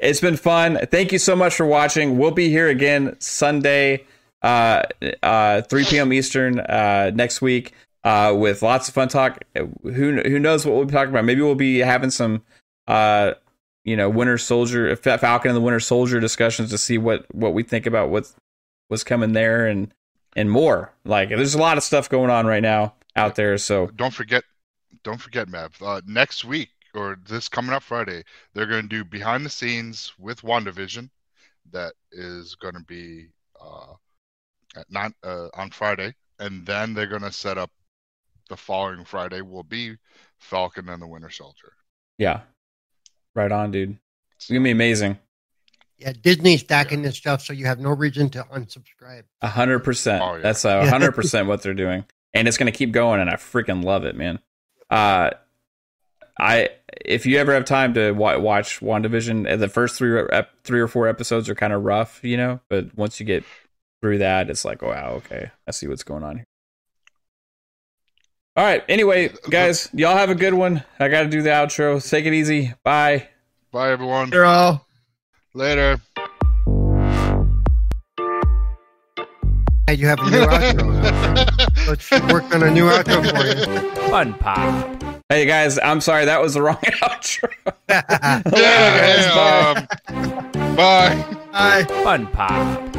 It's been fun. Thank you so much for watching. We'll be here again Sunday, uh, uh, 3 p.m. Eastern uh, next week uh, with lots of fun talk. Who who knows what we'll be talking about? Maybe we'll be having some, uh, you know, Winter Soldier, Falcon and the Winter Soldier discussions to see what what we think about what's what's coming there and and more. Like, there's a lot of stuff going on right now out there. So Don't forget, don't forget, Mav. Uh, next week or this coming up Friday, they're gonna do behind the scenes with WandaVision. That is gonna be uh, at nine uh, on Friday, and then they're gonna set up the following Friday will be Falcon and the Winter Soldier. yeah, right on, dude. It's gonna be amazing. Yeah, Disney's stacking this stuff, so you have no reason to unsubscribe. A hundred percent. Oh, yeah. That's a hundred percent what they're doing, and it's gonna keep going. And I freaking love it, man. Uh, I if you ever have time to wa- watch WandaVision, uh, the first three ep- three or four episodes are kind of rough, you know. But once you get through that, it's like, wow, okay, I see what's going on here. All right. Anyway, <laughs> guys, y'all have a good one. I got to do the outro. Take it easy. Bye. Bye, everyone. They're all. Later. Hey, you have a new outro. <laughs> Let's work on a new outro for you. Fun Pop. Hey guys, I'm sorry that was the wrong <laughs> outro. <laughs> Yeah, Later, guys. Bye. um, bye. Bye. Fun Pop.